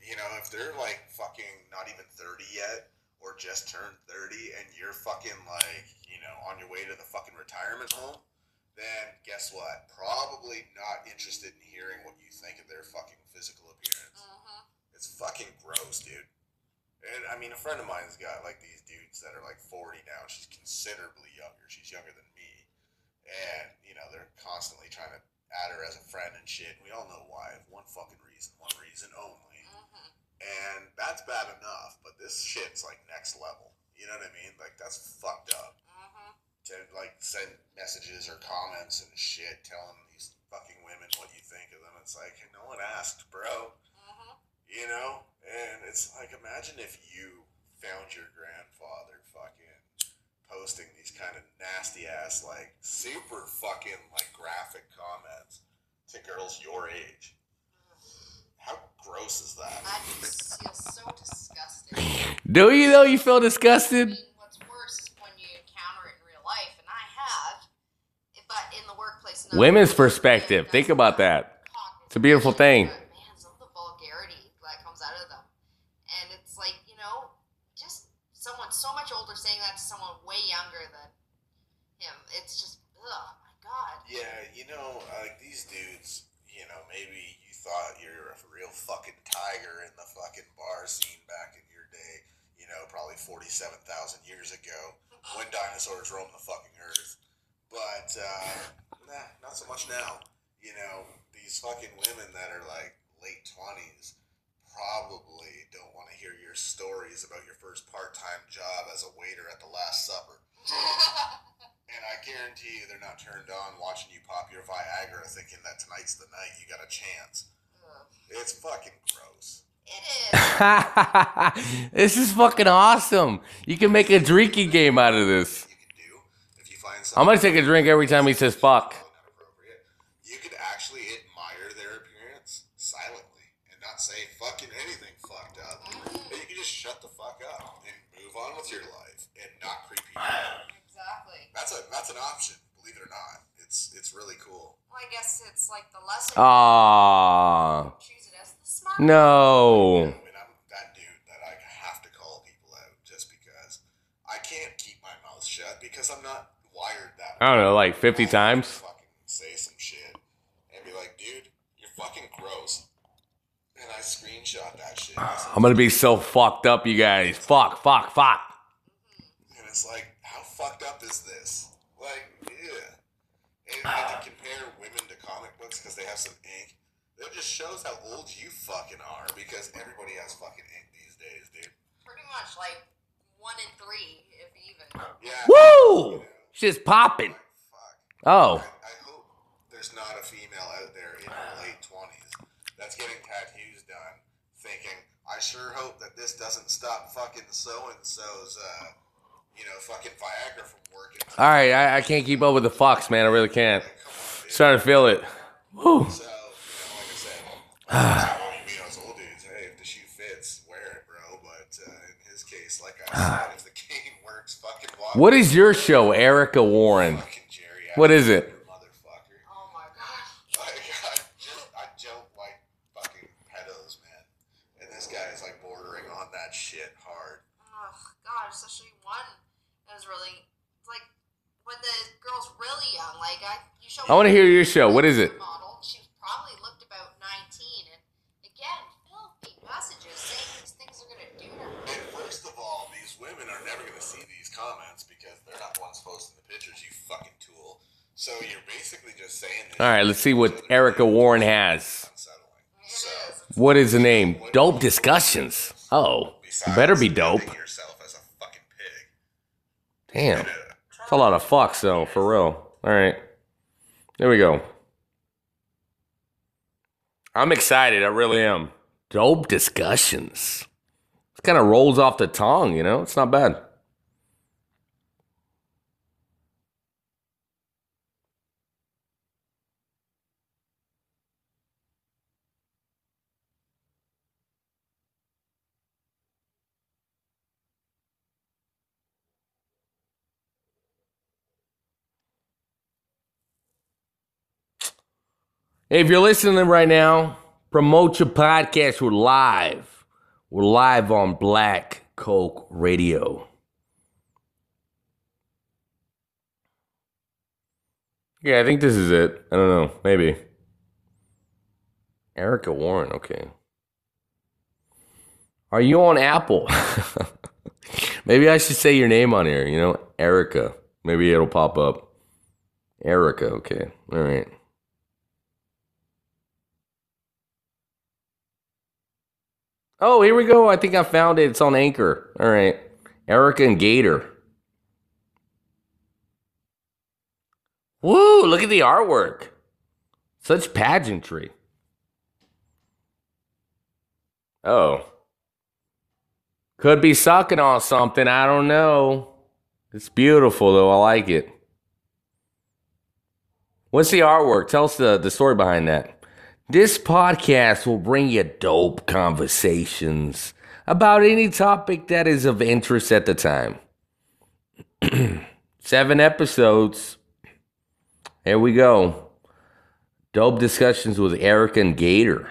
You know, if they're like fucking not even 30 yet or just turned 30 and you're fucking like, you know, on your way to the fucking retirement home, then guess what? Probably not interested in hearing what you think of their fucking physical appearance. Mm-hmm. It's fucking dude. And I mean, a friend of mine's got like these dudes that are like 40 now. She's considerably younger. She's younger than me. And, you know, they're constantly trying to add her as a friend and shit. We all know why. One fucking reason. One reason only. Mm-hmm. And that's bad enough, but this shit's like next level. You know what I mean? Like, that's fucked up. Mm-hmm. To like send messages or comments and shit telling these fucking women what you think of them. It's like, no one asked, bro. You know? And it's like, imagine if you found your grandfather fucking posting these kind of nasty ass, like super fucking like graphic comments to girls your age. How gross is that? I just feel so disgusting. Do you though? You feel disgusted? What's worse is when you encounter it in real life, and I have, but in the workplace. Women's perspective. Think about that. It's a beautiful thing. Man, some of the vulgarity that comes out of them, and it's like you know, just someone so much older saying that to someone way younger than him. It's just, ugh, my god. Yeah, you know, like these dudes, you know, maybe you thought you're a real fucking tiger in the fucking bar scene back in your day, you know, probably 47,000 years ago when dinosaurs roamed the fucking earth. But, uh, nah, not so much now. You know, these fucking women that are like late 20s probably don't want to hear your stories about your first part time job as a waiter at the Last Supper. And I guarantee you they're not turned on watching you pop your Viagra thinking that tonight's the night you got a chance. It's fucking gross. It is. this is fucking awesome. You can make a drinking game out of this. I'm gonna take a drink every time he says fuck. You could actually admire their appearance silently and not say fucking anything fucked up. And you can just shut the fuck up and move on with your life and not creep people out. Exactly. That's a that's an option, believe it or not. It's it's really cool. Well, I guess it's like the lesser. Ah. Choose it as the smart. No. that dude that I have to call people out just because I can't keep my mouth shut because I'm not wired that I don't know, like 50 times. say some shit and be like, dude, you're fucking gross. And I screenshot that shit. I'm gonna be so fucked up, you guys. Fuck, fuck, fuck. And it's like, how fucked up is this? Like, yeah. And, and to compare women to comic books because they have some ink, that just shows how old you fucking are because everybody has fucking ink these days, dude. Pretty much like one in three, if even. Yeah. Woo! Shit's popping. Oh. I, I, hope there's not a female out there in her late 20s that's getting tattoos done thinking, I sure hope that this doesn't stop fucking so and so's, uh, you know, fucking Viagra from working. All right, I, I can't keep up with the fucks, man. I really can't. Starting to feel it. Woo. You know, it's old dudes, hey, if the shoe fits, wear it, bro. But uh, in his case, like I said, if the game works, fucking walk. What is your show, Erica Warren? What is it? Like, I just, I don't like fucking pedos, man. And this guy is like bordering on that that shit hard. Oh God, especially one that was really like when the girl's really young. Like I, you show. I want to hear your show. What is it? Model. She probably looked about nineteen, and again, filthy messages saying these things are gonna do to her. And first of all, these women are never going to see these comments because they're not the ones posting the pictures, you fucking tool. So you're basically just saying that All right, let's see what Erica Warren has. What is the name? Dope discussions. Oh, better be dope. Damn. It's a lot of fucks, though, for real. All right. There we go. I'm excited. I really am. Dope discussions. It kind of rolls off the tongue, you know? It's not bad. If you're listening right now, promote your podcast. We're live. We're live on Black Coke Radio. Yeah, I think this is it. I don't know. Maybe. Erica Warren. Okay. Are you on Apple? Maybe I should say your name on here. You know, Erica. Maybe it'll pop up. Erica. Okay. All right. Oh, here we go. I think I found it. It's on Anchor. All right. Erica and Gator. Woo, look at the artwork. Such pageantry. Oh. Could be sucking on something. I don't know. It's beautiful, though. I like it. What's the artwork? Tell us the, the story behind that. This podcast will bring you dope conversations about any topic that is of interest at the time. Seven episodes. Here we go. Dope discussions with Eric and Gator.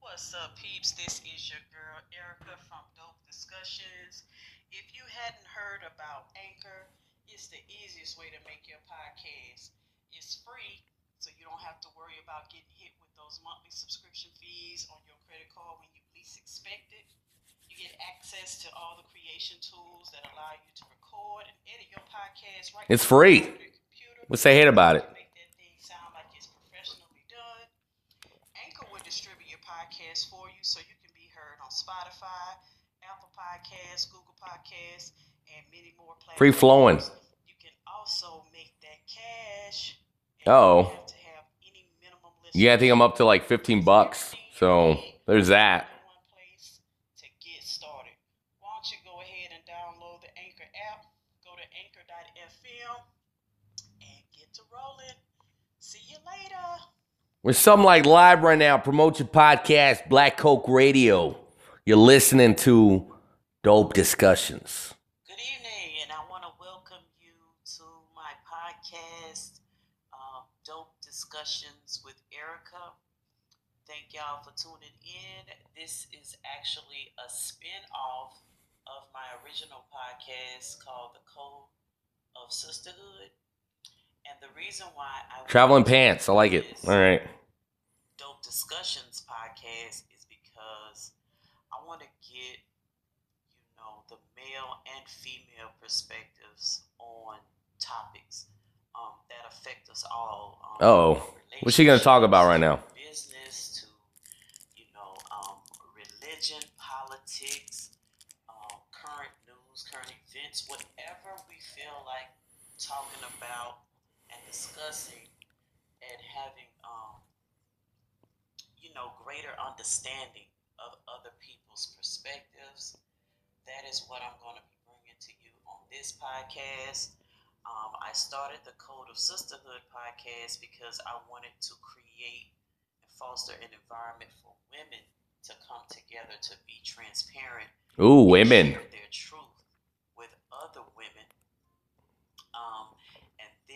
What's up, peeps? This is your girl Erica from Dope Discussions. If you hadn't heard about Anchor, it's the easiest way to make your podcast. It's free, so you don't have to worry about getting hit with those monthly subscription fees on your credit card when you least expect it. You get access to all the creation tools that allow you to record and edit your podcast right It's from free. your What's they hate about it? sound like it's professionally done. Anchor will distribute your podcast for you so you can be heard on Spotify, Apple Podcasts, Google Podcasts, and many more platforms. Free flowing. You can also make that cash. Oh. Yeah, I think I'm up to like 15 bucks. So there's that. To get started, why don't you go ahead and download the Anchor app? Go to anchor.fm and get to rolling. See you later. We're something like live right now. Promote your podcast, Black Coke Radio. You're listening to Dope Discussions. Good evening, and I want to welcome you to my podcast, um, Dope Discussions with Erica. Thank y'all for tuning in. This is actually a spin off of my original podcast called The Code of Sisterhood. And the reason why I Traveling pants. I like it. All right. Dope Discussions podcast is because I want to get, you know, the male and female perspectives on topics um, that affect us all. Um, Oh, what's she gonna talk about right now? business to, you know, um, religion, politics, um, current news, current events, whatever we feel like talking about discussing and having, um, you know, greater understanding of other people's perspectives. That is what I'm going to be bringing to you on this podcast. Um, I started the Code of Sisterhood podcast because I wanted to create and foster an environment for women to come together to be transparent. Ooh, and women. share their truth with other women. Um,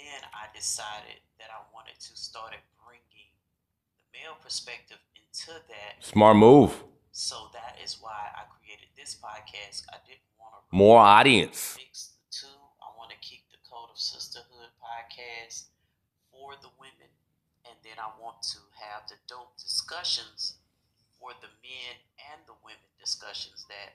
then I decided that I wanted to start bringing the male perspective into that Smart move. So that is why I created this podcast. I didn't want to More audience. mix the two. I want to keep the Code of Sisterhood podcast for the women, and then I want to have the dope discussions for the men and the women discussions that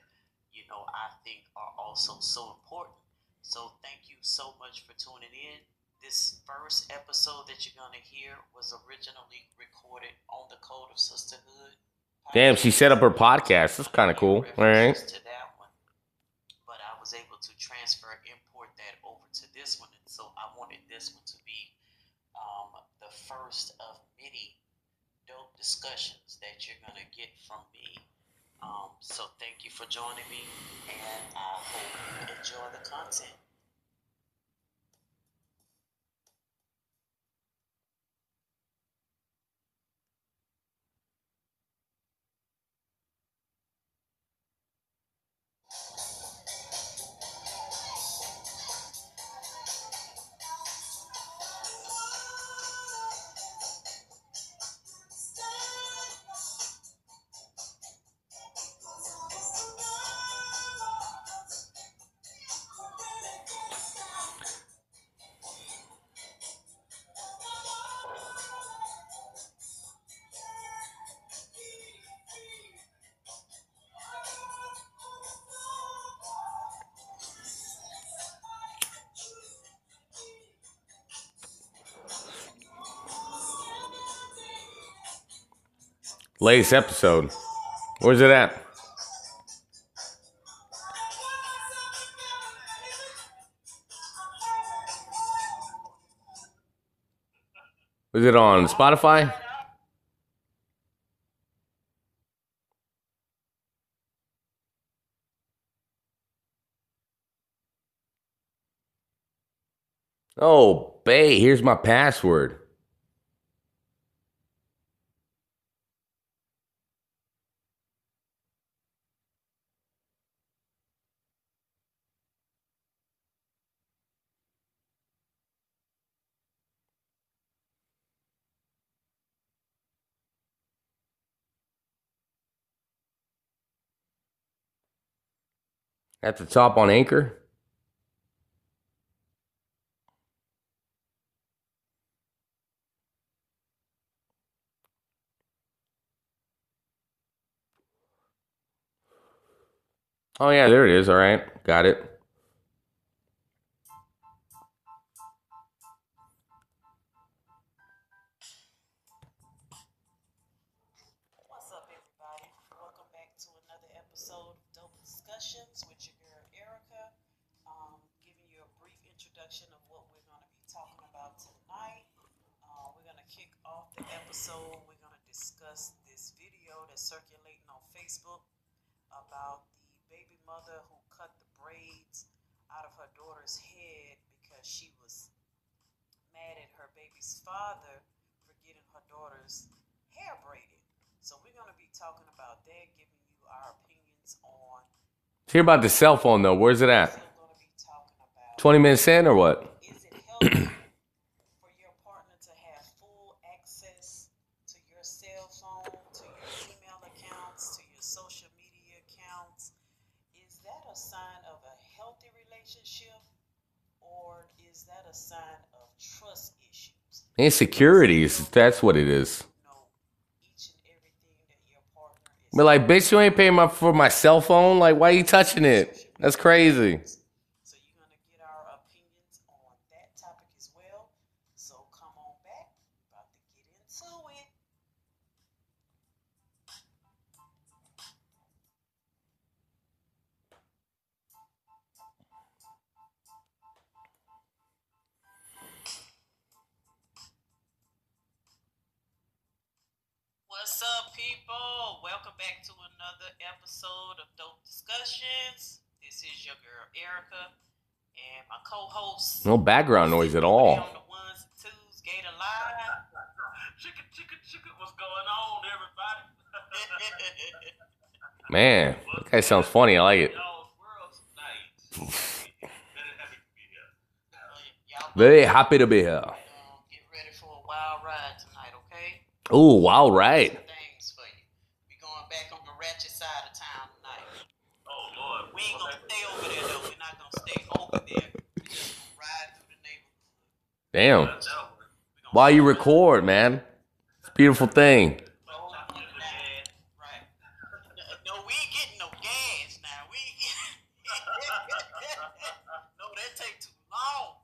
you know I think are also so important. So thank you so much for tuning in. This first episode that you're gonna hear was originally recorded on the Code of Sisterhood. Damn, she set up her podcast. That's kind of cool. All right. To that one, but I was able to transfer, import that over to this one, and so I wanted this one to be um, the first of many dope discussions that you're gonna get from me. Um, so thank you for joining me, and I hope you enjoy the content. Latest episode. Where's it at? Is it on Spotify? Oh, Bay, here's my password. At the top on Anchor? Oh, yeah, there it is. All right. Got it. Father for getting her daughter's hair braided. So we're going to be talking about that, giving you our opinions on Hear about the cell phone, though. Where's it at? 20 minutes in or what? for your partner to have full access to your cell phone, to your email accounts, to your social media accounts. Is that a sign of a healthy relationship or is that a sign of trust issues? Insecurities. That's what it is. But like, bitch, you ain't paying my for my cell phone. Like, why you touching it? That's crazy. Welcome back to another episode of Dope Discussions. This is your girl Erica and my co-host No background noise at all. on the ones and twos, Gator Live. Chicka, chicka, chicka, what's going on, everybody? Man, that guy sounds funny. I like it. Very happy to be here. Um, get ready for a wild ride tonight, okay? Oh, wow, right. Things for you. We going back on the ratchet side Damn. While you record, man. It's a beautiful thing. No, we ain't getting no gas now. We no, that take too long.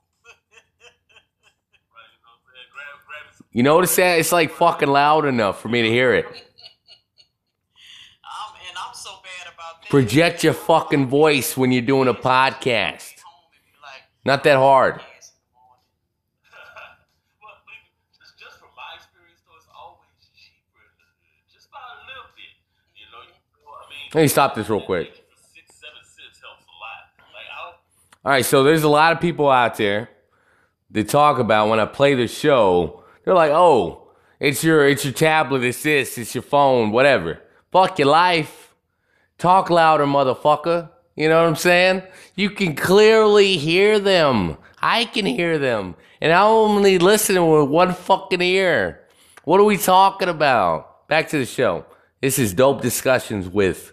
You notice that? It's like fucking loud enough for me to hear it. Project your fucking voice when you're doing a podcast. Not that hard. Let me stop this real quick. All right, so there's a lot of people out there that talk about when I play the show. They're like, "Oh, it's your it's your tablet, it's this, it's your phone, whatever." Fuck your life. Talk louder, motherfucker. You know what I'm saying? You can clearly hear them. I can hear them, and I'm only listening with one fucking ear. What are we talking about? Back to the show. This is dope discussions with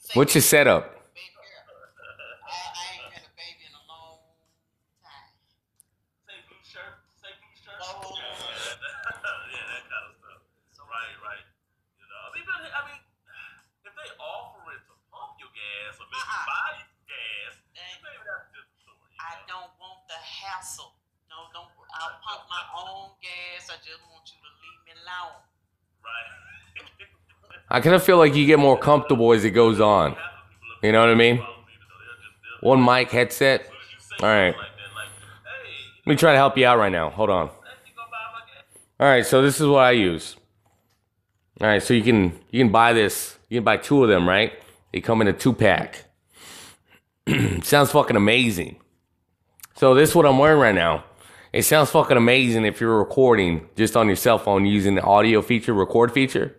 hassle. No, don't. I'll pump my own gas. I just want you to leave me alone. I kind of feel like you get more comfortable as it goes on. You know what I mean? One mic headset. All right. Let me try to help you out right now. Hold on. All right, so this is what I use. All right, so you can you can buy this. You can buy two of them, right? They come in a two pack. Sounds fucking amazing. So this is what I'm wearing right now. It sounds fucking amazing if you're recording just on your cell phone using the audio feature, record feature.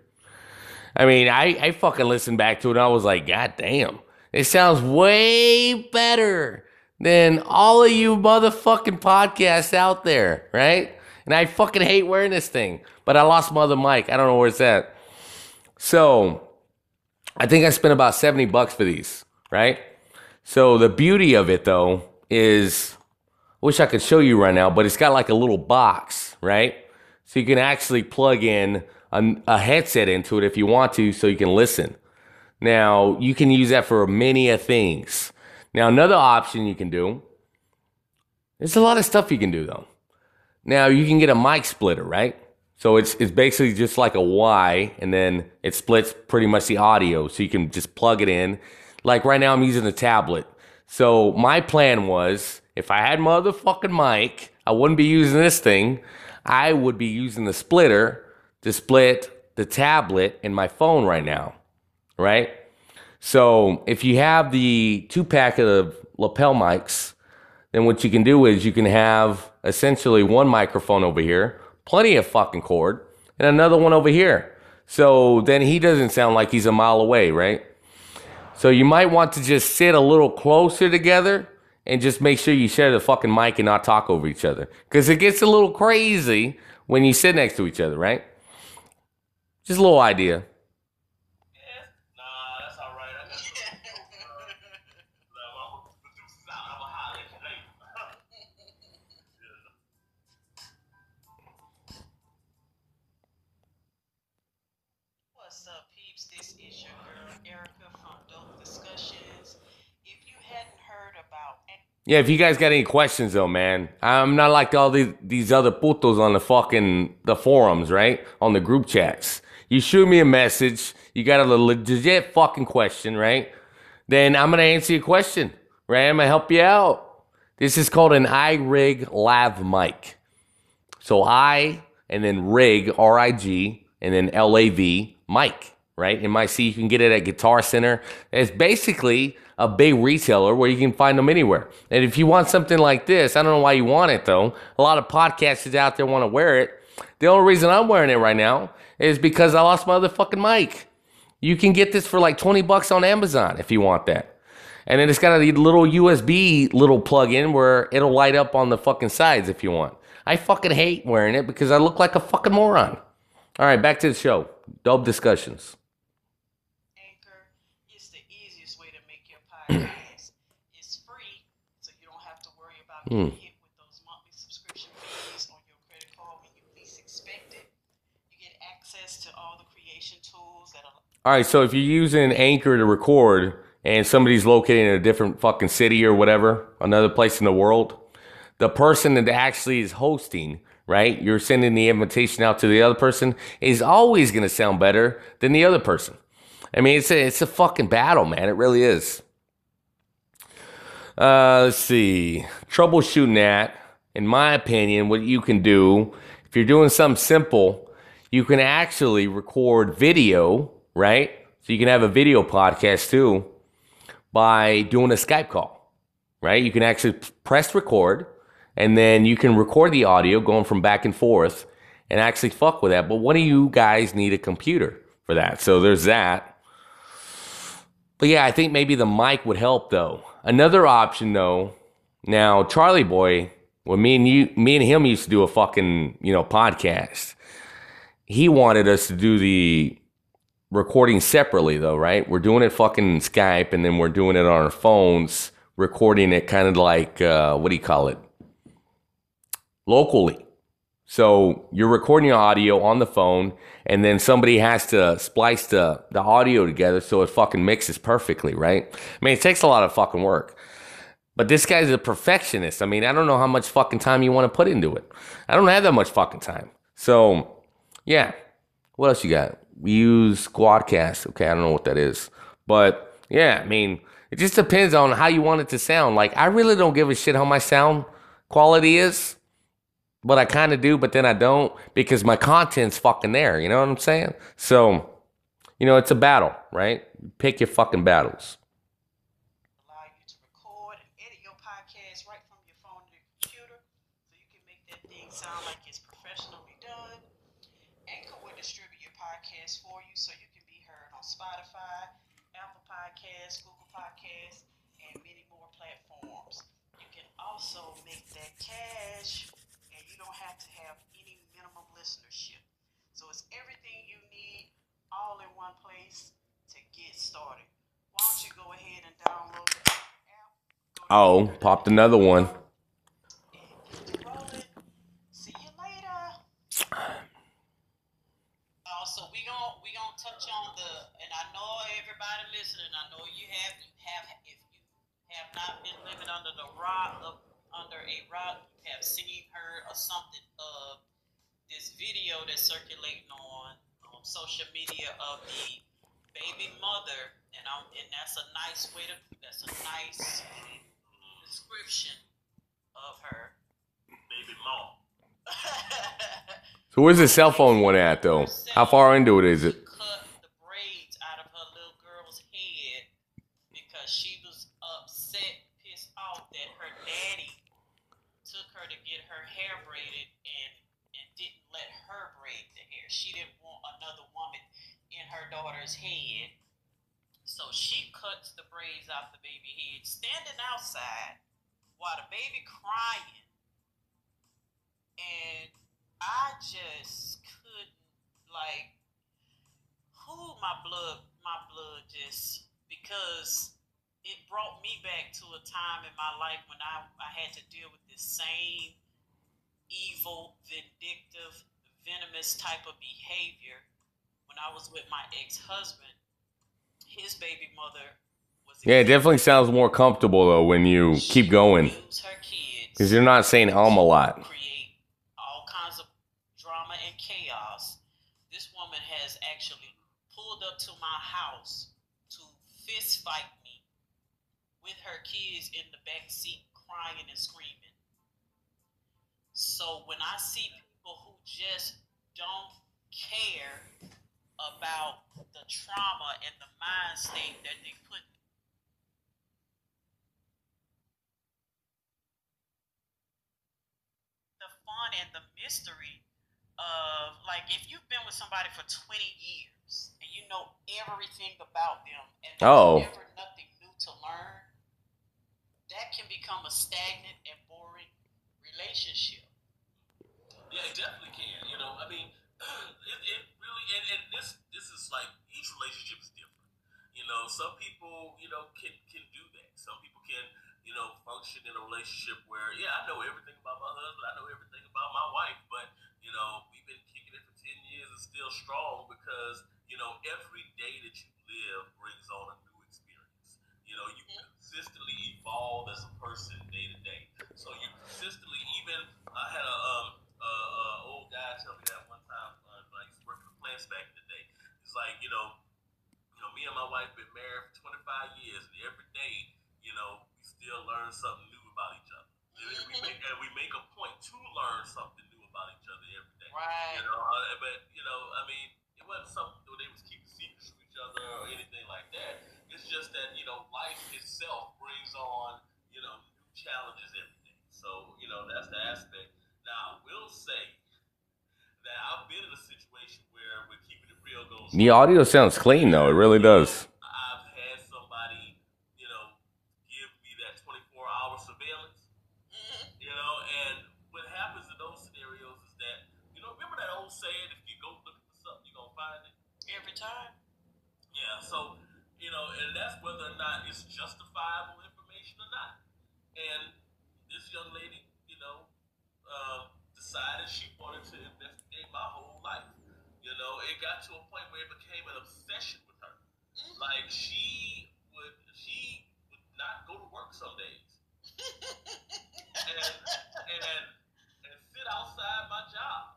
I mean, I, I fucking listened back to it and I was like, God damn. It sounds way better than all of you motherfucking podcasts out there, right? And I fucking hate wearing this thing. But I lost my other mic. I don't know where it's at. So I think I spent about 70 bucks for these, right? So the beauty of it though is I wish I could show you right now, but it's got like a little box, right? So you can actually plug in a, a headset into it if you want to, so you can listen. Now you can use that for many a things. Now another option you can do. There's a lot of stuff you can do though. Now you can get a mic splitter, right? So it's it's basically just like a Y, and then it splits pretty much the audio, so you can just plug it in. Like right now, I'm using a tablet. So my plan was, if I had motherfucking mic, I wouldn't be using this thing. I would be using the splitter to split the tablet and my phone right now, right? So if you have the two pack of lapel mics, then what you can do is you can have essentially one microphone over here, plenty of fucking cord, and another one over here. So then he doesn't sound like he's a mile away, right? So you might want to just sit a little closer together and just make sure you share the fucking mic and not talk over each other. Because it gets a little crazy when you sit next to each other, right? Just a little idea. What's up, peeps? This is your girl Erica from Dope Discussions. If you hadn't heard about Yeah, if you guys got any questions though, man, I'm not like all these these other putos on the fucking the forums, right? On the group chats. You shoot me a message, you got a legit fucking question, right? Then I'm gonna answer your question, right? I'm gonna help you out. This is called an iRig lav mic. So I and then rig R I G and then L A V mic, right? MIC, you can get it at Guitar Center. It's basically a big retailer where you can find them anywhere. And if you want something like this, I don't know why you want it though. A lot of podcasters out there want to wear it. The only reason I'm wearing it right now is because I lost my other fucking mic. You can get this for like 20 bucks on Amazon if you want that. And then it's got a little USB little plug in where it'll light up on the fucking sides if you want. I fucking hate wearing it because I look like a fucking moron. All right, back to the show. Dope discussions. It's the easiest way to make your podcast. it's free, so you don't have to worry about Hmm. getting hit with those monthly subscription fees on your credit card when you least expect it. You get access to all the creation tools that are All right, so if you're using Anchor to record and somebody's located in a different fucking city or whatever, another place in the world, the person that actually is hosting, right? You're sending the invitation out to the other person is always going to sound better than the other person. I mean, it's a, it's a fucking battle, man. It really is. Uh, let's see. Troubleshooting that, in my opinion, what you can do, if you're doing something simple, you can actually record video, right? So you can have a video podcast too by doing a Skype call, right? You can actually press record and then you can record the audio going from back and forth and actually fuck with that. But one of you guys need a computer for that. So there's that. But yeah, I think maybe the mic would help though. Another option though, now Charlie Boy, when me and you, me and him used to do a fucking, you know, podcast. He wanted us to do the recording separately though, right? We're doing it fucking Skype and then we're doing it on our phones, recording it kind of like, uh, what do you call it? Locally. So you're recording your audio on the phone, and then somebody has to splice the, the audio together so it fucking mixes perfectly, right? I mean, it takes a lot of fucking work. But this guy's a perfectionist. I mean, I don't know how much fucking time you want to put into it. I don't have that much fucking time. So, yeah. What else you got? We use Squadcast. Okay, I don't know what that is. But yeah, I mean, it just depends on how you want it to sound. Like, I really don't give a shit how my sound quality is. But I kind of do, but then I don't because my content's fucking there. You know what I'm saying? So, you know, it's a battle, right? Pick your fucking battles. podcast right from your phone to your computer, so you can make that thing sound like it's professionally done. Anchor will distribute your podcast for you, so you can be heard on Spotify, Apple Podcasts, Google Podcasts, and many more platforms. You can also make that cash, and you don't have to have any minimum listenership. So it's everything you need all in one place to get started. Why don't you go ahead and download the Oh, popped another one. Also, we gon' we gonna touch on the, and I know everybody listening. I know you have you have if you have not been living under the rock of under a rock, you have seen, heard, or something of this video that's circulating on um, social media of the baby mother, and um, and that's a nice way to that's a nice description of her. Baby mom. So where's the cell phone one at though? How far into it is it? braids out of her little girl's head because she was upset, pissed off that her daddy took her to get her hair braided and and didn't let her braid the hair. She didn't want another woman in her daughter's head. So she cuts the braids off the baby head, standing outside while the baby crying. And I just couldn't like who my blood my blood just because it brought me back to a time in my life when I, I had to deal with this same evil, vindictive, venomous type of behavior when I was with my ex husband. His baby mother Yeah, it definitely sounds more comfortable though when you keep going. Because you're not saying um a lot. all kinds of drama and chaos. This woman has actually pulled up to my house to fist me with her kids in the back crying and screaming. So when I see people who just don't care about the trauma and the mind state that they put the fun and the mystery of like if you've been with somebody for 20 years and you know everything about them and there's Oh. never nothing new to learn, that can become a stagnant and boring relationship. Yeah, it definitely can. You know, I mean, it, it really, and, and this this is like each relationship is different. You know, some people, you know, can can do that. Some people can, you know, function in a relationship where, yeah, I know everything about my husband, I know everything about my wife, but you know, we've been kicking it for ten years and still strong because you know every day that you live brings on a new experience. You know, you consistently evolve as a person day to day. So you consistently, even I had a um uh, uh, old guy tell me that one time, uh, like he's working for plants back in the day. It's like you know, you know, me and my wife been married for 25 years, and every day, you know, still learn something new about each other. And we make and we make a point to learn something new about each other every day. Right. You know, uh, but you know, I mean, it wasn't something where they was keeping secrets from each other or anything like that. It's just that you know, life itself brings on you know new challenges every day. So you know, that's the aspect. Now, I will say that I've been in a situation where we're keeping it real goes. The audio sounds clean though. It really does. I've had somebody, you know, give me that 24 hour surveillance. You know, and what happens in those scenarios is that, you know, remember that old saying, if you go looking for something, you're going to find it? Every time. Yeah, so, you know, and that's whether or not it's justifiable information or not. And this young lady, you know, uh, decided she wanted to investigate my whole life. You know, it got to a point where it became an obsession with her. Like she would, she would not go to work some days, and and and sit outside my job.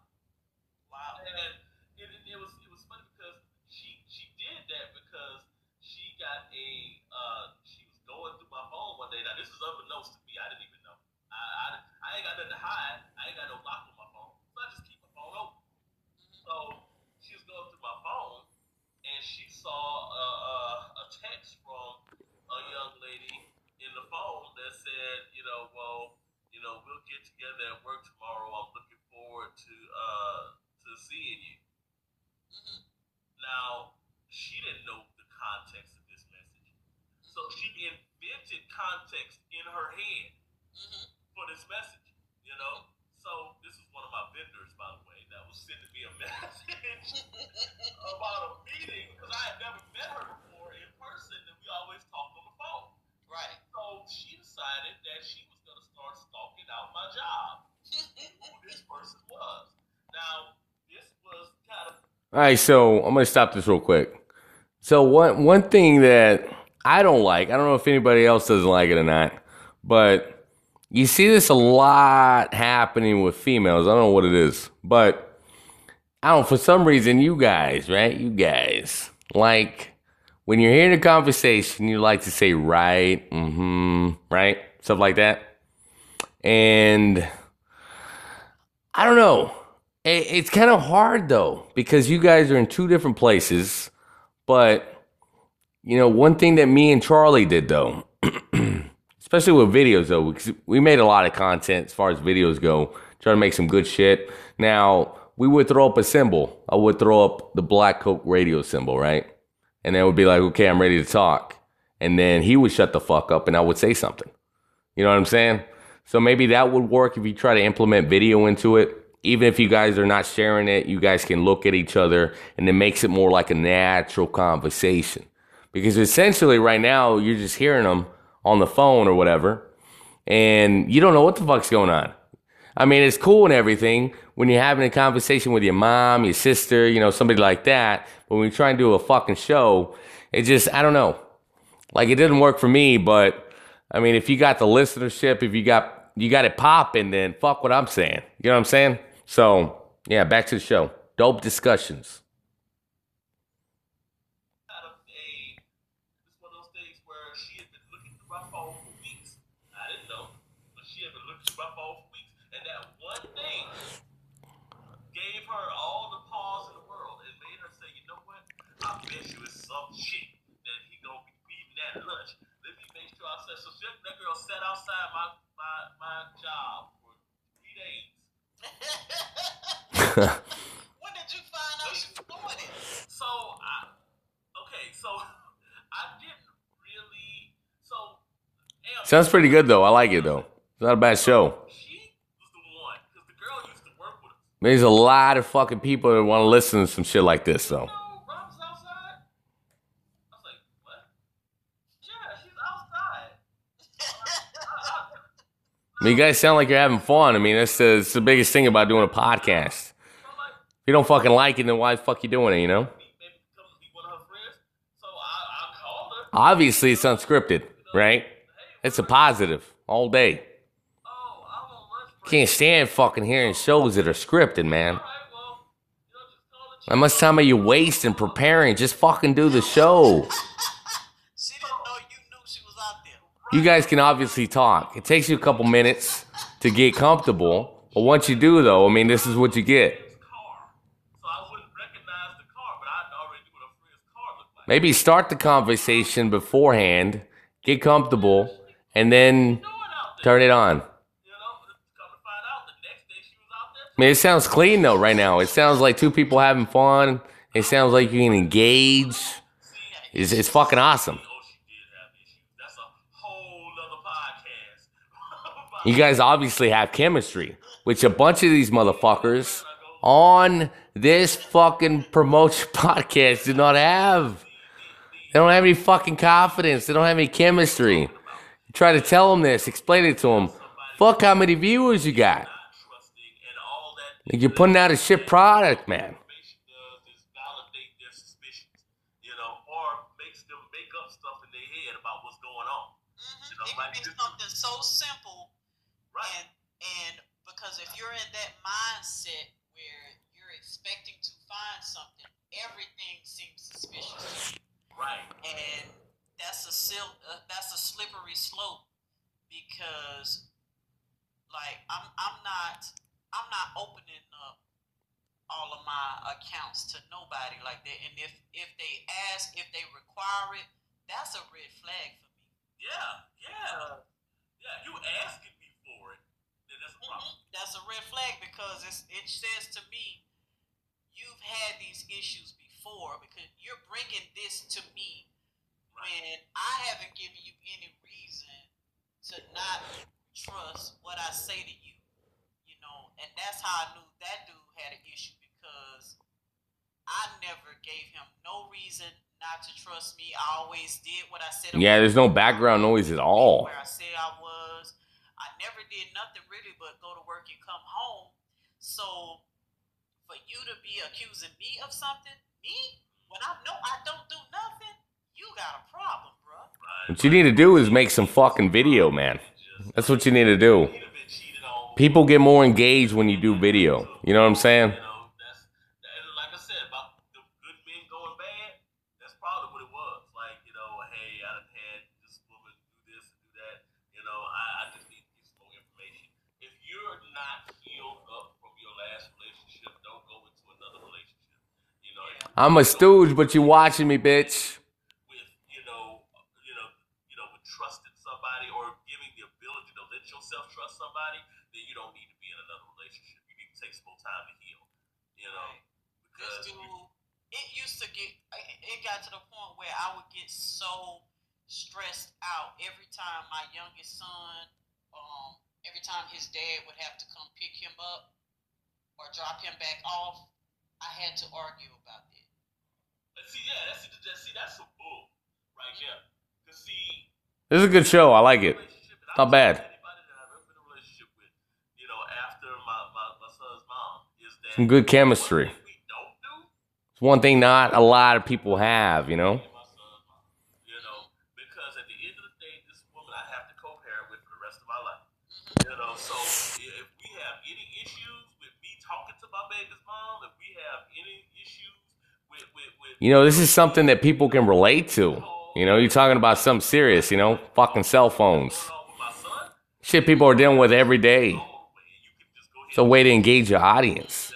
Wow. And it, it, it was it was funny because she she did that because she got a uh she was going through my phone one day. Now this is unbeknownst to me. I didn't even know. I I, I ain't got nothing to hide. I ain't got no lock on my phone. So I just keep my phone open. So she was going through my phone and she saw a, a, a text from a young lady in the phone that said, you know, well, you know, we'll get together at work tomorrow. I'm looking forward to uh to seeing you. Now, she didn't know the context of. So she invented context in her head mm-hmm. for this message, you know? So this is one of my vendors, by the way, that was sending me a message about a meeting because I had never met her before in person and we always talked on the phone. Right. So she decided that she was going to start stalking out my job, who this person was. Now, this was kind of All right, so I'm gonna stop this real quick. So one one thing that I don't like, I don't know if anybody else doesn't like it or not, but you see this a lot happening with females. I don't know what it is, but I don't. For some reason, you guys, right? You guys like when you're hearing a conversation, you like to say right, mm-hmm, right, stuff like that, and I don't know. It, it's kind of hard though because you guys are in two different places. But you know, one thing that me and Charlie did though, especially with videos though, we made a lot of content as far as videos go, try to make some good shit. Now we would throw up a symbol. I would throw up the Black Coke radio symbol, right? And then would be like, okay, I'm ready to talk. And then he would shut the fuck up and I would say something. You know what I'm saying? So maybe that would work if you try to implement video into it. Even if you guys are not sharing it, you guys can look at each other and it makes it more like a natural conversation. Because essentially, right now, you're just hearing them on the phone or whatever, and you don't know what the fuck's going on. I mean, it's cool and everything when you're having a conversation with your mom, your sister, you know, somebody like that. But when you try and do a fucking show, it just, I don't know. Like, it didn't work for me, but I mean, if you got the listenership, if you got, you got it popping, then fuck what I'm saying. You know what I'm saying? So, yeah, back to the show. Dope discussions. kind of a it's one of those things where she had been looking through my phone for weeks. I didn't know, but she had been looking through my phone for weeks, and that one thing gave her all the pause in the world and made her say, "You know what? when did you find out she was doing it? So I okay, so I didn't really so Am, Sounds pretty good though. I like it though. It's not a bad show. There's a lot of fucking people that want to listen to some shit like this though. Mean, you guys sound like you're having fun. I mean, that's the, that's the biggest thing about doing a podcast. If you don't fucking like it, then why the fuck you doing it, you know? Obviously, it's unscripted, right? It's a positive all day. Can't stand fucking hearing shows that are scripted, man. How much time are you wasting preparing? Just fucking do the show. You guys can obviously talk. It takes you a couple minutes to get comfortable. But once you do, though, I mean, this is what you get. Maybe start the conversation beforehand, get comfortable, and then turn it on. I mean, it sounds clean though right now. It sounds like two people having fun. It sounds like you can engage. It's, it's fucking awesome. You guys obviously have chemistry, which a bunch of these motherfuckers on this fucking promotion podcast do not have. They don't have any fucking confidence. They don't have any chemistry. You try to tell them this, explain it to them. Fuck how many viewers you got. Like you're putting out a shit product, man. It could be something so simple, and and because if you're in that mindset where you're expecting to find something, everything seems suspicious. Right. And that's a sil- uh, that's a slippery slope because like I'm I'm not I'm not opening up all of my accounts to nobody like that. And if if they ask, if they require it, that's a red flag for me. Yeah, yeah, yeah. You asking me for it, then that's a problem. Mm-hmm. That's a red flag because it's, it says to me, you've had these issues before because you're bringing this to me when I haven't given you any reason to not trust what I say to you. You know, and that's how I knew that dude had an issue because I never gave him no reason not to trust me. I always did what I said. Yeah, there's no background noise at all. where I said I was. I never did nothing really but go to work and come home. So for you to be accusing me of something, me, when I know I don't do nothing, you got a problem, bro. What you need to do is make some fucking video, man. That's what you need to do. People get more engaged when you do video. You know what I'm saying? like I said, about the watching me, going bad, that's probably what it was. Like, you know, hey, I done had this woman do this and do that. You know, I, I just need to get some more information. If you're not healed up from your last relationship, don't go into another relationship. You know, I'm a stooge, but you watching me, bitch. with, you know, you know, you know, with trusting somebody or giving the ability to let yourself trust somebody, then you don't need to be in another relationship. You need to take some more time to heal. You know, because This dude, it used to get, it it got to the point where I would get so stressed out every time my youngest son, um, every time his dad would have to come pick him up or drop him back off, I had to argue about that. Let's see, yeah, that's that's see, that's some bull right here. Cause see, This is a good show. I like it. Not bad. you know, after my, my, my son's mom Some good chemistry. It's one thing not a lot of people have, you know? you know, because at the end of the day, this woman I have to co-parent with for the rest of my life. You know, so if we have any issues with me talking to my baby's mom, if we have any issues with with, with You know, this is something that people can relate to. You know, you're talking about something serious, you know? Fucking cell phones. Shit people are dealing with every day. It's a way to engage your audience.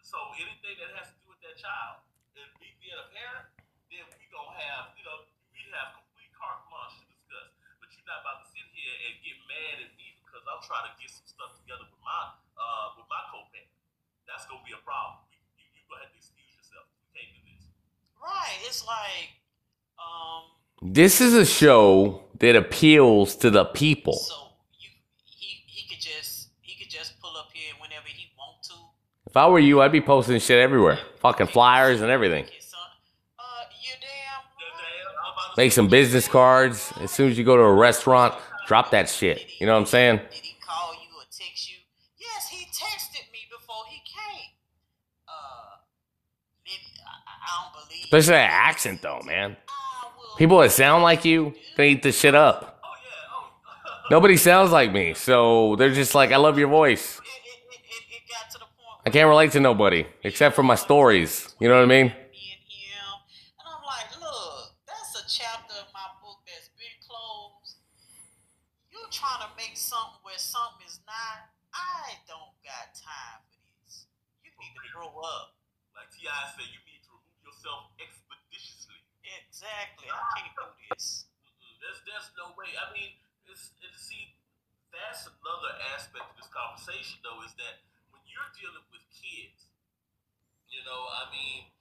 so anything that has to do with that child and me being a parent, then we gonna have, you know, we have complete carte blanche to discuss. But you're not about to sit here and get mad at me because I'm trying to get some stuff together with my uh, it's like um This is a show that appeals to the people. So he could just he could just pull up here whenever he want to. If I were you, I'd be posting shit everywhere. Fucking flyers and everything. Make some business cards. As soon as you go to a restaurant, drop that shit. You know what I'm saying? Especially that accent though, man. People that sound like you, they eat this shit up. Nobody sounds like me, so they're just like, I love your voice. I can't relate to nobody except for my stories. You know what I mean? That's a chapter of my book that's been closed. You trying to make something where something is not. I don't got time for this. You need to grow up. Like Ti said, you need to remove yourself expeditiously. Exactly. I can't do this. Mm-mm, There's there's no way. I mean, it's, see, that's another aspect of this conversation though, is that when you're dealing with kids, you know, I mean,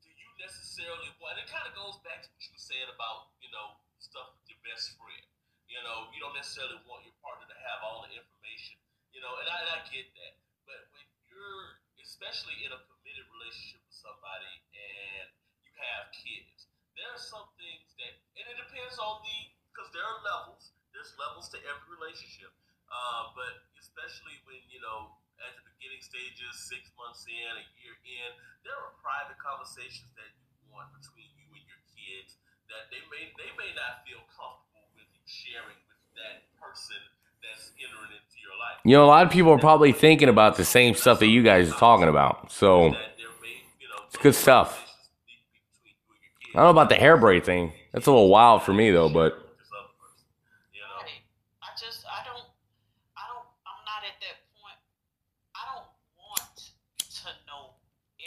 do you necessarily want? It kind of goes back to what you were saying about you know stuff with your best friend. You know, you don't necessarily want your partner to have all the information. You know, and I, and I get that, but when you're especially in a committed relationship with somebody and you have kids, there are some things that, and it depends on the, because there are levels. There's levels to every relationship. Uh, but especially when you know at the beginning stages, six months in, a year in, there are private conversations that you want between you and your kids that they may they may not feel comfortable with you sharing with that person that's entering into your life. You know, a lot of people are probably thinking about the same stuff that you guys are talking about. So it's good stuff. I don't know about the hair braid thing. That's a little wild for me though, but I just I don't I don't I'm not at that point. I don't want to know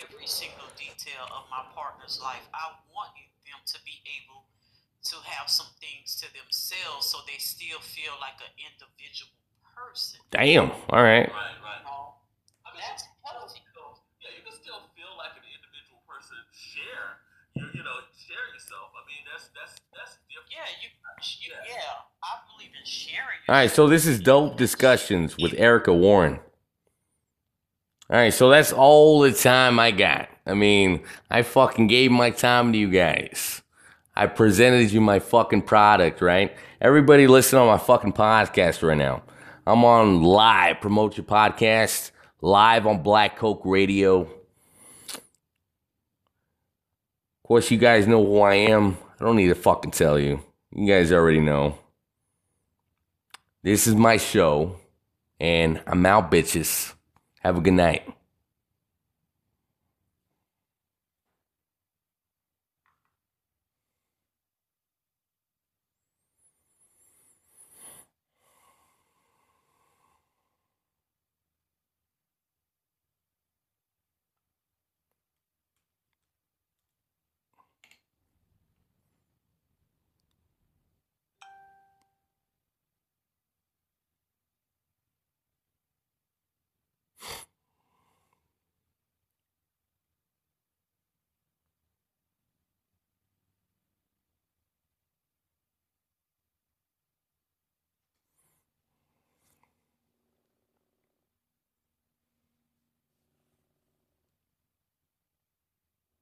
every single detail of my partner's life. I want them to be able to have some things to themselves so they still feel like an individual person. damn. All right. Right, right. Oh, I mean, that's healthy. Yeah, you can still feel like an individual person. Share, you, you know, share yourself. I mean, that's that's that's different. Yeah, you, you yeah. I believe in sharing. All right, so this is dope discussions with Erica Warren. All right, so that's all the time I got. I mean, I fucking gave my time to you guys. I presented you my fucking product, right? Everybody listen on my fucking podcast right now. I'm on live, promote your podcast, live on Black Coke Radio. Of course, you guys know who I am. I don't need to fucking tell you. You guys already know. This is my show, and I'm out, bitches. Have a good night.